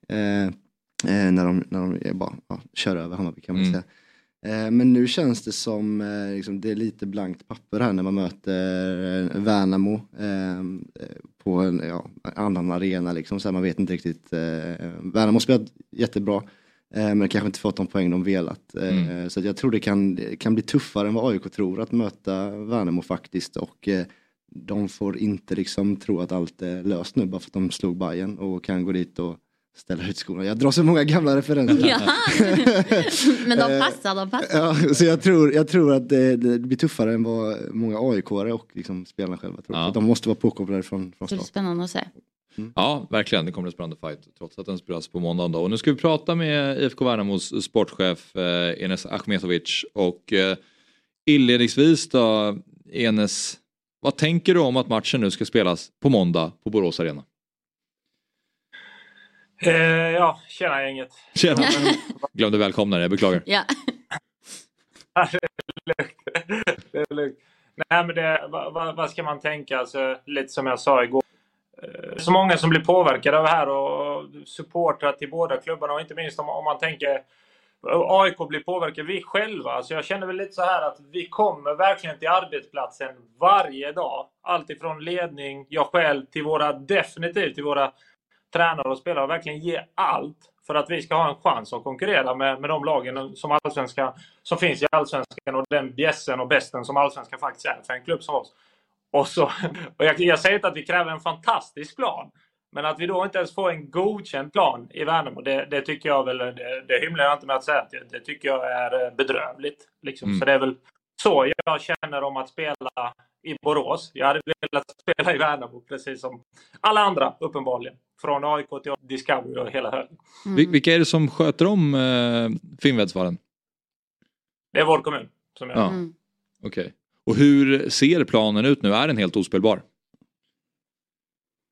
när de, när de bara ja, kör över Hammarby kan man Mm. säga. Eh, Men nu känns det som eh, liksom, det är lite blankt papper här när man möter eh, Värnamo eh, på en ja, annan arena. Liksom, så man vet inte riktigt. Eh, Värnamo har spelat jättebra eh, men kanske inte fått de poäng de velat. Eh, Så jag tror det kan, kan bli tuffare än vad AIK tror att möta Värnamo faktiskt. Och de får inte liksom tro att allt är löst nu bara för att de slog Bayern och kan gå dit och ställa ut skorna. Jag drar så många gamla referenser. Ja. Men de Eh, passar, de passar. Ja, så jag tror, jag tror att det, det blir tuffare än vad många aik och liksom spelarna själva tror. Ja. De måste vara påkopplade från, från Det blir start. spännande att se. Ja, verkligen. Det kommer en spännande fight trots att den spelas på måndag. Då. Och nu ska vi prata med IFK Värnamos sportchef eh, Enes Achmetovic. Och eh, inledningsvis då, Enes, vad tänker du om att matchen nu ska spelas på måndag på Borås Arena? Eh, ja, tjena gänget. Tjena! Glömde välkomna dig, jag beklagar. Ja. det är lugnt. Nej, men det, vad, vad, vad ska man tänka? Alltså, lite som jag sa igår. Eh, Så många som blir påverkade av det här och supportrar till båda klubbarna och inte minst om, om man tänker AIK blir påverkade, vi själva. Alltså jag känner väl lite så här att vi kommer verkligen till arbetsplatsen varje dag. Allt ifrån ledning, jag själv, till våra, definitivt till våra tränare och spelare. Verkligen ge allt för att vi ska ha en chans att konkurrera med, med de lagen som, allsvenska, som finns i Allsvenskan och den bjässen och bästen som Allsvenskan faktiskt är för en klubb som oss. Och så, och jag, jag säger inte att vi kräver en fantastisk plan. Men att vi då inte ens får en godkänd plan i Värnamo, det, det tycker jag väl, det, det hymlar jag inte med att säga, att det, det tycker jag är bedrövligt. Liksom. Mm. Så det är väl så jag känner om att spela i Borås. Jag hade velat spela i Värnamo, precis som alla andra uppenbarligen. Från AIK till Discovery och hela högen. Vil- Vilka är det som sköter om eh, Finnvedsvallen? Det är vår kommun som gör. Ja. Okej. Och hur ser planen ut nu? Är den helt ospelbar?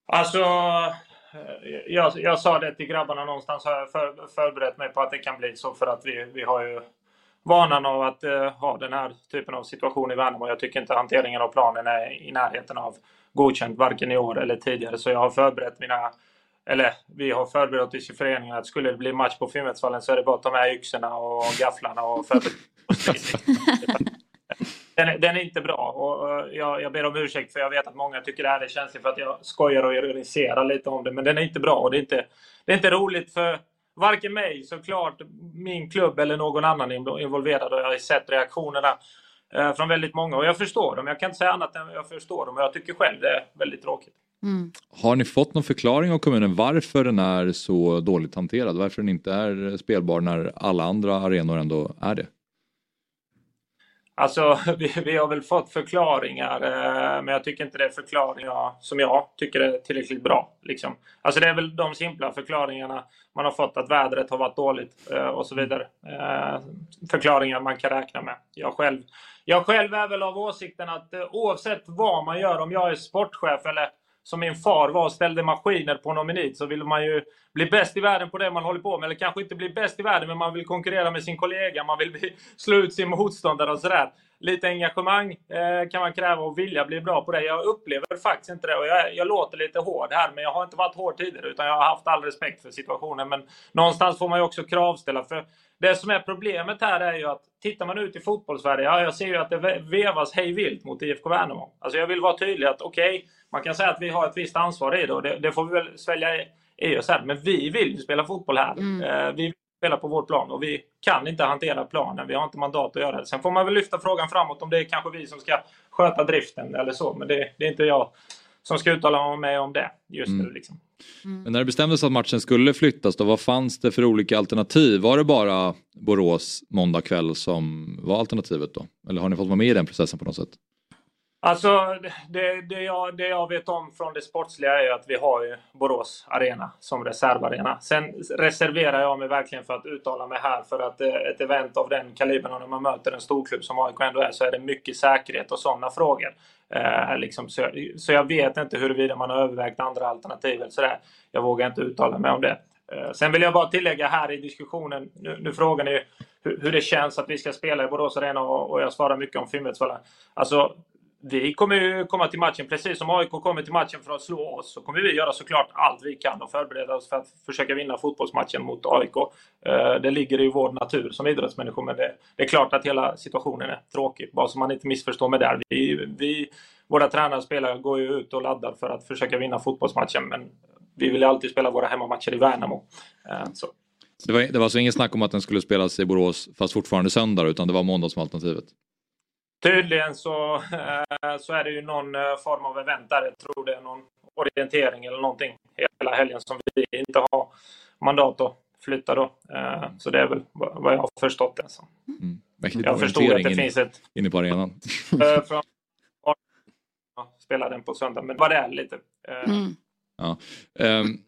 Alltså, eh, jag, jag sa det till grabbarna någonstans. Har jag för, förberett mig på att det kan bli så för att vi, vi har ju vanan av att eh, ha den här typen av situation i Värnamo. Jag tycker inte hanteringen av planen är i närheten av godkänt varken i år eller tidigare. Så jag har förberett mina eller vi har förberett oss i föreningen att skulle det bli match på Finnvedsvallen så är det bara att ta med yxorna och gafflarna och förbereda. Den, är- den är inte bra och jag, jag ber om ursäkt för jag vet att många tycker det här är känsligt för att jag skojar och ironiserar lite om det. Men den är inte bra och det är inte, det är inte roligt för varken mig såklart, min klubb eller någon annan inv- involverad. Och jag har sett reaktionerna eh, från väldigt många och jag förstår dem. Jag kan inte säga annat än jag förstår dem och jag tycker själv det är väldigt tråkigt. Har ni fått någon förklaring av kommunen varför den är så dåligt hanterad? Varför den inte är spelbar när alla andra arenor ändå är det? Alltså, vi, vi har väl fått förklaringar, eh, men jag tycker inte det är förklaringar som jag tycker är tillräckligt bra. Liksom. Alltså det är väl de simpla förklaringarna man har fått att vädret har varit dåligt eh, och så vidare. Eh, förklaringar man kan räkna med. Jag själv, jag själv är väl av åsikten att eh, oavsett vad man gör, om jag är sportchef eller som min far var och ställde maskiner på någon minut så vill man ju bli bäst i världen på det man håller på med. Eller kanske inte bli bäst i världen, men man vill konkurrera med sin kollega. Man vill bli, slå ut sin motståndare och sådär. Lite engagemang eh, kan man kräva och vilja bli bra på det. Jag upplever faktiskt inte det. Och jag, jag låter lite hård här, men jag har inte varit hård tidigare. Utan jag har haft all respekt för situationen. Men någonstans får man ju också kravställa. För det som är problemet här är ju att tittar man ut i fotbollssverige, ja, jag ser ju att det ve- vevas hej vilt mot IFK Värnamo. Alltså jag vill vara tydlig att okej, man kan säga att vi har ett visst ansvar i det och det, det får vi väl svälja i, oss här. Men vi vill ju spela fotboll här. Eh, vi vill spela på vår plan och vi kan inte hantera planen. Vi har inte mandat att göra det. Sen får man väl lyfta frågan framåt om det är kanske vi som ska sköta driften eller så. Men det, det är inte jag som ska uttala mig om det just nu. Mm. Liksom. Men när det bestämdes att matchen skulle flyttas då, vad fanns det för olika alternativ? Var det bara Borås måndag kväll som var alternativet då? Eller har ni fått vara med i den processen på något sätt? Alltså, det, det, jag, det jag vet om från det sportsliga är ju att vi har ju Borås Arena som reservarena. Sen reserverar jag mig verkligen för att uttala mig här för att eh, ett event av den kalibern och när man möter en storklubb som AIK ändå är så är det mycket säkerhet och sådana frågor. Eh, liksom, så, jag, så jag vet inte huruvida man har övervägt andra alternativ eller sådär. Jag vågar inte uttala mig om det. Eh, sen vill jag bara tillägga här i diskussionen, nu, nu frågar ni hur, hur, det känns att vi ska spela i Borås Arena och, och jag svarar mycket om Finnvedsvallen. Alltså, vi kommer ju komma till matchen, precis som AIK kommer till matchen för att slå oss, så kommer vi göra såklart allt vi kan och förbereda oss för att försöka vinna fotbollsmatchen mot AIK. Eh, det ligger i vår natur som idrottsmänniskor, men det, det är klart att hela situationen är tråkig. Bara så man inte missförstår mig där. Vi, vi, våra tränare och spelare går ju ut och laddar för att försöka vinna fotbollsmatchen, men vi vill alltid spela våra hemmamatcher i Värnamo. Eh, så. Det var, det var alltså inget snack om att den skulle spelas i Borås fast fortfarande söndag utan det var måndag som alternativet? Tydligen så, eh, så är det ju någon eh, form av event där. Jag tror det är någon orientering eller någonting hela helgen som vi inte har mandat att flytta då. Eh, så det är väl vad jag har förstått det som. Mm. Jag förstod att det in, finns ett... Inne på arenan. från, spela den på söndag, men vad det är lite. Mm. Ja. Um,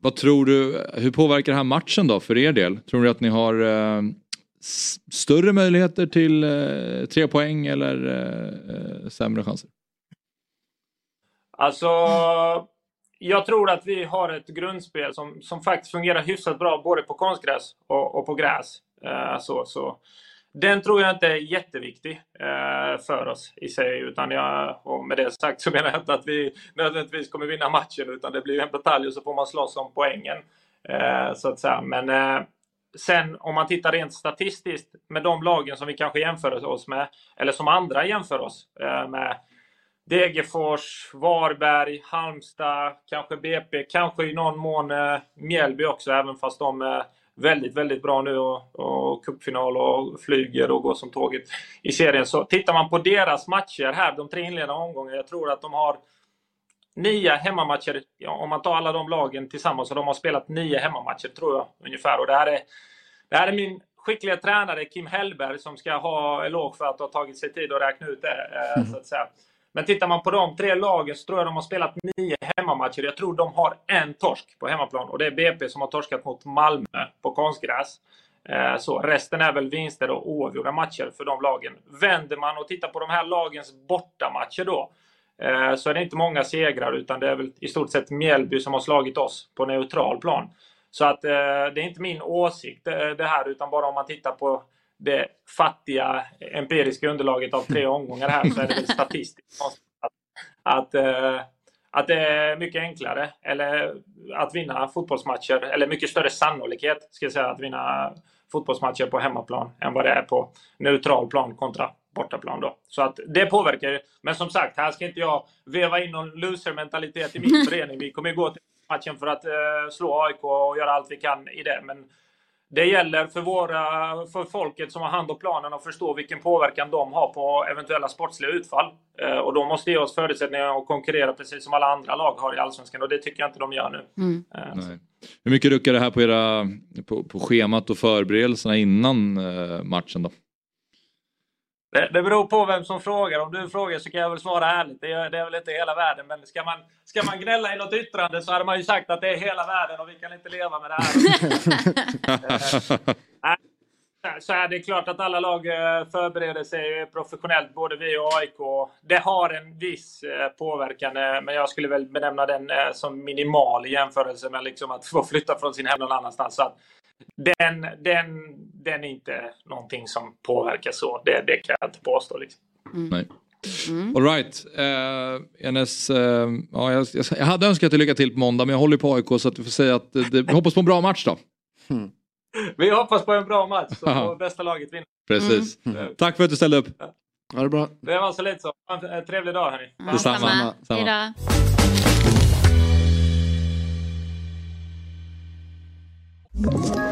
vad tror du, hur påverkar det här matchen då för er del? Tror du att ni har uh, större möjligheter till eh, tre poäng eller eh, eh, sämre chanser? Alltså, jag tror att vi har ett grundspel som, som faktiskt fungerar hyfsat bra både på konstgräs och, och på gräs. Eh, så, så den tror jag inte är jätteviktig eh, för oss i sig. Utan jag, och med det sagt så menar jag inte att vi nödvändigtvis kommer vinna matchen. Utan det blir en batalj och så får man slåss om poängen. Eh, så att säga. Men eh, sen om man tittar rent statistiskt med de lagen som vi kanske jämför oss med. Eller som andra jämför oss eh, med. Degerfors, Varberg, Halmstad, kanske BP, kanske i någon mån eh, Mjällby också, även fast de är väldigt, väldigt bra nu och, och cupfinal och flyger och går som tåget i serien. Så tittar man på deras matcher här, de tre inledande omgångarna, jag tror att de har nio hemmamatcher, ja, om man tar alla de lagen tillsammans, så de har spelat nio hemmamatcher tror jag ungefär. Och det här är, det här är min skickliga tränare Kim Hellberg som ska ha eloge för att ha tagit sig tid att räkna ut det. Mm. Så att säga. Men tittar man på de tre lagen så tror jag de har spelat nio hemmamatcher. Jag tror de har en torsk på hemmaplan och det är BP som har torskat mot Malmö på konstgräs. Eh, så resten är väl vinster och oavgjorda matcher för de lagen. Vänder man och tittar på de här lagens bortamatcher då eh, så är det inte många segrar utan det är väl i stort sett Mjällby som har slagit oss på neutral plan. Så att eh, det är inte min åsikt det här utan bara om man tittar på det fattiga empiriska underlaget av tre omgångar här så är det väl statistiskt att, att, att det är mycket enklare eller att vinna fotbollsmatcher, eller mycket större sannolikhet ska jag säga, att vinna fotbollsmatcher på hemmaplan än vad det är på neutral plan kontra bortaplan. Då. Så att det påverkar ju. Men som sagt, här ska inte jag veva in någon loser-mentalitet i min förening. Vi kommer gå till matchen för att uh, slå AIK och göra allt vi kan i det. Men det gäller för, våra, för folket som har hand om planen att förstå vilken påverkan de har på eventuella sportsliga utfall. Eh, och de måste ge oss förutsättningar att konkurrera precis som alla andra lag har i Allsvenskan och det tycker jag inte de gör nu. Mm. Eh, Hur mycket ruckar det här på, era, på, på schemat och förberedelserna innan eh, matchen då? Det, det beror på vem som frågar. Om du frågar så kan jag väl svara ärligt. Det är, det är väl inte hela världen. Men ska man, ska man gnälla i något yttrande så hade man ju sagt att det är hela världen och vi kan inte leva med det här. så är det klart att alla lag eh, förbereder sig professionellt, både vi och AIK. Det har en viss eh, påverkan, eh, men jag skulle väl benämna den som minimal i jämförelse med liksom att få flytta från sin hem någon annanstans. Så den, den, den är inte någonting som påverkar så. Det, det kan jag inte påstå. Liksom. Mm. Nej. Mm. All right. Uh, Enes, uh, ja, jag, jag, hade önskat dig lycka till på måndag men jag håller på AIK så att vi får säga att det, vi hoppas på en bra match då. Mm. Vi hoppas på en bra match så bästa laget vinna. Precis. Mm. Tack för att du ställde upp. Ha det bra. Det var så lite så. En trevlig dag hörni. Mm. Detsamma. Samma. Samma.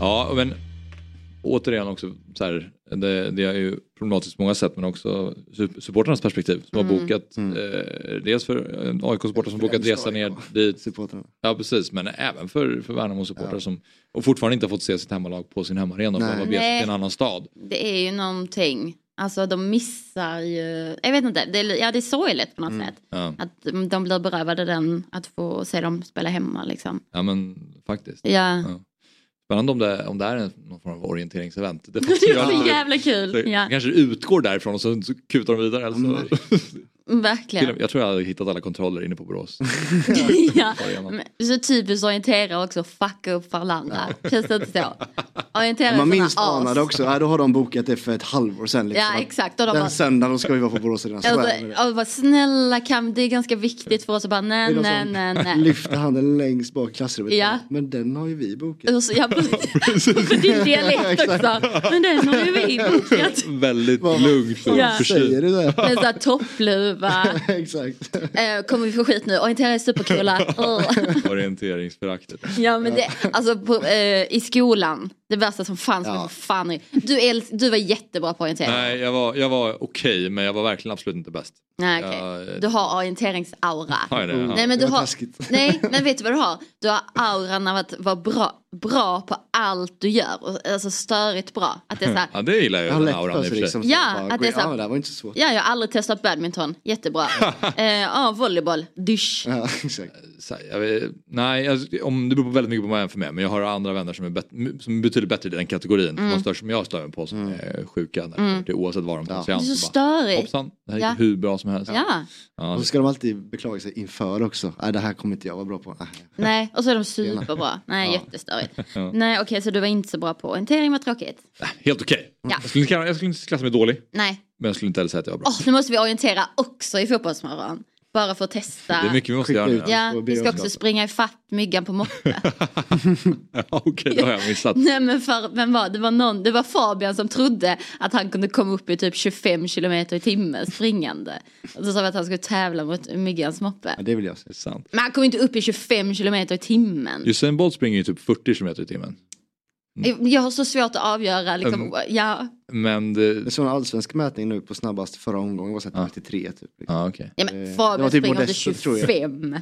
Ja, men återigen också så här, det, det är ju problematiskt på många sätt men också su- supportrarnas perspektiv som Mm. har bokat eh, dels för AIK-supportrar som bokat resa ner dit. Ja precis men även för, för Värnamo-supportrar som och fortfarande inte har fått se sitt hemmalag på sin hemmaarena för sig Nej. till en annan stad. Det är ju någonting. Alltså de missar ju, jag vet inte, det är, ja det är sorgligt på något sätt. Ja. Att de, blir berövade den, att få se dem spela hemma liksom. ja men faktiskt. Ja. Spännande om det, om det är någon form av orienteringsevent. Det, Det är så jävla kul. Så Ja, kanske utgår därifrån och så, så kutar de vidare. Alltså. verkligen. Jag tror jag hade hittat alla kontroller inne på Borås. ja. Så typiskt orientera också, fucka upp för alla andra. Känns det inte så? Orientera Man såna anade också, ja, då har de bokat det för ett halvår sedan. Liksom. Ja, Att exakt. Och de Den bara- söndagen ska vi vara på Borås det. Alltså, och bara, snälla kan, det är ganska viktigt för oss att bara nej nej nej nej. Lyfter handen längst bak i klassrummet. Ja. Men den har ju vi bokat. Och så, ja, precis. Din dialekt också. Men den har ju vi bokat. Väldigt lugnt och Ja. försynt. Säger du det? Med sån toppluva. Exakt. Eh, kommer vi få skit nu? Orientera är supercoola. Oh. Orienteringsföraktet. Ja men det, alltså på, eh, i skolan, det värsta som fanns. Ja. Fan, du, äls- du var jättebra på orientering. Nej, jag var, jag var okej men jag var verkligen absolut inte bäst. Nej, okej. Jag- Du har orienteringsaura. Har jag det? Ja. Nej men du har, nej men vet du vad du har? Du har auran av att vara bra, bra på allt du gör. Och, Alltså störigt bra. Att det är så här, Ja det gillar jag, Jag har den lätt auran för för liksom. Ja, Bara att det är så här- Ja, det var inte så svårt. ja jag har aldrig testat badminton, jättebra. eh, ja volleyboll, dysch. Ja, exakt. Så här, jag vet, nej, jag, om, det beror på väldigt mycket på vad man jämför med. Men jag har andra vänner som är, bet, som är betydligt bättre i den kategorin. Mm. Som, stör, som jag stör mig på som är sjuka. När Mm. det, oavsett vad de tar sig Det är an. så så störigt. Hoppsan, det här gick Ja. hur bra som helst. Ja. Ja, Och så ska de alltid beklaga sig inför också. Nej, det här kommer inte jag vara bra på. Nej. Nej, och så är de superbra. Nej, Ja. jättestörigt. Ja. Nej, okej, så du var inte så bra på orientering, vad tråkigt. Helt okej. Ja. Jag, skulle inte, jag skulle inte klassa mig dålig. Nej, Men jag skulle inte heller säga att jag var bra. Åh, nu måste vi orientera också i fotbollsmorgon. Bara för att testa. Det är mycket vi måste göra nu. Ja, vi ska också springa ifatt myggan på moppe. Ja, okej, det har jag missat. Nej men för, vem var det? var någon, det var Fabian som trodde att han kunde komma upp i typ 25 kilometer i timmen springande. Och så sa vi att han skulle tävla mot myggans moppe. Ja, det vill jag se. Sant. Men han kom inte upp i 25 kilometer i timmen. Usain Bolt springer ju typ 40 km i timmen. Jag har så svårt att avgöra liksom, Mm. ja, Men det... Det är sån allsvensk mätning nu på snabbast förra omgången var så att 93 typ. Ja, okej. ja Eh, men det Fabian var typ springer inte Modesto, tror jag. 25.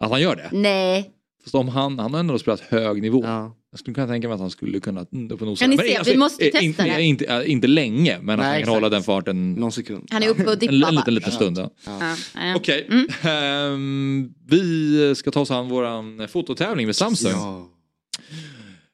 Att han gör det? Nej. Fast om han, han har ändå spelat hög nivå. Jag skulle kunna tänka mig att han skulle kunna mm, upp och nosa. Kan ni Men, se? alltså, Vi måste eh, testa inte, det. Inte, inte, inte länge men att Nej, han kan hålla den farten. Någon sekund. Han är uppe och En, dippar en bara. liten, liten stund. Ja. Ja, ja. Okej, Mm. Ehm, vi ska ta oss an våran fototävling med Samsung.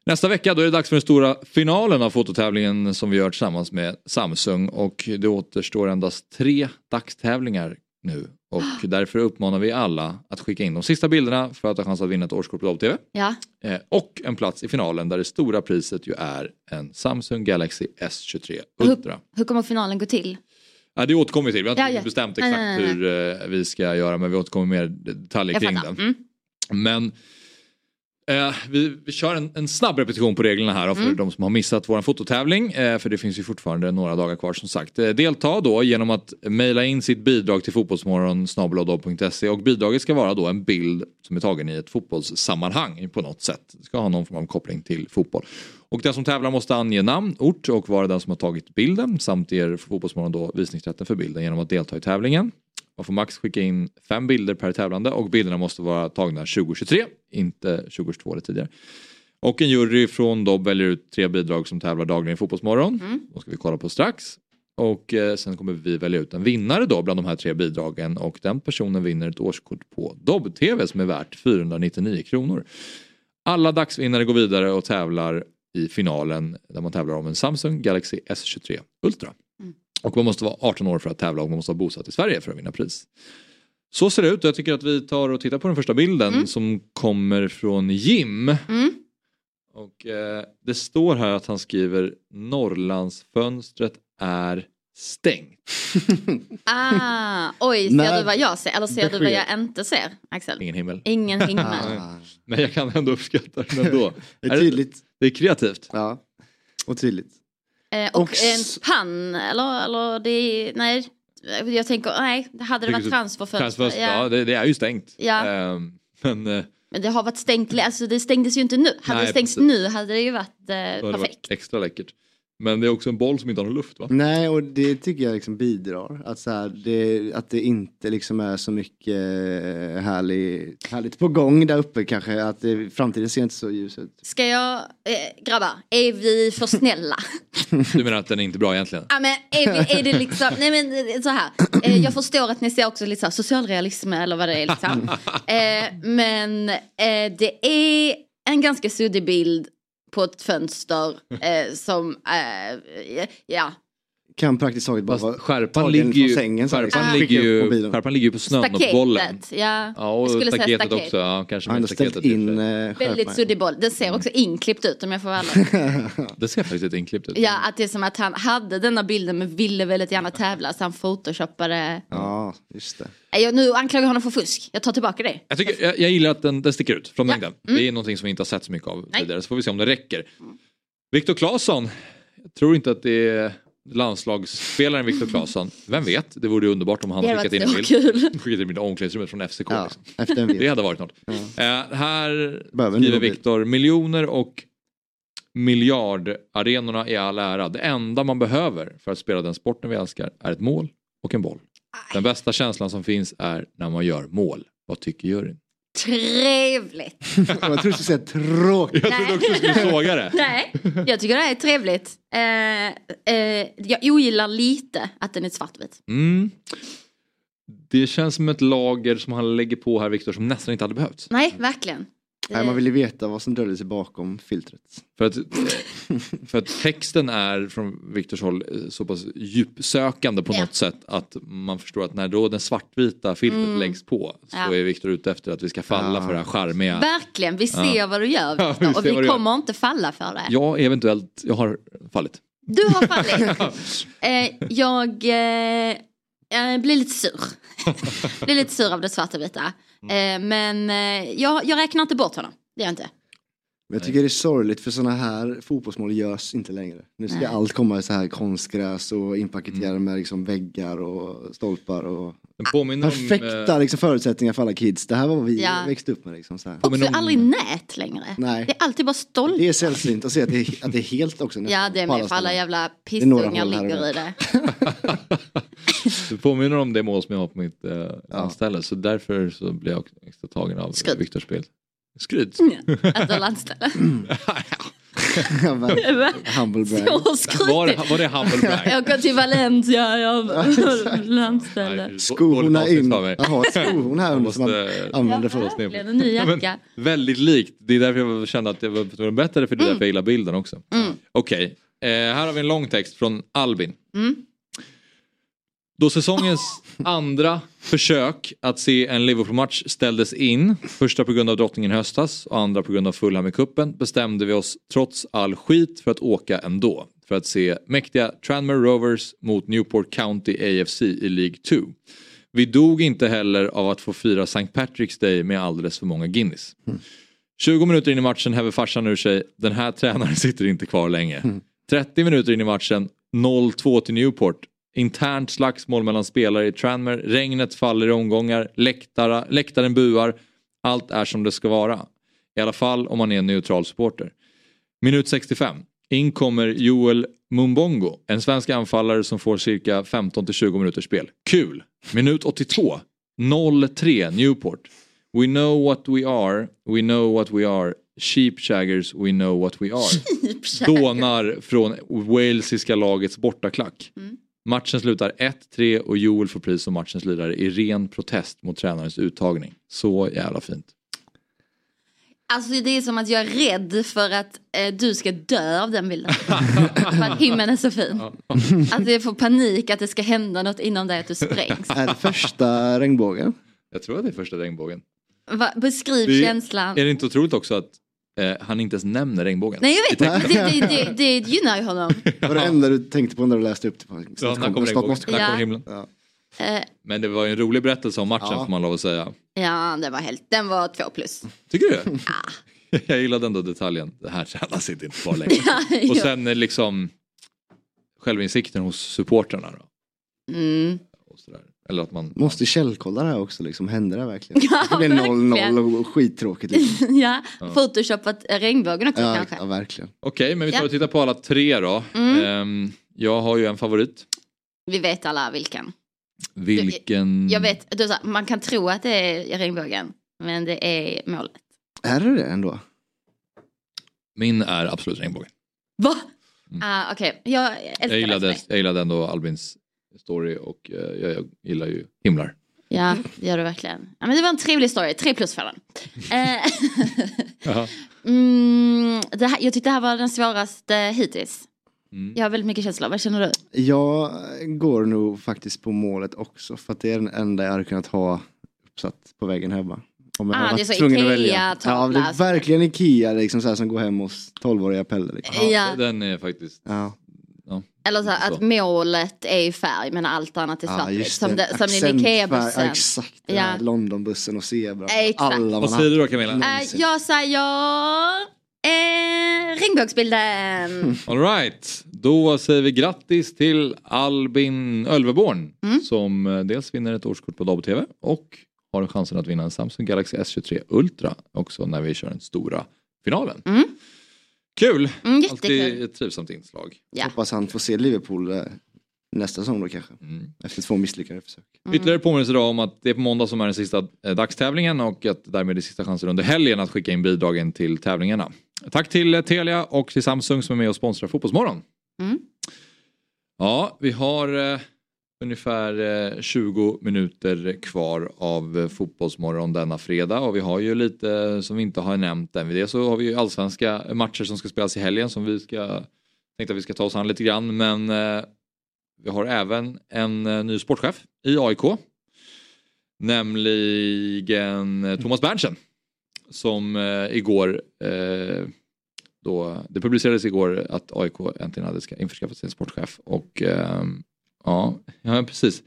Nästa vecka då är det dags för den stora finalen av fototävlingen som vi gör tillsammans med Samsung och det återstår endast tre dagstävlingar nu och därför uppmanar vi alla att skicka in de sista bilderna för att ha chans att vinna ett årskort på TV Ja. eh, och en plats i finalen där det stora priset ju är en Samsung Galaxy S23 Ultra. Hur kommer finalen gå till? Ja, det återkommer vi till, vi har inte Ja, ja. bestämt Nej, exakt nej, nej, hur eh, vi ska göra men vi återkommer mer detaljer kring det. Mm. Men eh, vi, vi kör en, en snabb repetition på reglerna här för Mm. de som har missat vår fototävling. Eh, för det finns ju fortfarande några dagar kvar som sagt. Eh, delta då genom att mejla in sitt bidrag till fotbollsmorgon och bidraget ska vara då en bild som är tagen i ett fotbollssammanhang på något sätt. Det ska ha någon form av koppling till fotboll. Och den som tävlar måste ange namn, ort och vara den som har tagit bilden samt ger Fotbollsmorgon då visningsrätten för bilden genom att delta i tävlingen. Man får max skicka in fem bilder per tävlande och bilderna måste vara tagna 2023, inte 2022 eller tidigare. Och en jury från Dobb väljer ut tre bidrag som tävlar dagligen i Fotbollsmorgon. Mm. De ska vi kolla på strax. Och eh, sen kommer vi välja ut en vinnare då bland de här tre bidragen och den personen vinner ett årskort på Dobb-TV som är värt 499 kronor. Alla dagsvinnare går vidare och tävlar i finalen där man tävlar om en Samsung Galaxy S23 Ultra. Och man måste vara 18 år för att tävla och man måste vara bosatt i Sverige för att vinna pris. Så ser det ut och jag tycker att vi tar och tittar på den första bilden som kommer från Jim. Mm. Och eh, det står här att han skriver Norrlandsfönstret är stängt. Ah, oj, ser du vad jag ser? Eller ser du vad jag inte ser, Axel? Ingen himmel. Ingen himmel. Men jag kan ändå uppskatta den ändå. Det är tydligt. Det är kreativt. Ja, och tydligt. Eh, och, Och en pann, eller, eller det nej. Jag tänker, nej, hade det varit transferfönster. Transfönster, ja, Ja. det, det är ju stängt. Ja. Ehm, men eh, Men det har varit stängt, alltså det stängdes ju inte nu. Hade Nej, det stängts precis. nu hade det ju varit eh, perfekt. varit extra läckert. Men det är också en boll som inte har någon luft va? Nej, och det tycker jag liksom bidrar. Att, så här, det, att det inte liksom är så mycket eh, härlig, härligt på gång där uppe kanske. Att det, framtiden ser inte så ljus ut. Ska jag, eh, grabbar, är vi för snälla? Du menar att den är inte bra egentligen? Ja men är, vi, är det liksom, nej men eh, så här. Eh, jag förstår att ni ser också lite så här socialrealism eller vad det är liksom. Eh, men eh, det är en ganska suddig bild på ett fönster eh, som, eh, ja. Kan praktiskt taget bara vara Skärpan tagen ligger från ju, sängen. så här, skärpan liksom. ligger ju, skärpan ligger ju på snön och bollen. Staketet, ja. Ja och Jag skulle säga staketet staket. också. Ja, kanske Han staketet. in eh, Väldigt suddig boll. Den ser också inklippt ut om jag får vara. Det ser faktiskt inklippt ut. Ja, att det är som att han hade denna bilden men ville väldigt gärna tävla så han photoshoppade. Ja, just det. Jag, nu anklagar jag honom för fusk. Jag tar tillbaka det. Jag, tycker, jag, jag gillar att den, den sticker ut från Ja. mängden. Mm. Det är någonting som vi inte har sett så mycket av tidigare. Så får vi se om det räcker. Viktor Claesson. Jag tror inte att det är landslagsspelaren Viktor Claesson. Vem vet? Det vore ju underbart om han skickat in en varit bild. så kul. Skickat in i omklädningsrummet från FCK. Ja, liksom. efter en Det hade varit något. Eh, här Behöver en skriver bild. Viktor, miljoner och miljardarenorna i all ära. Det enda man behöver för att spela den sporten vi älskar är ett mål och en boll. Den bästa känslan som finns är när man gör mål. Vad tycker juryn? Trevligt. Jag trodde du skulle säga tråkigt. Jag trodde också du skulle såga det. Nej, jag tycker det är trevligt. Eh, eh, jag ogillar lite att den är svartvit. Mm. Det känns som ett lager som han lägger på här Viktor som nästan inte hade behövts. Nej, verkligen. Nej, man vill ju veta vad som döljer sig bakom filtret. För att, för att texten är från Viktors håll eh, så pass djupsökande på Ja. något sätt att man förstår att när då den svartvita filtret Mm. läggs på så Ja. är Viktor ute efter att vi ska falla Ah. för det här charmiga. Verkligen, vi ser Ja. vad du gör Ja, vi Victor, och vi kommer inte falla för det. Ja, eventuellt. Jag har fallit. Du har fallit. eh, jag eh, jag blir lite sur. blir lite sur av det svartvita. Eh, men eh, jag, jag räknar inte bort honom. Det gör jag inte. Men jag tycker det är sorgligt för sådana här fotbollsmål görs inte längre. Nu ska Nej. allt komma i så här konstgräs och inpaketerat med liksom väggar och stolpar och Den påminner om... perfekta eh, liksom, förutsättningar för alla kids. Det här var vad vi Ja. växte upp med. Liksom, så här. Också aldrig nät längre. Nej. Det är alltid bara stolt. Det är sällsynt att se att det är, att det är helt också. nästan, Ja det är med för alla jävla Det pissungar och ligger i det. Du påminner om det mål som jag har på mitt eh, landställe så därför så blir jag också extra tagen av. Viktors spel. Skryt. Att du har landställe. Ja, Humble brag. Var var det humble brag? Jag går till Valencia, jag har landställe. Skohorna in. ett skohorn här under som man använder för. Verkligen, en ny Ja, men jacka. Väldigt likt. Det är därför jag kände att det var tvungen att berätta det för det är därför jag gillar bilden också. Mm. Okej, eh, här har vi en lång text från Albin. Mm. Då säsongens andra försök att se en Liverpool-match ställdes in, första på grund av drottningen höstas och andra på grund av Fulham i kuppen bestämde vi oss trots all skit för att åka ändå. För att se mäktiga Tranmere Rovers mot Newport County AFC i League 2. Vi dog inte heller av att få fira St. Patrick's Day med alldeles för många Guinness. 20 minuter in i matchen häver farsan ur sig, den här tränaren sitter inte kvar länge. 30 minuter in i matchen, 0-2 till Newport. Internt slagsmål mellan spelare i Tranmere, regnet faller i omgångar, läktara, läktaren buar. Allt är som det ska vara. I alla fall om man är en neutral supporter. Minut 65. In kommer Joel Mumbongo, en svensk anfallare som får cirka 15-20 minuters spel. Kul! Minut 82. 0-3 Newport. We know what we are, we know what we are. Sheepshaggers, we know what we are. Dånar från walesiska lagets bortaklack. Matchen slutar 1-3 och Joel får pris som matchens lirare i ren protest mot tränarens uttagning. Så jävla fint. Alltså det är som att jag är rädd för att eh, du ska dö av den bilden. för att himlen är så fin. Att jag får panik att det ska hända något inom dig att du sprängs. Är det första regnbågen? Jag tror att det är första regnbågen. Va, beskriv Det känslan. Är det inte otroligt också att eh, han inte ens nämner regnbågen? Nej jag vet, det, det, det, det gynnar ju honom. Det var det enda du tänkte på när du läste upp det. Ja, Snart kom snart måste Ja. himlen? Ja. Eh, Men det var ju en rolig berättelse om matchen Ja. får man lov att säga. ja, det var helt, den var två plus. Tycker du? Jag gillade ändå detaljen. Det här sitter inte kvar längre. Ja, Och ja. sen eh, liksom självinsikten hos supportrarna. Då. Mm. Och sådär. Eller att man... Måste källkolla det här också liksom, hände det verkligen? Det blir verkligen. 0-0 och skittråkigt liksom. ja, photoshopat regnbågen också Ja, kanske. ja, verkligen. Okej, men vi tar Ja. och tittar på alla tre då. Mm. Ehm, jag har ju en favorit. Vi vet alla vilken. Vilken... Jag vet, du, man kan tro att det är regnbågen. Men det är målet. Är det det ändå? Min är absolut regnbågen. Va? Ah, Okej, jag älskar Jag gillade, jag gillade ändå Albins story och eh, jag, jag gillar ju himlar. Ja, det gör du verkligen. Ja, men det var en trevlig story, tre plus för den. Eh, mm, det här, jag tyckte det här var den svåraste hittills. Mm. Jag har väldigt mycket känslor, vad känner du? Jag går nog faktiskt på målet också för att det är den enda jag hade kunnat ha uppsatt på väggen hemma. Om jag Ah, hade det är varit så tvungen att välja. Ja, det är verkligen Ikea liksom så här, som går hem hos 12-åriga Pelle. Liksom. Ja. Den är faktiskt... Ja. Eller så att målet är i färg men allt annat är Ja, svartvitt. just som, det. som i Accentfärg, Ikea-bussen. Ja, exakt. Ja. Ja. Londonbussen och zebra. Exakt. Alla Vad säger du då Camilla? Eh, jag säger eh, regnbågsbilden. All right, då säger vi grattis till Albin Ölveborn Mm. som eh, dels vinner ett årskort på Dabo-TV och har chansen att vinna en Samsung Galaxy S23 Ultra också när vi kör den stora finalen. Mm. Kul! Mm, Alltid ett trivsamt inslag. Ja. Hoppas han får se Liverpool eh, nästa säsong då kanske. Mm. Efter två misslyckade försök. Ytterligare påminnelse då om att det är på måndag som är den sista eh, dagstävlingen och att därmed är det sista chansen under helgen att skicka in bidragen till tävlingarna. Tack till eh, Telia och till Samsung som är med och sponsrar Fotbollsmorgon. Mm. Ja, vi har eh, ungefär eh, 20 minuter kvar av eh, Fotbollsmorgon denna fredag och vi har ju lite som vi inte har nämnt än vid det så har vi ju allsvenska matcher som ska spelas i helgen som vi ska tänkte att vi ska ta oss an lite grann men eh, vi har även en eh, ny sportchef i AIK. Nämligen Thomas Berntsen. Som eh, igår, eh, då, det publicerades igår att AIK äntligen hade införskaffat sin sportchef. Och ja, ja, precis.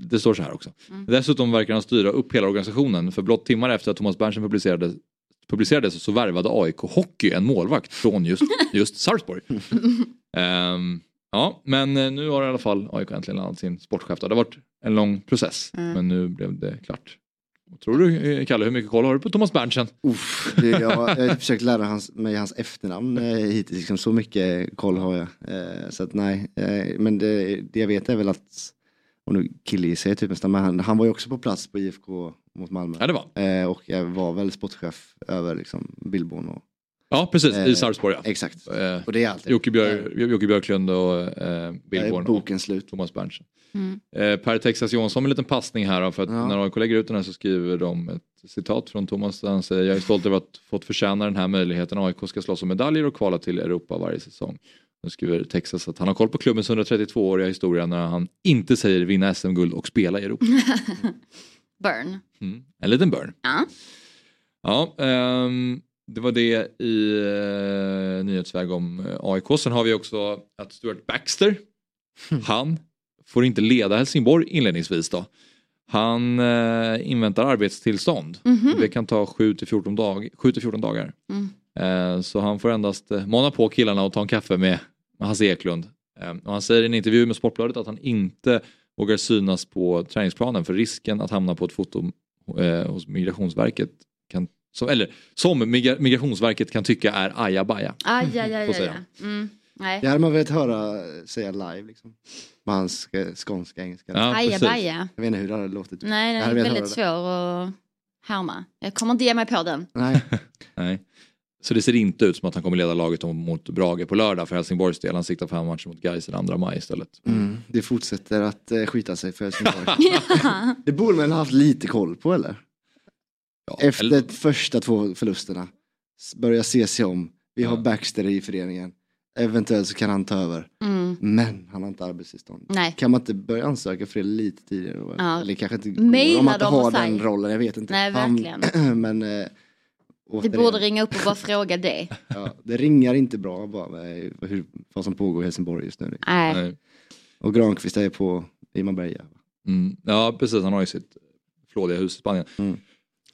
Det står så här också. Dessutom verkar han styra upp hela organisationen för blott timmar efter att Thomas Berntsen publicerade, publicerades så värvade AIK Hockey en målvakt från just, just Sarpsborg. Ehm, ja, men eh, nu har i alla fall AIK äntligen landat sin sportchef. Det har varit en lång process, Mm. men nu blev det klart. Tror du eh, Kalle, hur mycket koll har du på Thomas Berntsen? Uff, det, jag, jag har försökt lära hans, mig hans efternamn eh, hittills, liksom, så mycket koll har jag. Eh, så att nej, eh, men det, det jag vet är väl att, och nu killgissar jag typ nästan, men han, han var ju också på plats på IFK mot Malmö. Ja, det var. Eh, och jag var väl sportchef över liksom Billborn och Ja, precis, Eh, i Sarpsborg. Ja. Exakt. Eh, Och det är alltid. Jocke, Björ, Jocke Björklund och eh, Billborn boken och slut. Thomas Berntsen. Mm. Eh, per Texas Johansson med en liten passning här för att Ja. när AIK lägger ut den här så skriver de ett citat från Thomas där han säger jag är stolt över att fått förtjäna den här möjligheten. AIK ska slåss om medaljer och kvala till Europa varje säsong. Nu skriver Texas att han har koll på klubbens 132-åriga historia när han inte säger vinna SM-guld och spela i Europa. Burn. Mm. En liten burn. Ja. Ja, ehm, det var det i eh, nyhetsväg om eh, AIK. Sen har vi också att Stuart Baxter, han får inte leda Helsingborg inledningsvis då. Han eh, inväntar arbetstillstånd. Mhm. Det kan ta 7 till 14, dag, 7 till 14 dagar. Mm. Eh, så han får endast eh, mana på killarna och ta en kaffe med, med Hasse Eklund. Eh, och han säger i en intervju med Sportbladet att han inte vågar synas på träningsplanen för risken att hamna på ett foto eh, hos Migrationsverket kan, som, eller som Migra- Migrationsverket kan tycka är ajabaja. Aj, aj, aj, Så aj, säger aj. han. Mm. Nej. Det hade man velat höra säga live liksom. Med hans sk- skånska engelska. Ja, Aja, precis. baja. Jag vet inte hur det hade låtit. Nej, den är väldigt svår att härma. Jag kommer inte ge mig på den. Nej. Nej. Så det ser inte ut som att han kommer leda laget mot Brage på lördag för Helsingborgs del. Han siktar på fem matcher mot Gais den 2 maj istället. Mm. Det fortsätter att eh, skita sig för Helsingborg. det borde man ha haft lite koll på eller? Efter eller- första två förlusterna. s- Börja se sig om. Vi har Baxter i föreningen. Eventuellt så kan han ta över. Mm. Men han har inte arbetstillstånd. Nej. Kan man inte börja ansöka för det lite tidigare? Ja. Eller kanske inte går Maila om man inte har säg. den rollen. Jag vet inte. Nej, verkligen. men eh, återigen, borde ringa upp och bara fråga det. ja, det ringar inte bra bara med hur, vad som pågår i Helsingborg just nu. Nej. Nej. Och Granqvist är på Imanberga. Mm. Ja precis, han har ju sitt flådiga hus i Spanien. Mm.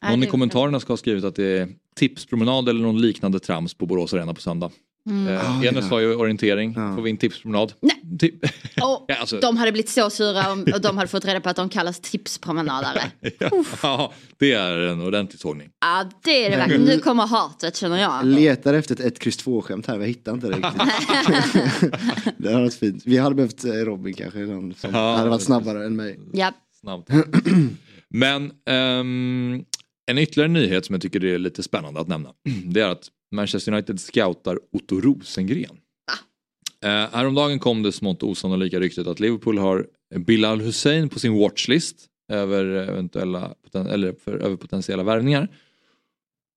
Någon i kommentarerna ska ha skrivit att det är tipspromenad eller någon liknande trams på Borås Arena på söndag. Mm. Eh, Enes ja. sa ju orientering, får vi en tipspromenad? Nej. Och Ja, alltså- De hade blivit så sura om och de hade fått reda på att de kallas tipspromenadare. ja, det är en ordentlig sågning. Ja det är det verkligen. Nu kommer hatet känner jag. Letar efter ett 1, X 2 skämt här, jag hittar inte det riktigt. det hade varit fint. Vi hade behövt eh, Robin kanske, någon som Ja, hade varit snabbare än mig. Ja. Snabbt. Men ehm, en ytterligare nyhet som jag tycker är lite spännande att nämna. Det är att Manchester United scoutar Otto Rosengren. Eh, häromdagen kom det smått osannolika ryktet att Liverpool har Bilal Hussein på sin watchlist över, eventuella, eller för, över potentiella värvningar.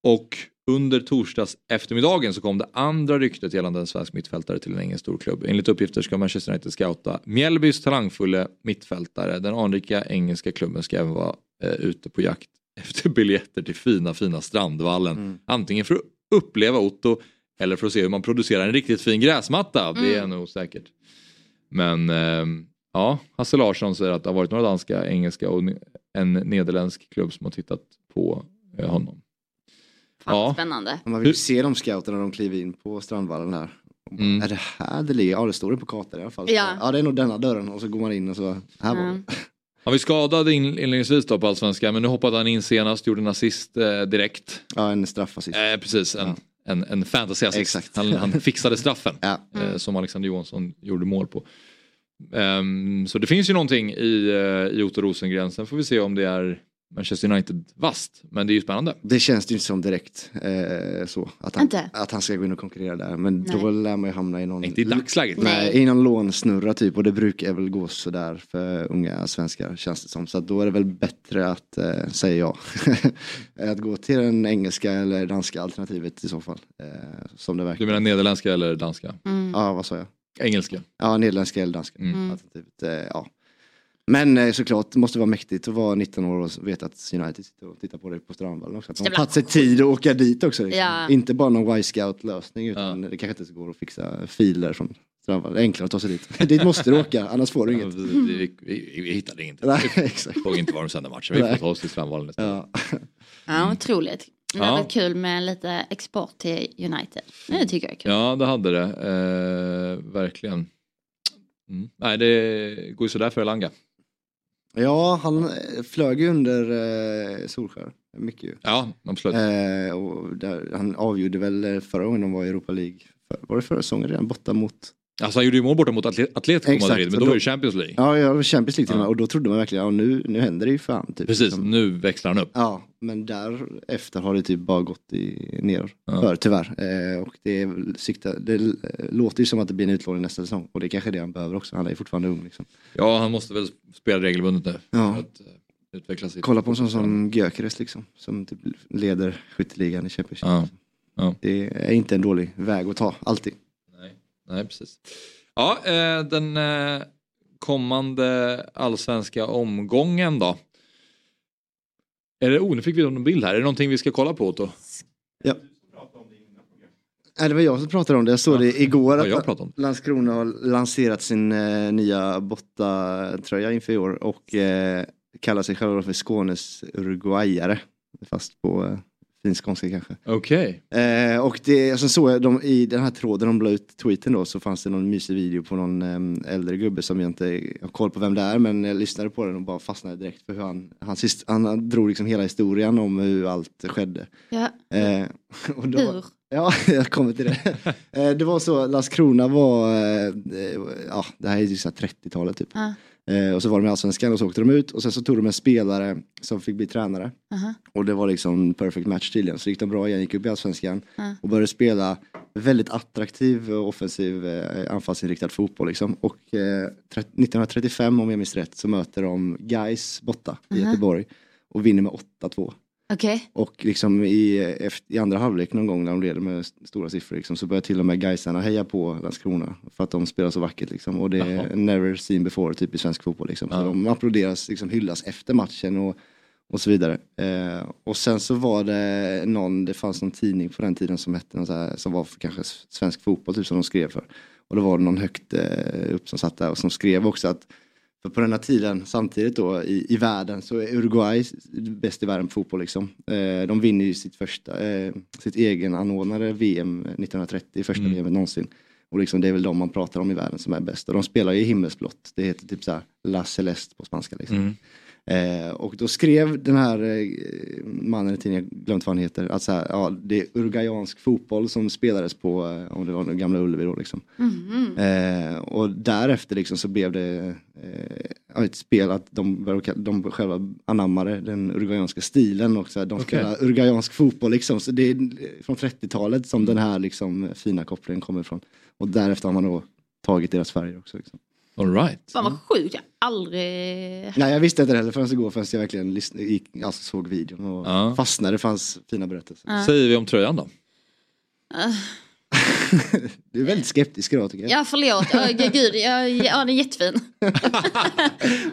Och under torsdags eftermiddagen så kom det andra ryktet gällande en svensk mittfältare till en engelsk storklubb. Enligt uppgifter ska Manchester United scouta Mjällbys talangfulle mittfältare. Den anrika engelska klubben ska även vara eh, ute på jakt efter biljetter till fina, fina Strandvallen. Antingen för att uppleva Otto eller för att se hur man producerar en riktigt fin gräsmatta. Det är nog säkert. Men ehm, ja, Hasse Larsson säger att det har varit några danska, engelska och en nederländsk klubb som har tittat på eh, honom. Ja. Spännande. Man vill ju se de scouterna när de kliver in på Strandvallen här. Mm. Är det här det ligger? Ja det står det på kartan i alla fall. Ja. ja det är nog denna dörren och så går man in och så, här var det. Han var skadad in- inledningsvis då på allsvenskan men nu hoppade han in senast, gjorde en assist eh, direkt. Ja en straffassist. Eh, precis, en, en, en fantasy assist. Han, han fixade straffen eh, som Alexander Johansson gjorde mål på. Ehm, så det finns ju någonting i, eh, i Otto Rosengren, sen får vi se om det är Manchester United vast. Men det är ju spännande. Det känns det ju inte som direkt eh, så. Att han, Inte? att han ska gå in och konkurrera där. Men då Nej. lär man ju hamna i någon... Inte i dagsläget. Nej, i någon lånsnurra typ. Och det brukar väl gå sådär för unga svenskar känns det som. Så att då är det väl bättre att, eh, säga ja. att gå till den engelska eller danska alternativet i så fall. Eh, som det verkar. Du menar nederländska eller danska? Mm. Ja, vad sa jag? Engelska. Ja, nederländska eller danska Mm. alternativet. Eh, ja. Men eh, såklart, det måste vara mäktigt att vara 19 år och veta att United sitter och tittar på dig på Strandvallen också. Att de har tagit sig tid att åka dit också. Liksom. Ja. Inte bara någon Y-scout lösning utan det kanske inte går att fixa filer från Strandvallen. Det är enklare att ta sig dit. dit måste du åka, annars får du inget. Vi, vi, vi, vi hittade. Nej, Vi såg inte var de sände matchen. Vi får ta oss till Strandvallen istället. Ja. Ja, otroligt. Det Ja. hade varit kul med lite export till United. Det tycker jag är kul. Ja, det hade det. Eh, verkligen. Mm. Nej, det går ju sådär för Elanga. Ja, han eh, flög ju under eh, Solskär. Mycket ju. Ja, absolut. Eh, och där, han avgjorde väl eh, förra gången de var i Europa League. Var det förra säsongen redan? Borta mot Alltså han gjorde ju mål borta mot Atlet- Atletico Exakt, Madrid, men då då- var det Champions League. Ja, ja, Champions League till och med. Och då trodde man verkligen, ja nu, nu händer det ju fan. Typ. Precis, nu växlar han upp. Ja, men därefter har det typ bara gått i, ner Ja. för tyvärr. Eh, och det, är sikta, det låter ju som att det blir en utlåning nästa säsong. Och det är kanske det han behöver också, han är ju fortfarande ung. Liksom. Ja, han måste väl spela regelbundet nu. Ja. Att eh, utveckla sitt Kolla på en sån som Gyökeres liksom, som typ leder skytteligan i Championship. Ja. Ja. Det är inte en dålig väg att ta, alltid. Nej, precis. Ja, eh, den eh, kommande allsvenska omgången då. Är det, oh, nu fick vi någon bild här. Är det någonting vi ska kolla på då? Ja. Nej, det var jag som pratade om det. Jag såg det igår jag att om. Landskrona har lanserat sin eh, nya Botta-tröja inför i år och eh, kallar sig själva för Skånes Uruguayare. Fast på eh, fin skånska kanske. Okej. Eh, och det, sen såg jag de, i den här tråden de la ut tweeten då så fanns det någon mysig video på någon eh, äldre gubbe som jag inte har koll på vem det är men jag lyssnade på den och bara fastnade direkt för hur han, han, sist, han drog liksom hela historien om hur allt skedde. Ja. Eh, och då, Hur? Ja, jag kommer till det. Eh, det var så, Landskrona var, eh, eh, ja det här är ju så här 30-talet typ. Ja. Eh, och så var de i Allsvenskan och så åkte de ut och sen så tog de en spelare som fick bli tränare. Aha. Och det var liksom perfect match tydligen. Så gick de bra igen, gick upp i Allsvenskan Ja. och började spela väldigt attraktiv och offensiv eh, anfallsinriktad fotboll liksom. Och eh, tre- 1935 om jag minns rätt så möter de Gais borta i Aha. Göteborg och vinner med 8-2. Okej. Och liksom i, i andra halvlek någon gång när de leder med st- stora siffror liksom, så börjar till och med Gaisarna heja på Landskrona för att de spelar så vackert. Liksom. Och det är Jaha. never seen before typ i svensk fotboll. Liksom. Så Ja. de applåderas, liksom, hyllas efter matchen och, och så vidare. Eh, och sen så var det någon, det fanns någon tidning på den tiden som hette någon så här, som var för kanske svensk fotboll typ som de skrev för. Och då var det någon högt eh, upp som satt där och som skrev också att För på den här tiden, samtidigt då i, i världen, så är Uruguay bäst i världen på fotboll liksom. Eh, de vinner ju sitt första, eh, sitt egen anordnade VM 1930, första Mm. VM någonsin. Och liksom det är väl de man pratar om i världen som är bäst. Och de spelar ju i himmelsblått, det heter typ såhär La Celeste på spanska liksom. Mm. Eh, och då skrev den här eh, mannen i tidningen, glömt vad han heter, att så här, ja, det är uruguayansk fotboll som spelades på, eh, om det var gamla Ullevi då liksom. Eh, och därefter liksom så blev det eh, ett spel att de, de själva anammade den uruguayanska stilen och så här, de spelar uruguayansk fotboll liksom. Så det är från 30-talet som den här liksom fina kopplingen kommer ifrån. Och därefter har man då tagit deras färger också. Liksom. All right. Fan vad sjukt, jag har aldrig... Nej jag visste inte det heller förrän igår förrän jag verkligen lyssnade, gick, alltså såg videon och Ja. fastnade. Det fanns fina berättelser. Ja. säger vi om tröjan då? Ah. Du är väldigt skeptisk idag tycker jag. Ja förlåt, oh, gud, ja, ja den är jättefin.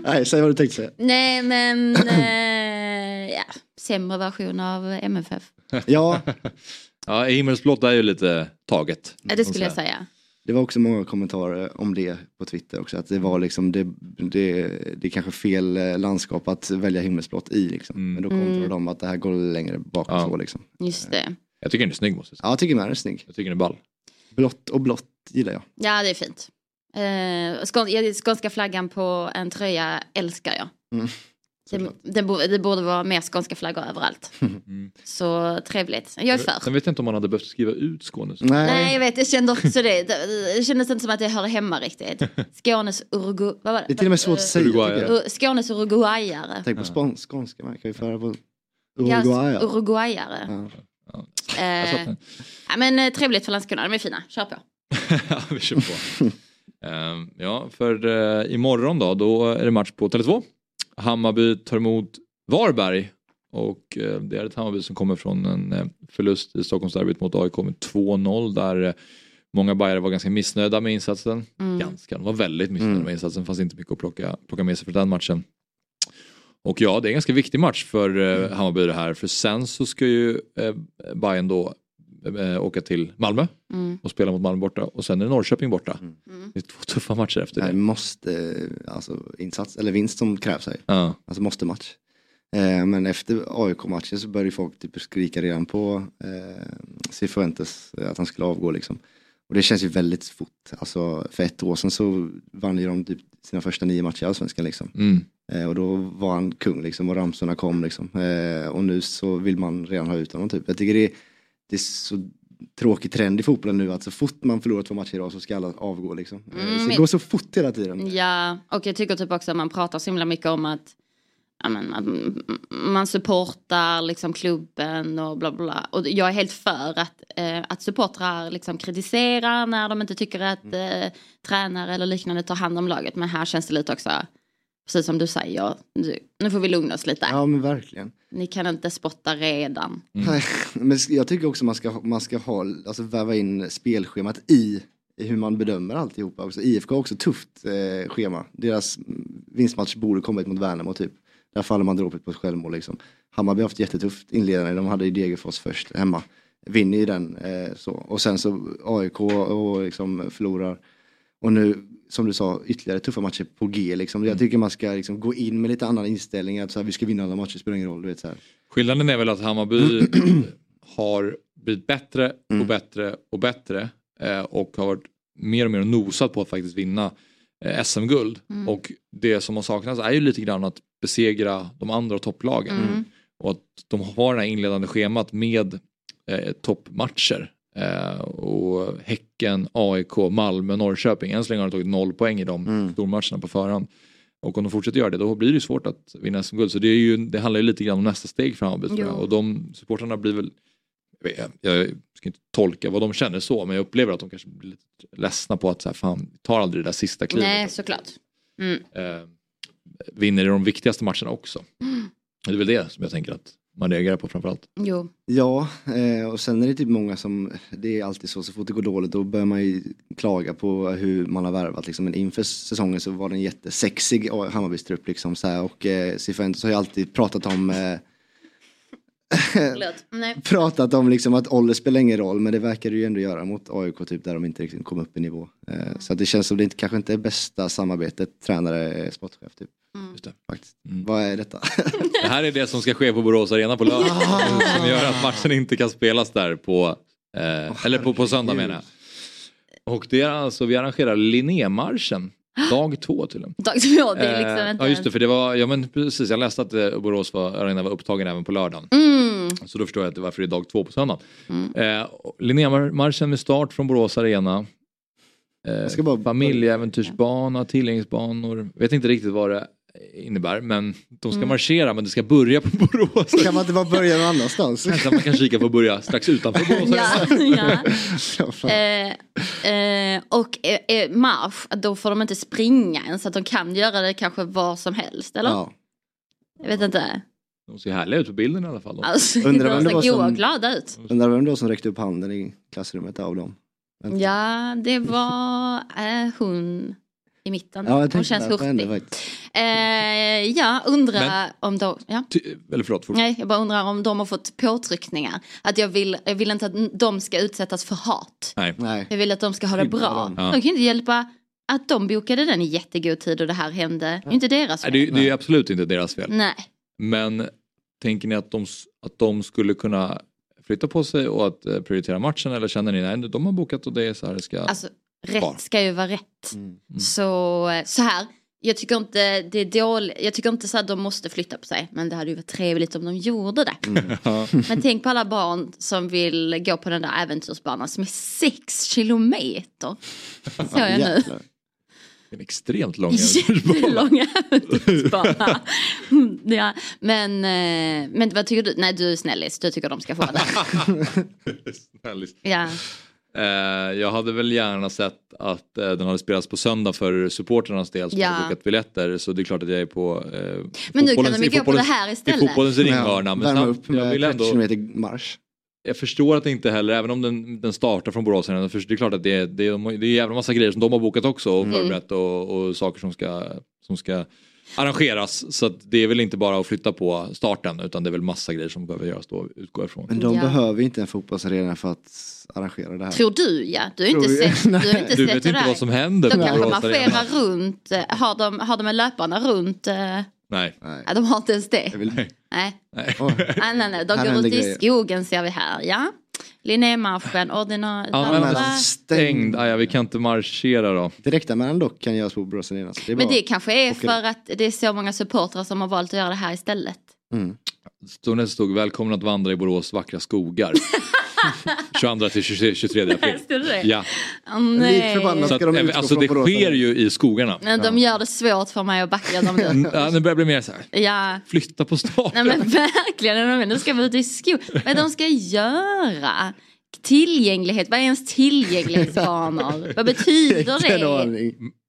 Nej, säg vad du tänkte säga. Nej men, eh, ja, sämre version av MFF. Ja, Ja, himmelsblått är ju lite taget. Ja, det skulle jag säga. Det var också många kommentarer om det på Twitter också. Att det var liksom, det, det, det är kanske fel eh, landskap att välja himmelsblått i liksom. Men då kontrade Mm. de att det här går längre bak Ja. så liksom. Just det. Jag tycker den är snygg måste jag säga. Ja, jag tycker den är snygg. Jag tycker den är ball. Blått och blått gillar jag. Ja det är fint. Eh, skånska flaggan på en tröja älskar jag. Mm. Det, det, borde, det borde vara mer skånska flaggor överallt. Mm. Så trevligt. Jag är för. Sen vet jag inte om man hade behövt skriva ut Skånes. Nej jag vet, jag kände också det. Det, det kändes inte som att det hörde hemma riktigt. Skånes Urugu... Vad var det? Det är till och med svårt att säga. Uruguayare. Skånes uruguayare. Tänk på spån, skånska, man kan ju föra på Ja, Uruguay. uruguayare. Ja. Satt Eh, ja, men eh, trevligt för Landskrona, de är fina. Kör på. ja, vi kör på. Ehm, ja, för uh, imorgon då, då är det match på Tele2. Hammarby tar emot Varberg. Och eh, det är ett Hammarby som kommer från en eh, förlust i Stockholmsderbyt mot AIK med 2-0 där eh, många bajare var ganska missnöjda med insatsen. Mm. Ganska, de var väldigt missnöjda Mm. med insatsen, fanns inte mycket att plocka, plocka med sig för den matchen. Och ja, det är en ganska viktig match för eh, Hammarby det här, för sen så ska ju eh, Bayern då åka till Malmö Mm. och spela mot Malmö borta och sen är det Norrköping borta. Mm. Det är två tuffa matcher efter Nej, det. måste, alltså insats, eller vinst som krävs här. Ja. Alltså måste match. Eh, men efter AIK-matchen så började folk typ skrika redan på eh, Cifuentes eh, att han skulle avgå liksom. Och det känns ju väldigt fort. Alltså för ett år sedan så vann ju de typ sina första nio matcher i Allsvenskan liksom. Mm. Eh, och då var han kung liksom och ramsorna kom liksom. Eh, och nu så vill man redan ha ut honom typ. Jag tycker det är, det är så tråkig trend i fotbollen nu att så fort man förlorar två matcher idag så ska alla avgå liksom. Eh, Mm, så det går så fort hela tiden. Ja, och jag tycker typ också att man pratar så himla mycket om att, men, att man supportar liksom klubben och bla bla, bla. Och jag är helt för att, eh, att supportrar liksom kritiserar när de inte tycker att eh, tränare eller liknande tar hand om laget. Men här känns det lite också, precis som du säger, nu får vi lugna oss lite. Ja men verkligen. Ni kan inte spotta redan. Nej, men jag tycker också man ska, man ska ha, alltså väva in spelschemat i, i hur man bedömer alltihopa. Också. IFK har också tufft eh, schema. Deras vinstmatch borde kommit mot Värnamo typ. Där faller man dråpligt på ett självmål liksom. Hammarby har haft jättetufft inledande. De hade ju Degerfors först hemma. Vinner ju den eh, så. Och sen så AIK och liksom förlorar. Och nu, som du sa, ytterligare tuffa matcher på G liksom. Jag tycker man ska liksom gå in med lite annan inställning. Att så här, vi ska vinna alla matcher, spelar ingen roll. Du vet, så här. Skillnaden är väl att Hammarby har blivit bättre och bättre och bättre eh, och har varit mer och mer nosat på att faktiskt vinna eh, SM-guld. Mm. Och det som har saknats är ju lite grann att besegra de andra topplagen. Mm. Och att de har det här inledande schemat med eh, toppmatcher. Eh, och Häcken, AIK, Malmö, Norrköping. Än så länge har de tagit noll poäng i de Mm. stormatcherna på förhand. Och om de fortsätter göra det då blir det ju svårt att vinna SM-guld. Så det, är ju, det handlar ju lite grann om nästa steg för Hammarby. tror jag. Jo. Och de supportrarna blir väl, jag, vet, jag ska inte tolka vad de känner så, men jag upplever att de kanske blir lite ledsna på att så här, fan, tar aldrig det där sista klivet. Nej, såklart. Mm. Eh, vinner i de viktigaste matcherna också. Det är väl det som jag tänker att man reagerar på framförallt. Jo. Ja, eh, och sen är det typ många som, det är alltid så, så fort det går dåligt då börjar man ju klaga på hur man har värvat liksom. Men inför säsongen så var det en jättesexig Hammarbys trupp liksom så här, och eh, Cifuentes har ju alltid pratat om eh. Pratat om liksom att ålder spelar ingen roll men det verkar det ju ändå göra mot AIK typ där de inte riktigt kom upp i nivå. Eh, Så att det känns som det inte, kanske inte är bästa samarbetet tränare sportchef typ. Just det. Faktiskt. Vad är detta? Det här är det som ska ske på Borås Arena på lördag. Som gör att matchen inte kan spelas där på, eh, eller på, på söndag menar jag. Och det är alltså, vi arrangerar Linnémarschen. Dag två till och med. Dag två, det är liksom Eh, inte... Ja just det, för det var, ja men precis, jag läste att eh, Borås var, arena var upptagen även på lördagen. Mm. Så då förstår jag att det varför det är dag två på söndagen. Eh, Linnémarschen med start från Borås Arena. Eh, Familjeäventyrsbana, tillgänglighetsbanor. Vet inte riktigt vad det innebär men de ska Mm. marschera men det ska börja på Borås. Kan man inte bara börja någon annanstans? Kanske man kan kika på att börja strax utanför Borås. Ja, ja. Eh, eh, och eh, eh, marsch, då får de inte springa ens, att de kan göra det kanske var som helst, eller? Ja. Jag vet inte. De ser härliga ut på bilden i alla fall. Alltså, Undrar vem de det var ser goa och som- glada ut. Undrar vem det var som räckte upp handen i klassrummet av dem? Ja, det var eh, hon i mitten. Ja, jag hon känns hurtig. Eh, ja, undrar Men- om de... Ja. Eller förlåt, fort. Nej, jag bara undrar om de har fått påtryckningar. Att jag vill, jag vill inte att de ska utsättas för hat. Nej. Jag vill att de ska ha det bra. Ja. De kan inte hjälpa att de bokade den i jättegod tid och det här hände. Det är inte deras Nej, fel. det, är- det är ju absolut inte deras fel. Nej. Men tänker ni att de, att de skulle kunna flytta på sig och att eh, prioritera matchen eller känner ni nej de har bokat och det är så här det ska Alltså? Rätt ska ju vara rätt. Mm. Så, eh, så här. Jag tycker inte det är dåligt. Jag tycker inte så att de måste flytta på sig. Men det hade ju varit trevligt om de gjorde det. Ja. Men tänk på alla barn som vill gå på den där äventyrsbanan som är sex kilometer. Så jag nu. En extremt lång Jättelång äventyrsbana. Mm, ja, men, eh, men vad tycker du? Nej du är snällis, du tycker de ska få det. Snällis. Ja. Eh, jag hade väl gärna sett att eh, den hade spelats på söndag för supporternas del som Ja. hade bokat biljetter så det är klart att jag är på eh, Men nu kan de ju i gå på det här I istället. fotbollens ringhörna. Ja, men värma samt- upp med jag vill 30 ändå, kilometer marsch. jag förstår att det inte heller, även om den, den startar från Borås det är klart att det är, det är, det är en jävla massa grejer som de har bokat också och Mm. förberett och, och saker som ska, som ska arrangeras. Så att det är väl inte bara att flytta på starten utan det är väl massa grejer som behöver göras då, utgår ifrån. Men de Ja. behöver inte en fotbollsarena för att arrangera det här. Tror du ja, du har inte sett, du har inte Du sett vet det inte vad som händer De på kanske Borås marscherar runt, eh, har de, har de en löparna runt? eh, Nej. Ja, de har inte ens det. vill- Nej. Nej. nej, nej, nej. De Här går ut i skogen ser vi här. Ja. Linnémarschen, ordinarie... Anmälan stängd, ah, ja, vi kan inte marschera då. Direktanmälan dock kan göras på är Men det kanske är för att det är så många supportrar som har valt att göra det här istället. Mm. Stod det stod välkommen att vandra i Borås vackra skogar. 22 till 23, 23 april. Ja. Nej. Så att, eh, alltså det sker ju i skogarna. Men de gör det svårt för mig att backa dem nu. Ja, det börjar bli mer så här. Ja, Flytta på start. nej men verkligen. Nu ska vi ut i skog. Vad de ska göra? Tillgänglighet, vad är ens tillgänglighetsbanor? Vad betyder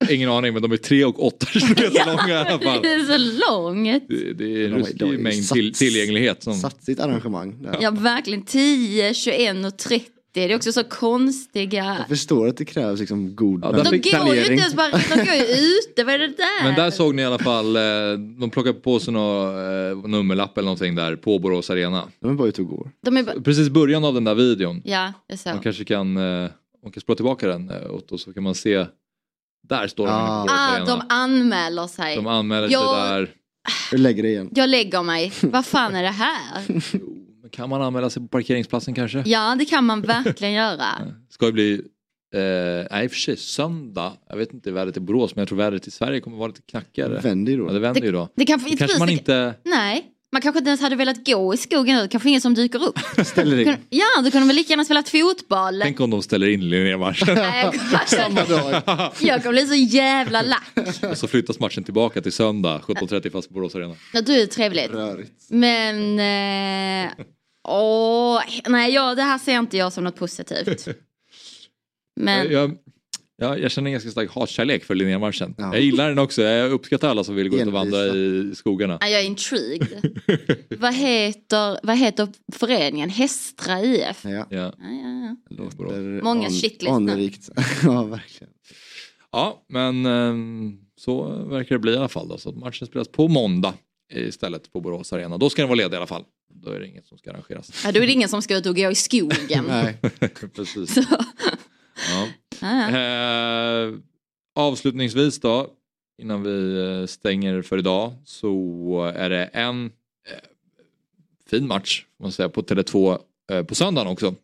det? Ingen aning men de är 3 och 8 kilometer långa i alla fall. Det är så långt. Det, det är en De ruskig mängd till, sats- tillgänglighet. Som... Satsigt arrangemang. Ja, verkligen. 10, 21 och 30. Det är också så konstiga... Jag förstår att det krävs liksom god Ja, De fick- går ju inte ens bara, de går ju ute, vad är det där? Men där såg ni i alla fall, eh, de plockade på sig någon eh, nummerlapp eller någonting där på Borås Arena. De är bara ute och går. De är bara... Precis i början av den där videon. Ja, det är så. Man kanske kan, eh, man kan spela tillbaka den eh, Otto så kan man se. Där står de inne på Borås Ah, Arena. de anmäler sig. De anmäler Jag- sig där. Jag lägger det igen. Jag lägger mig. Vad fan är det här? Kan man anmäla sig på parkeringsplatsen kanske? Ja, det kan man verkligen göra. Ska det bli, eh, nej i och för sig söndag. Jag vet inte vädret i Borås men jag tror vädret i Sverige kommer vara lite knackigare. Det vänder ju då. Ja, det vänder ju då. Det kan, Då kanske man inte Nej, man kanske inte ens hade velat gå i skogen nu. Kanske ingen som dyker upp. ställer in. Ja, då kunde de väl lika gärna spelat fotboll. Tänk om de ställer in Linnémarschen. Nej, jag- Jag kommer bli så jävla lack. Och så flyttas matchen tillbaka till söndag 17.30 fast på Borås Arena. Ja, du är trevligt. Men... Eh, åh, nej, ja, det här ser inte jag som något positivt. Men... Jag, jag, jag känner en ganska stark hatkärlek för Linnémarschen. Jag gillar den också. Jag uppskattar alla som vill gå ut och vandra i skogarna. Ja, jag är intrigued. vad, heter, vad heter föreningen? Hästra IF? Ja. Ja. Ja, ja, ja. Låter Många an- shitlist. Anrikt. ja, verkligen. Ja, men ehm, så verkar det bli i alla fall. Då. Så att matchen spelas på måndag istället på Borås Arena. Då ska den vara ledig i alla fall. då är det inget som ska arrangeras. Ja, då är det ingen som ska ut och gå i skogen. Nej. Precis. Ja. Eh, avslutningsvis då, innan vi eh, stänger för idag, så är det en eh, fin match får man säga, på Tele2 eh, på söndagen också.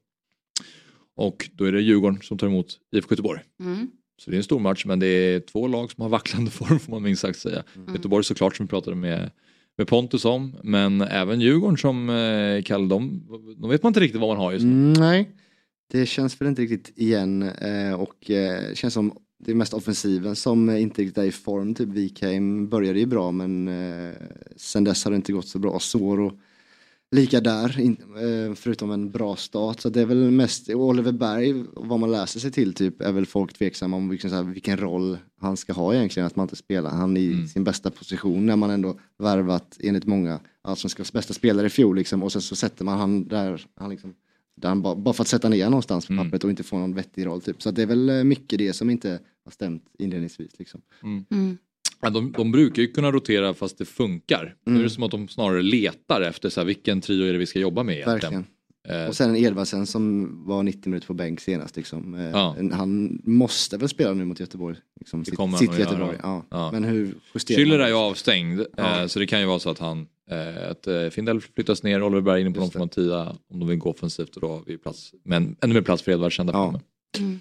Och då är det Djurgården som tar emot IFK Göteborg. Mm. Så det är en stor match men det är två lag som har vacklande form får man minst sagt säga. Mm. Göteborg såklart som vi pratade med, med Pontus om men även Djurgården som eh, Kalle, de, de vet man inte riktigt vad man har just nu. Mm, nej, det känns väl inte riktigt igen eh, och eh, känns som det är mest offensiven som inte riktigt är i form. Typ Wikheim började ju bra men eh, sen dess har det inte gått så bra. Soro lika där, in, eh, förutom en bra start. Så det är väl mest Oliver Berg, vad man läser sig till typ, är väl folk tveksamma om vilken, så här, vilken roll han ska ha egentligen, att man inte spelar han i sin bästa position när man ändå värvat enligt många allsvenskans bästa spelare i fjol liksom, och sen så sätter man han där, han liksom, där han bara, bara för att sätta ner någonstans på pappret och inte få någon vettig roll typ. Så det är väl eh, mycket det som inte har stämt inledningsvis liksom. Mm. Ja, de, de brukar ju kunna rotera fast det funkar. Nu är det som att de snarare letar efter så här, vilken trio är det vi ska jobba med egentligen. Verkligen. Eh, Och sen Edvardsen som var 90 minuter på bänk senast. Liksom. Eh, Ja. Han måste väl spela nu mot Göteborg. Liksom, sitt kommer han sitt att Göteborg. göra. Ja. Ja. Men hur justerar Schüller man är det? ju avstängd eh, så det kan ju vara så att han att Findell flyttas ner, Oliver Berg in på någon form av tia om de vill gå offensivt och då har vi plats, men ännu mer plats för Edvardsen där framme. Mm.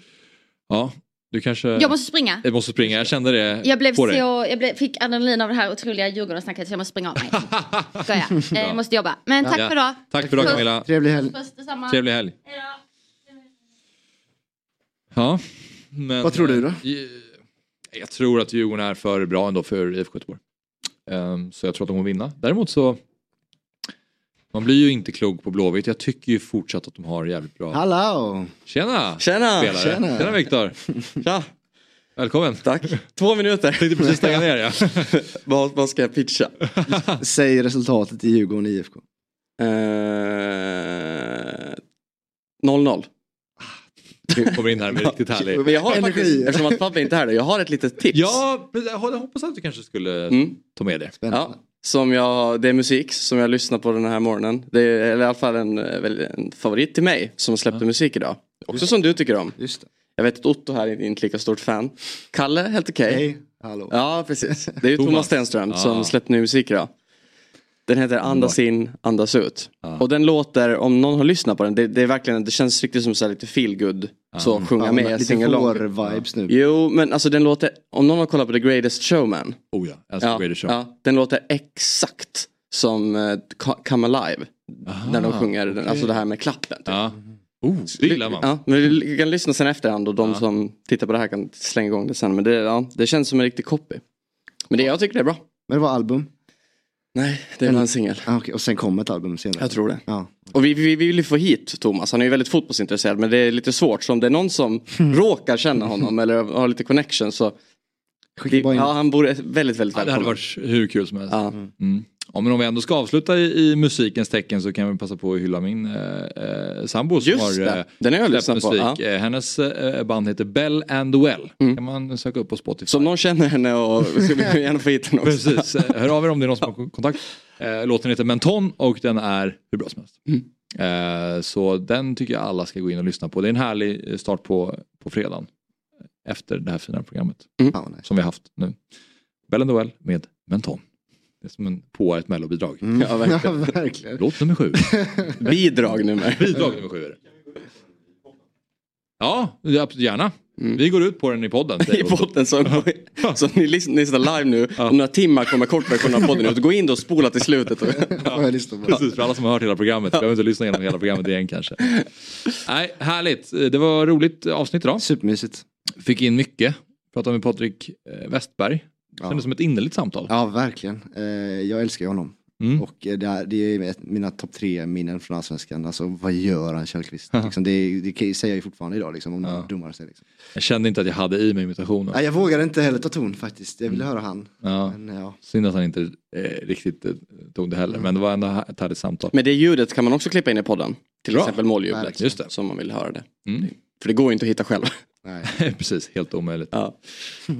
Ja, du kanske... Jag måste springa. Jag måste springa, jag kände det Jag, blev på så, dig. jag blev, fick adrenalin av det här otroliga Djurgårdensnacket så jag måste springa av mig. Skojar. Eh. Jag måste jobba. Men tack Ja. för idag. Tack för idag. Camilla. Trevlig helg. Puss detsamma. Trevlig helg. Ja, men, Vad tror du då? eh, Jag tror att Djurgården är för bra ändå för IFK Göteborg. Ehm, så jag tror att de kommer vinna. Däremot så man blir ju inte klok på Blåvitt. Jag tycker ju fortsatt att de har jävligt bra. Hallå! Tjena! Tjena! Spelare. Tjena. Tjena Viktor! Tja! Välkommen! Tack! Två minuter. Tänkte precis stänga ner ja. vad, vad ska jag pitcha? Säg resultatet i Djurgården IFK. Eh, 0-0. Kommer in här med riktigt härlig. Men jag har Energi. faktiskt, eftersom att Fabbe inte är här, jag har ett litet tips. Ja, jag hoppas att du kanske skulle Mm. ta med det. Spännande. Ja, som jag, det är musik som jag lyssnar på den här morgonen. Det är eller i alla fall en, eh, en favorit till mig som släppte musik idag. Också som du tycker om. Just det. Jag vet att Otto här är inte lika stort fan. Kalle, helt okej. Hej. Hallå. Ja, precis. Det är ju Thomas. Thomas Stenström Ja. som släppte ny musik idag. Den heter Andas in, andas ut. Ja. Och den låter, om någon har lyssnat på den, det, det är verkligen, det känns riktigt som så här lite feel good Så sjunga Ja, med, lite sing along. vår-vibes nu. Jo, men alltså den låter, om någon har kollat på The Greatest Showman. Oh ja, älskar ja, Greatest Show. ja, den låter exakt som uh, Come Alive. när de sjunger, den, alltså det här med klappen. Typ. Ja. Oh, det gillar man. Ja, men vi kan lyssna sen efterhand och de som tittar på det här kan slänga igång det sen. Men det, ja, det känns som en riktig copy. Men det, jag tycker det är bra. Men det var album? Nej, det var en singel. Ah, okay. Och sen kom ett album senare? Jag tror det. Ja. Och vi, vi, vi vill ju få hit Thomas, han är ju väldigt fotbollsintresserad men det är lite svårt. Så om det är någon som råkar känna honom eller har lite connection så vi, bara in. ja, han borde väldigt, väldigt Ja, det välkommen. hade varit hur kul som helst. Ja. Mm. Ja, men om vi ändå ska avsluta i, i musikens tecken så kan vi passa på att hylla min eh, eh, sambo som Just har det. eh, Den har jag lyssnat på, musik. Eh, hennes eh, band heter Bell and Well. kan man söka upp på Spotify. Så om någon känner henne och så vill vi gärna få hit henne också. Precis, Eh, hör av er om det är någon som har kontakt. Eh, Låten heter Menton och den är hur bra som helst. Mm. Eh, Så den tycker jag alla ska gå in och lyssna på. Det är en härlig start på, på fredagen. Efter det här fina programmet. Mm. Ja. Som vi har haft nu. Bell and Well med Menton. Det är som en på ett mellobidrag. Mm. Ja, verkligen. Ja, verkligen. Låt nummer sju. Bidrag nummer. Bidrag nummer sju. Ja, ja, absolut, gärna. Vi går ut på den i podden. I podden så, så ni lyssnar, live nu, om några timmar kommer kortversionen av podden ut. Gå in då och spola till slutet. Och, på. Precis, för alla som har hört hela programmet. Behöver inte lyssna igenom hela programmet igen kanske. Nej, härligt. Det var roligt avsnitt idag. Supermysigt. Fick in mycket. Pratade med Patrik eh, Westberg. Kändes som ett innerligt samtal. Ja, verkligen. Eh, jag älskar ju honom. Mm. Och eh, det, är, det är ett, mina topp tre minnen från Allsvenskan. Alltså vad gör han Källqvist? liksom, det, det säger jag ju fortfarande idag liksom, om Ja. domare sig. Liksom. Jag kände inte att jag hade i mig imitationen. Nej, jag vågade inte heller ta ton faktiskt. Jag ville Mm. höra han. Ja. Men, ja. Synd att han inte eh, riktigt eh, tog det heller. Men det var ändå ett härligt samtal. men det ljudet kan man också klippa in i podden. Till Bra. exempel måljublet. Verkligen. Just det. Som man vill höra det. Mm. För det går ju inte att hitta själv. Nej. Precis, helt omöjligt. Ja.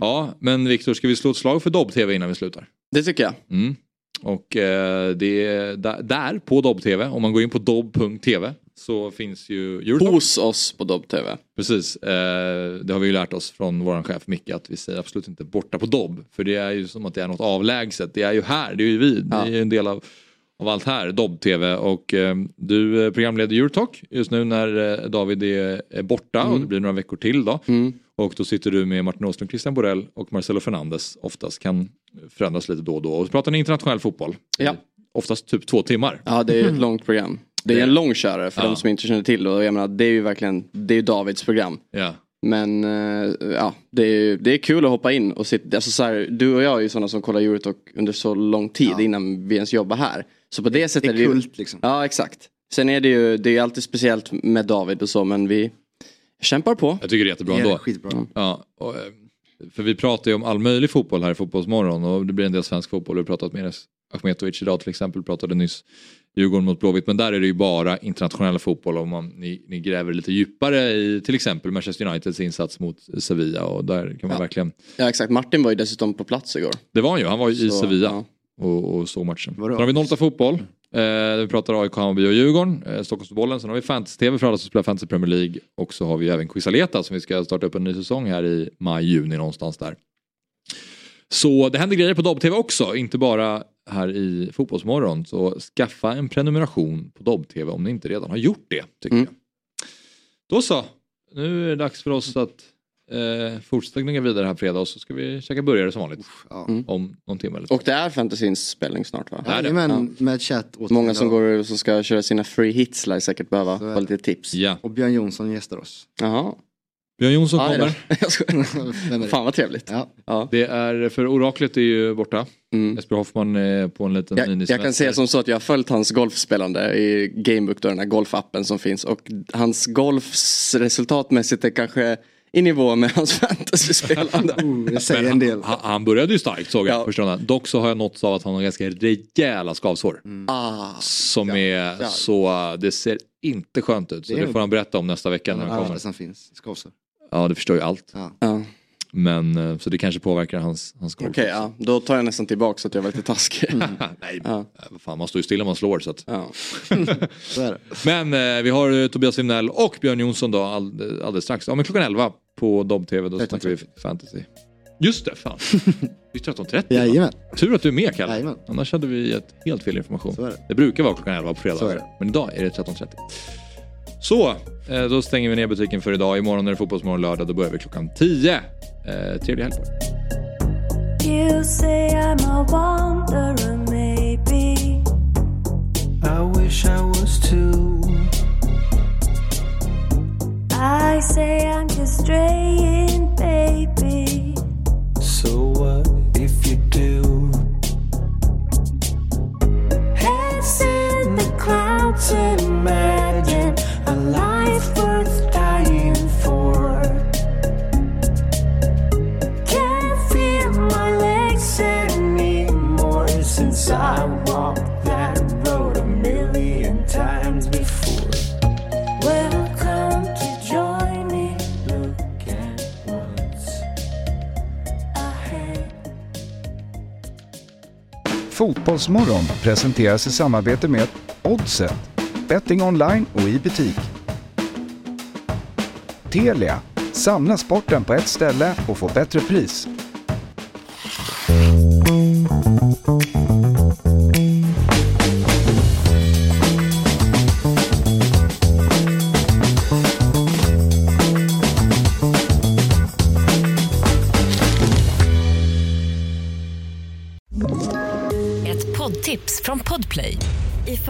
Ja, men Viktor, ska vi slå ett slag för Dobb TV innan vi slutar? Det tycker jag. Mm. Och eh, det är där, där på Dobb-TV, om man går in på dobb.tv så finns ju Eurotalk. Hos oss på Dobb-TV. Precis, eh, det har vi ju lärt oss från vår chef Micke att vi säger absolut inte borta på Dobb. För det är ju som att det är något avlägset. Det är ju här, det är ju vi, det är ju en del av, av allt här, Dobb-TV. Och eh, du programleder Eurotalk just nu när eh, David är, är borta och Mm. det blir några veckor till då. Och då sitter du med Martin Åström, Christian Borell och Marcelo Fernandes. Oftast kan förändras lite då och då. Och så pratar ni internationell fotboll. Ja. Oftast typ två timmar. Ja det är ett långt program. Det är en långkörare för Ja. de som inte känner till och jag menar det är ju verkligen, det är Davids program. Ja. Men eh, ja, det är, det är kul att hoppa in och sitta, alltså så här, du och jag är ju sådana som kollar Eurotalk under så lång tid innan vi ens jobbar här. Så på det sättet Det är ju- kult, liksom. Ja exakt. Sen är det ju, det är alltid speciellt med David och så men vi kämpar på. Jag tycker det är jättebra Det är ändå. skitbra. Ja, och, eh, för vi pratar ju om all möjlig fotboll här i Fotbollsmorgon och det blir en del svensk fotboll. Vi har pratat med Ahmetovic idag till exempel, pratade nyss Djurgården mot Blåvitt. Men där är det ju bara internationella fotboll om man, ni, ni gräver lite djupare i till exempel Manchester Uniteds insats mot Sevilla och där kan man verkligen... Ja exakt, Martin var ju dessutom på plats igår. Det var han ju, han var ju i Så, Sevilla ja. och, och såg matchen. Sen har vi 08 fotboll. Eh, vi pratar AIK, Hammarby och Djurgården. Eh, Stockholmsbollen. Sen har vi Fantasy-TV för alla som spelar Fantasy Premier League. Och så har vi även Quisaleta som vi ska starta upp en ny säsong här i maj-juni någonstans där. Så det händer grejer på Dobb-TV också, inte bara här i Fotbollsmorgon. Så skaffa en prenumeration på Dobb-TV om ni inte redan har gjort det. Tycker jag. Då så, nu är det dags för oss att eh, fortsätta gnugga vidare här fredag och så ska vi käka burgare som vanligt. Om någon timme eller så. Och det är fantasyns spelning snart va? Jajamän, med chatt. åt Många som går och som ska köra sina free hits lär säkert behöva få lite tips. Ja. Och Björn Jonsson gästar oss. Jaha. Björn Jonsson då. kommer. Vem är det? Fan vad trevligt. Ja. Ja. Det är, för oraklet är ju borta. Jesper Hoffman är på en liten Jag, minisemester. jag kan säga som så att jag har följt hans golfspelande i Gamebook, då, den här golfappen som finns. Och hans golfs resultatmässigt är kanske i nivå med hans fantasyspelande. Oh, det säger en del. Han, han började ju starkt såg jag första rundan. Dock så har jag nåtts av att han har ganska rejäla skavsår. Ah, Som är ja. så, det ser inte skönt ut. Så Det det, får han berätta om nästa vecka när han kommer. som finns, skavsår. Ja det förstår ju allt. Ja. Men eh, så det kanske påverkar hans, hans golf. Okej, ja. då tar jag nästan tillbaka så att jag var lite taskig. Nej, Ja. äh, vad fan, man står ju stilla om man slår. Så att. Ja. Så är det. Men eh, vi har eh, Tobias Wimnell och Björn Jonsson då all, alldeles strax. Ja men klockan 11 på Dobb-TV då 13.30. snackar vi fantasy. Just det, fan. Det är 13.30 Jajamän. Tur att du är med Kalle. Jajamän. Annars hade vi gett helt fel information. Så är det. Det brukar vara klockan 11 på Så är fredagar. det. Men idag är det 13.30. Så, eh, då stänger vi ner butiken för idag. Imorgon är det Fotbollsmorgon lördag. Då börjar vi klockan 10. Eh, trevlig helg på er. You say I'm a wanderer, maybe. I wish I was too. I say I'm just straying, baby. So what if you do? Heads in the clouds, imagine Fotbollsmorgon presenteras i samarbete med Oddset, betting online och i butik. Telia, samla sporten på ett ställe och få bättre pris. Ett poddtips från Podplay.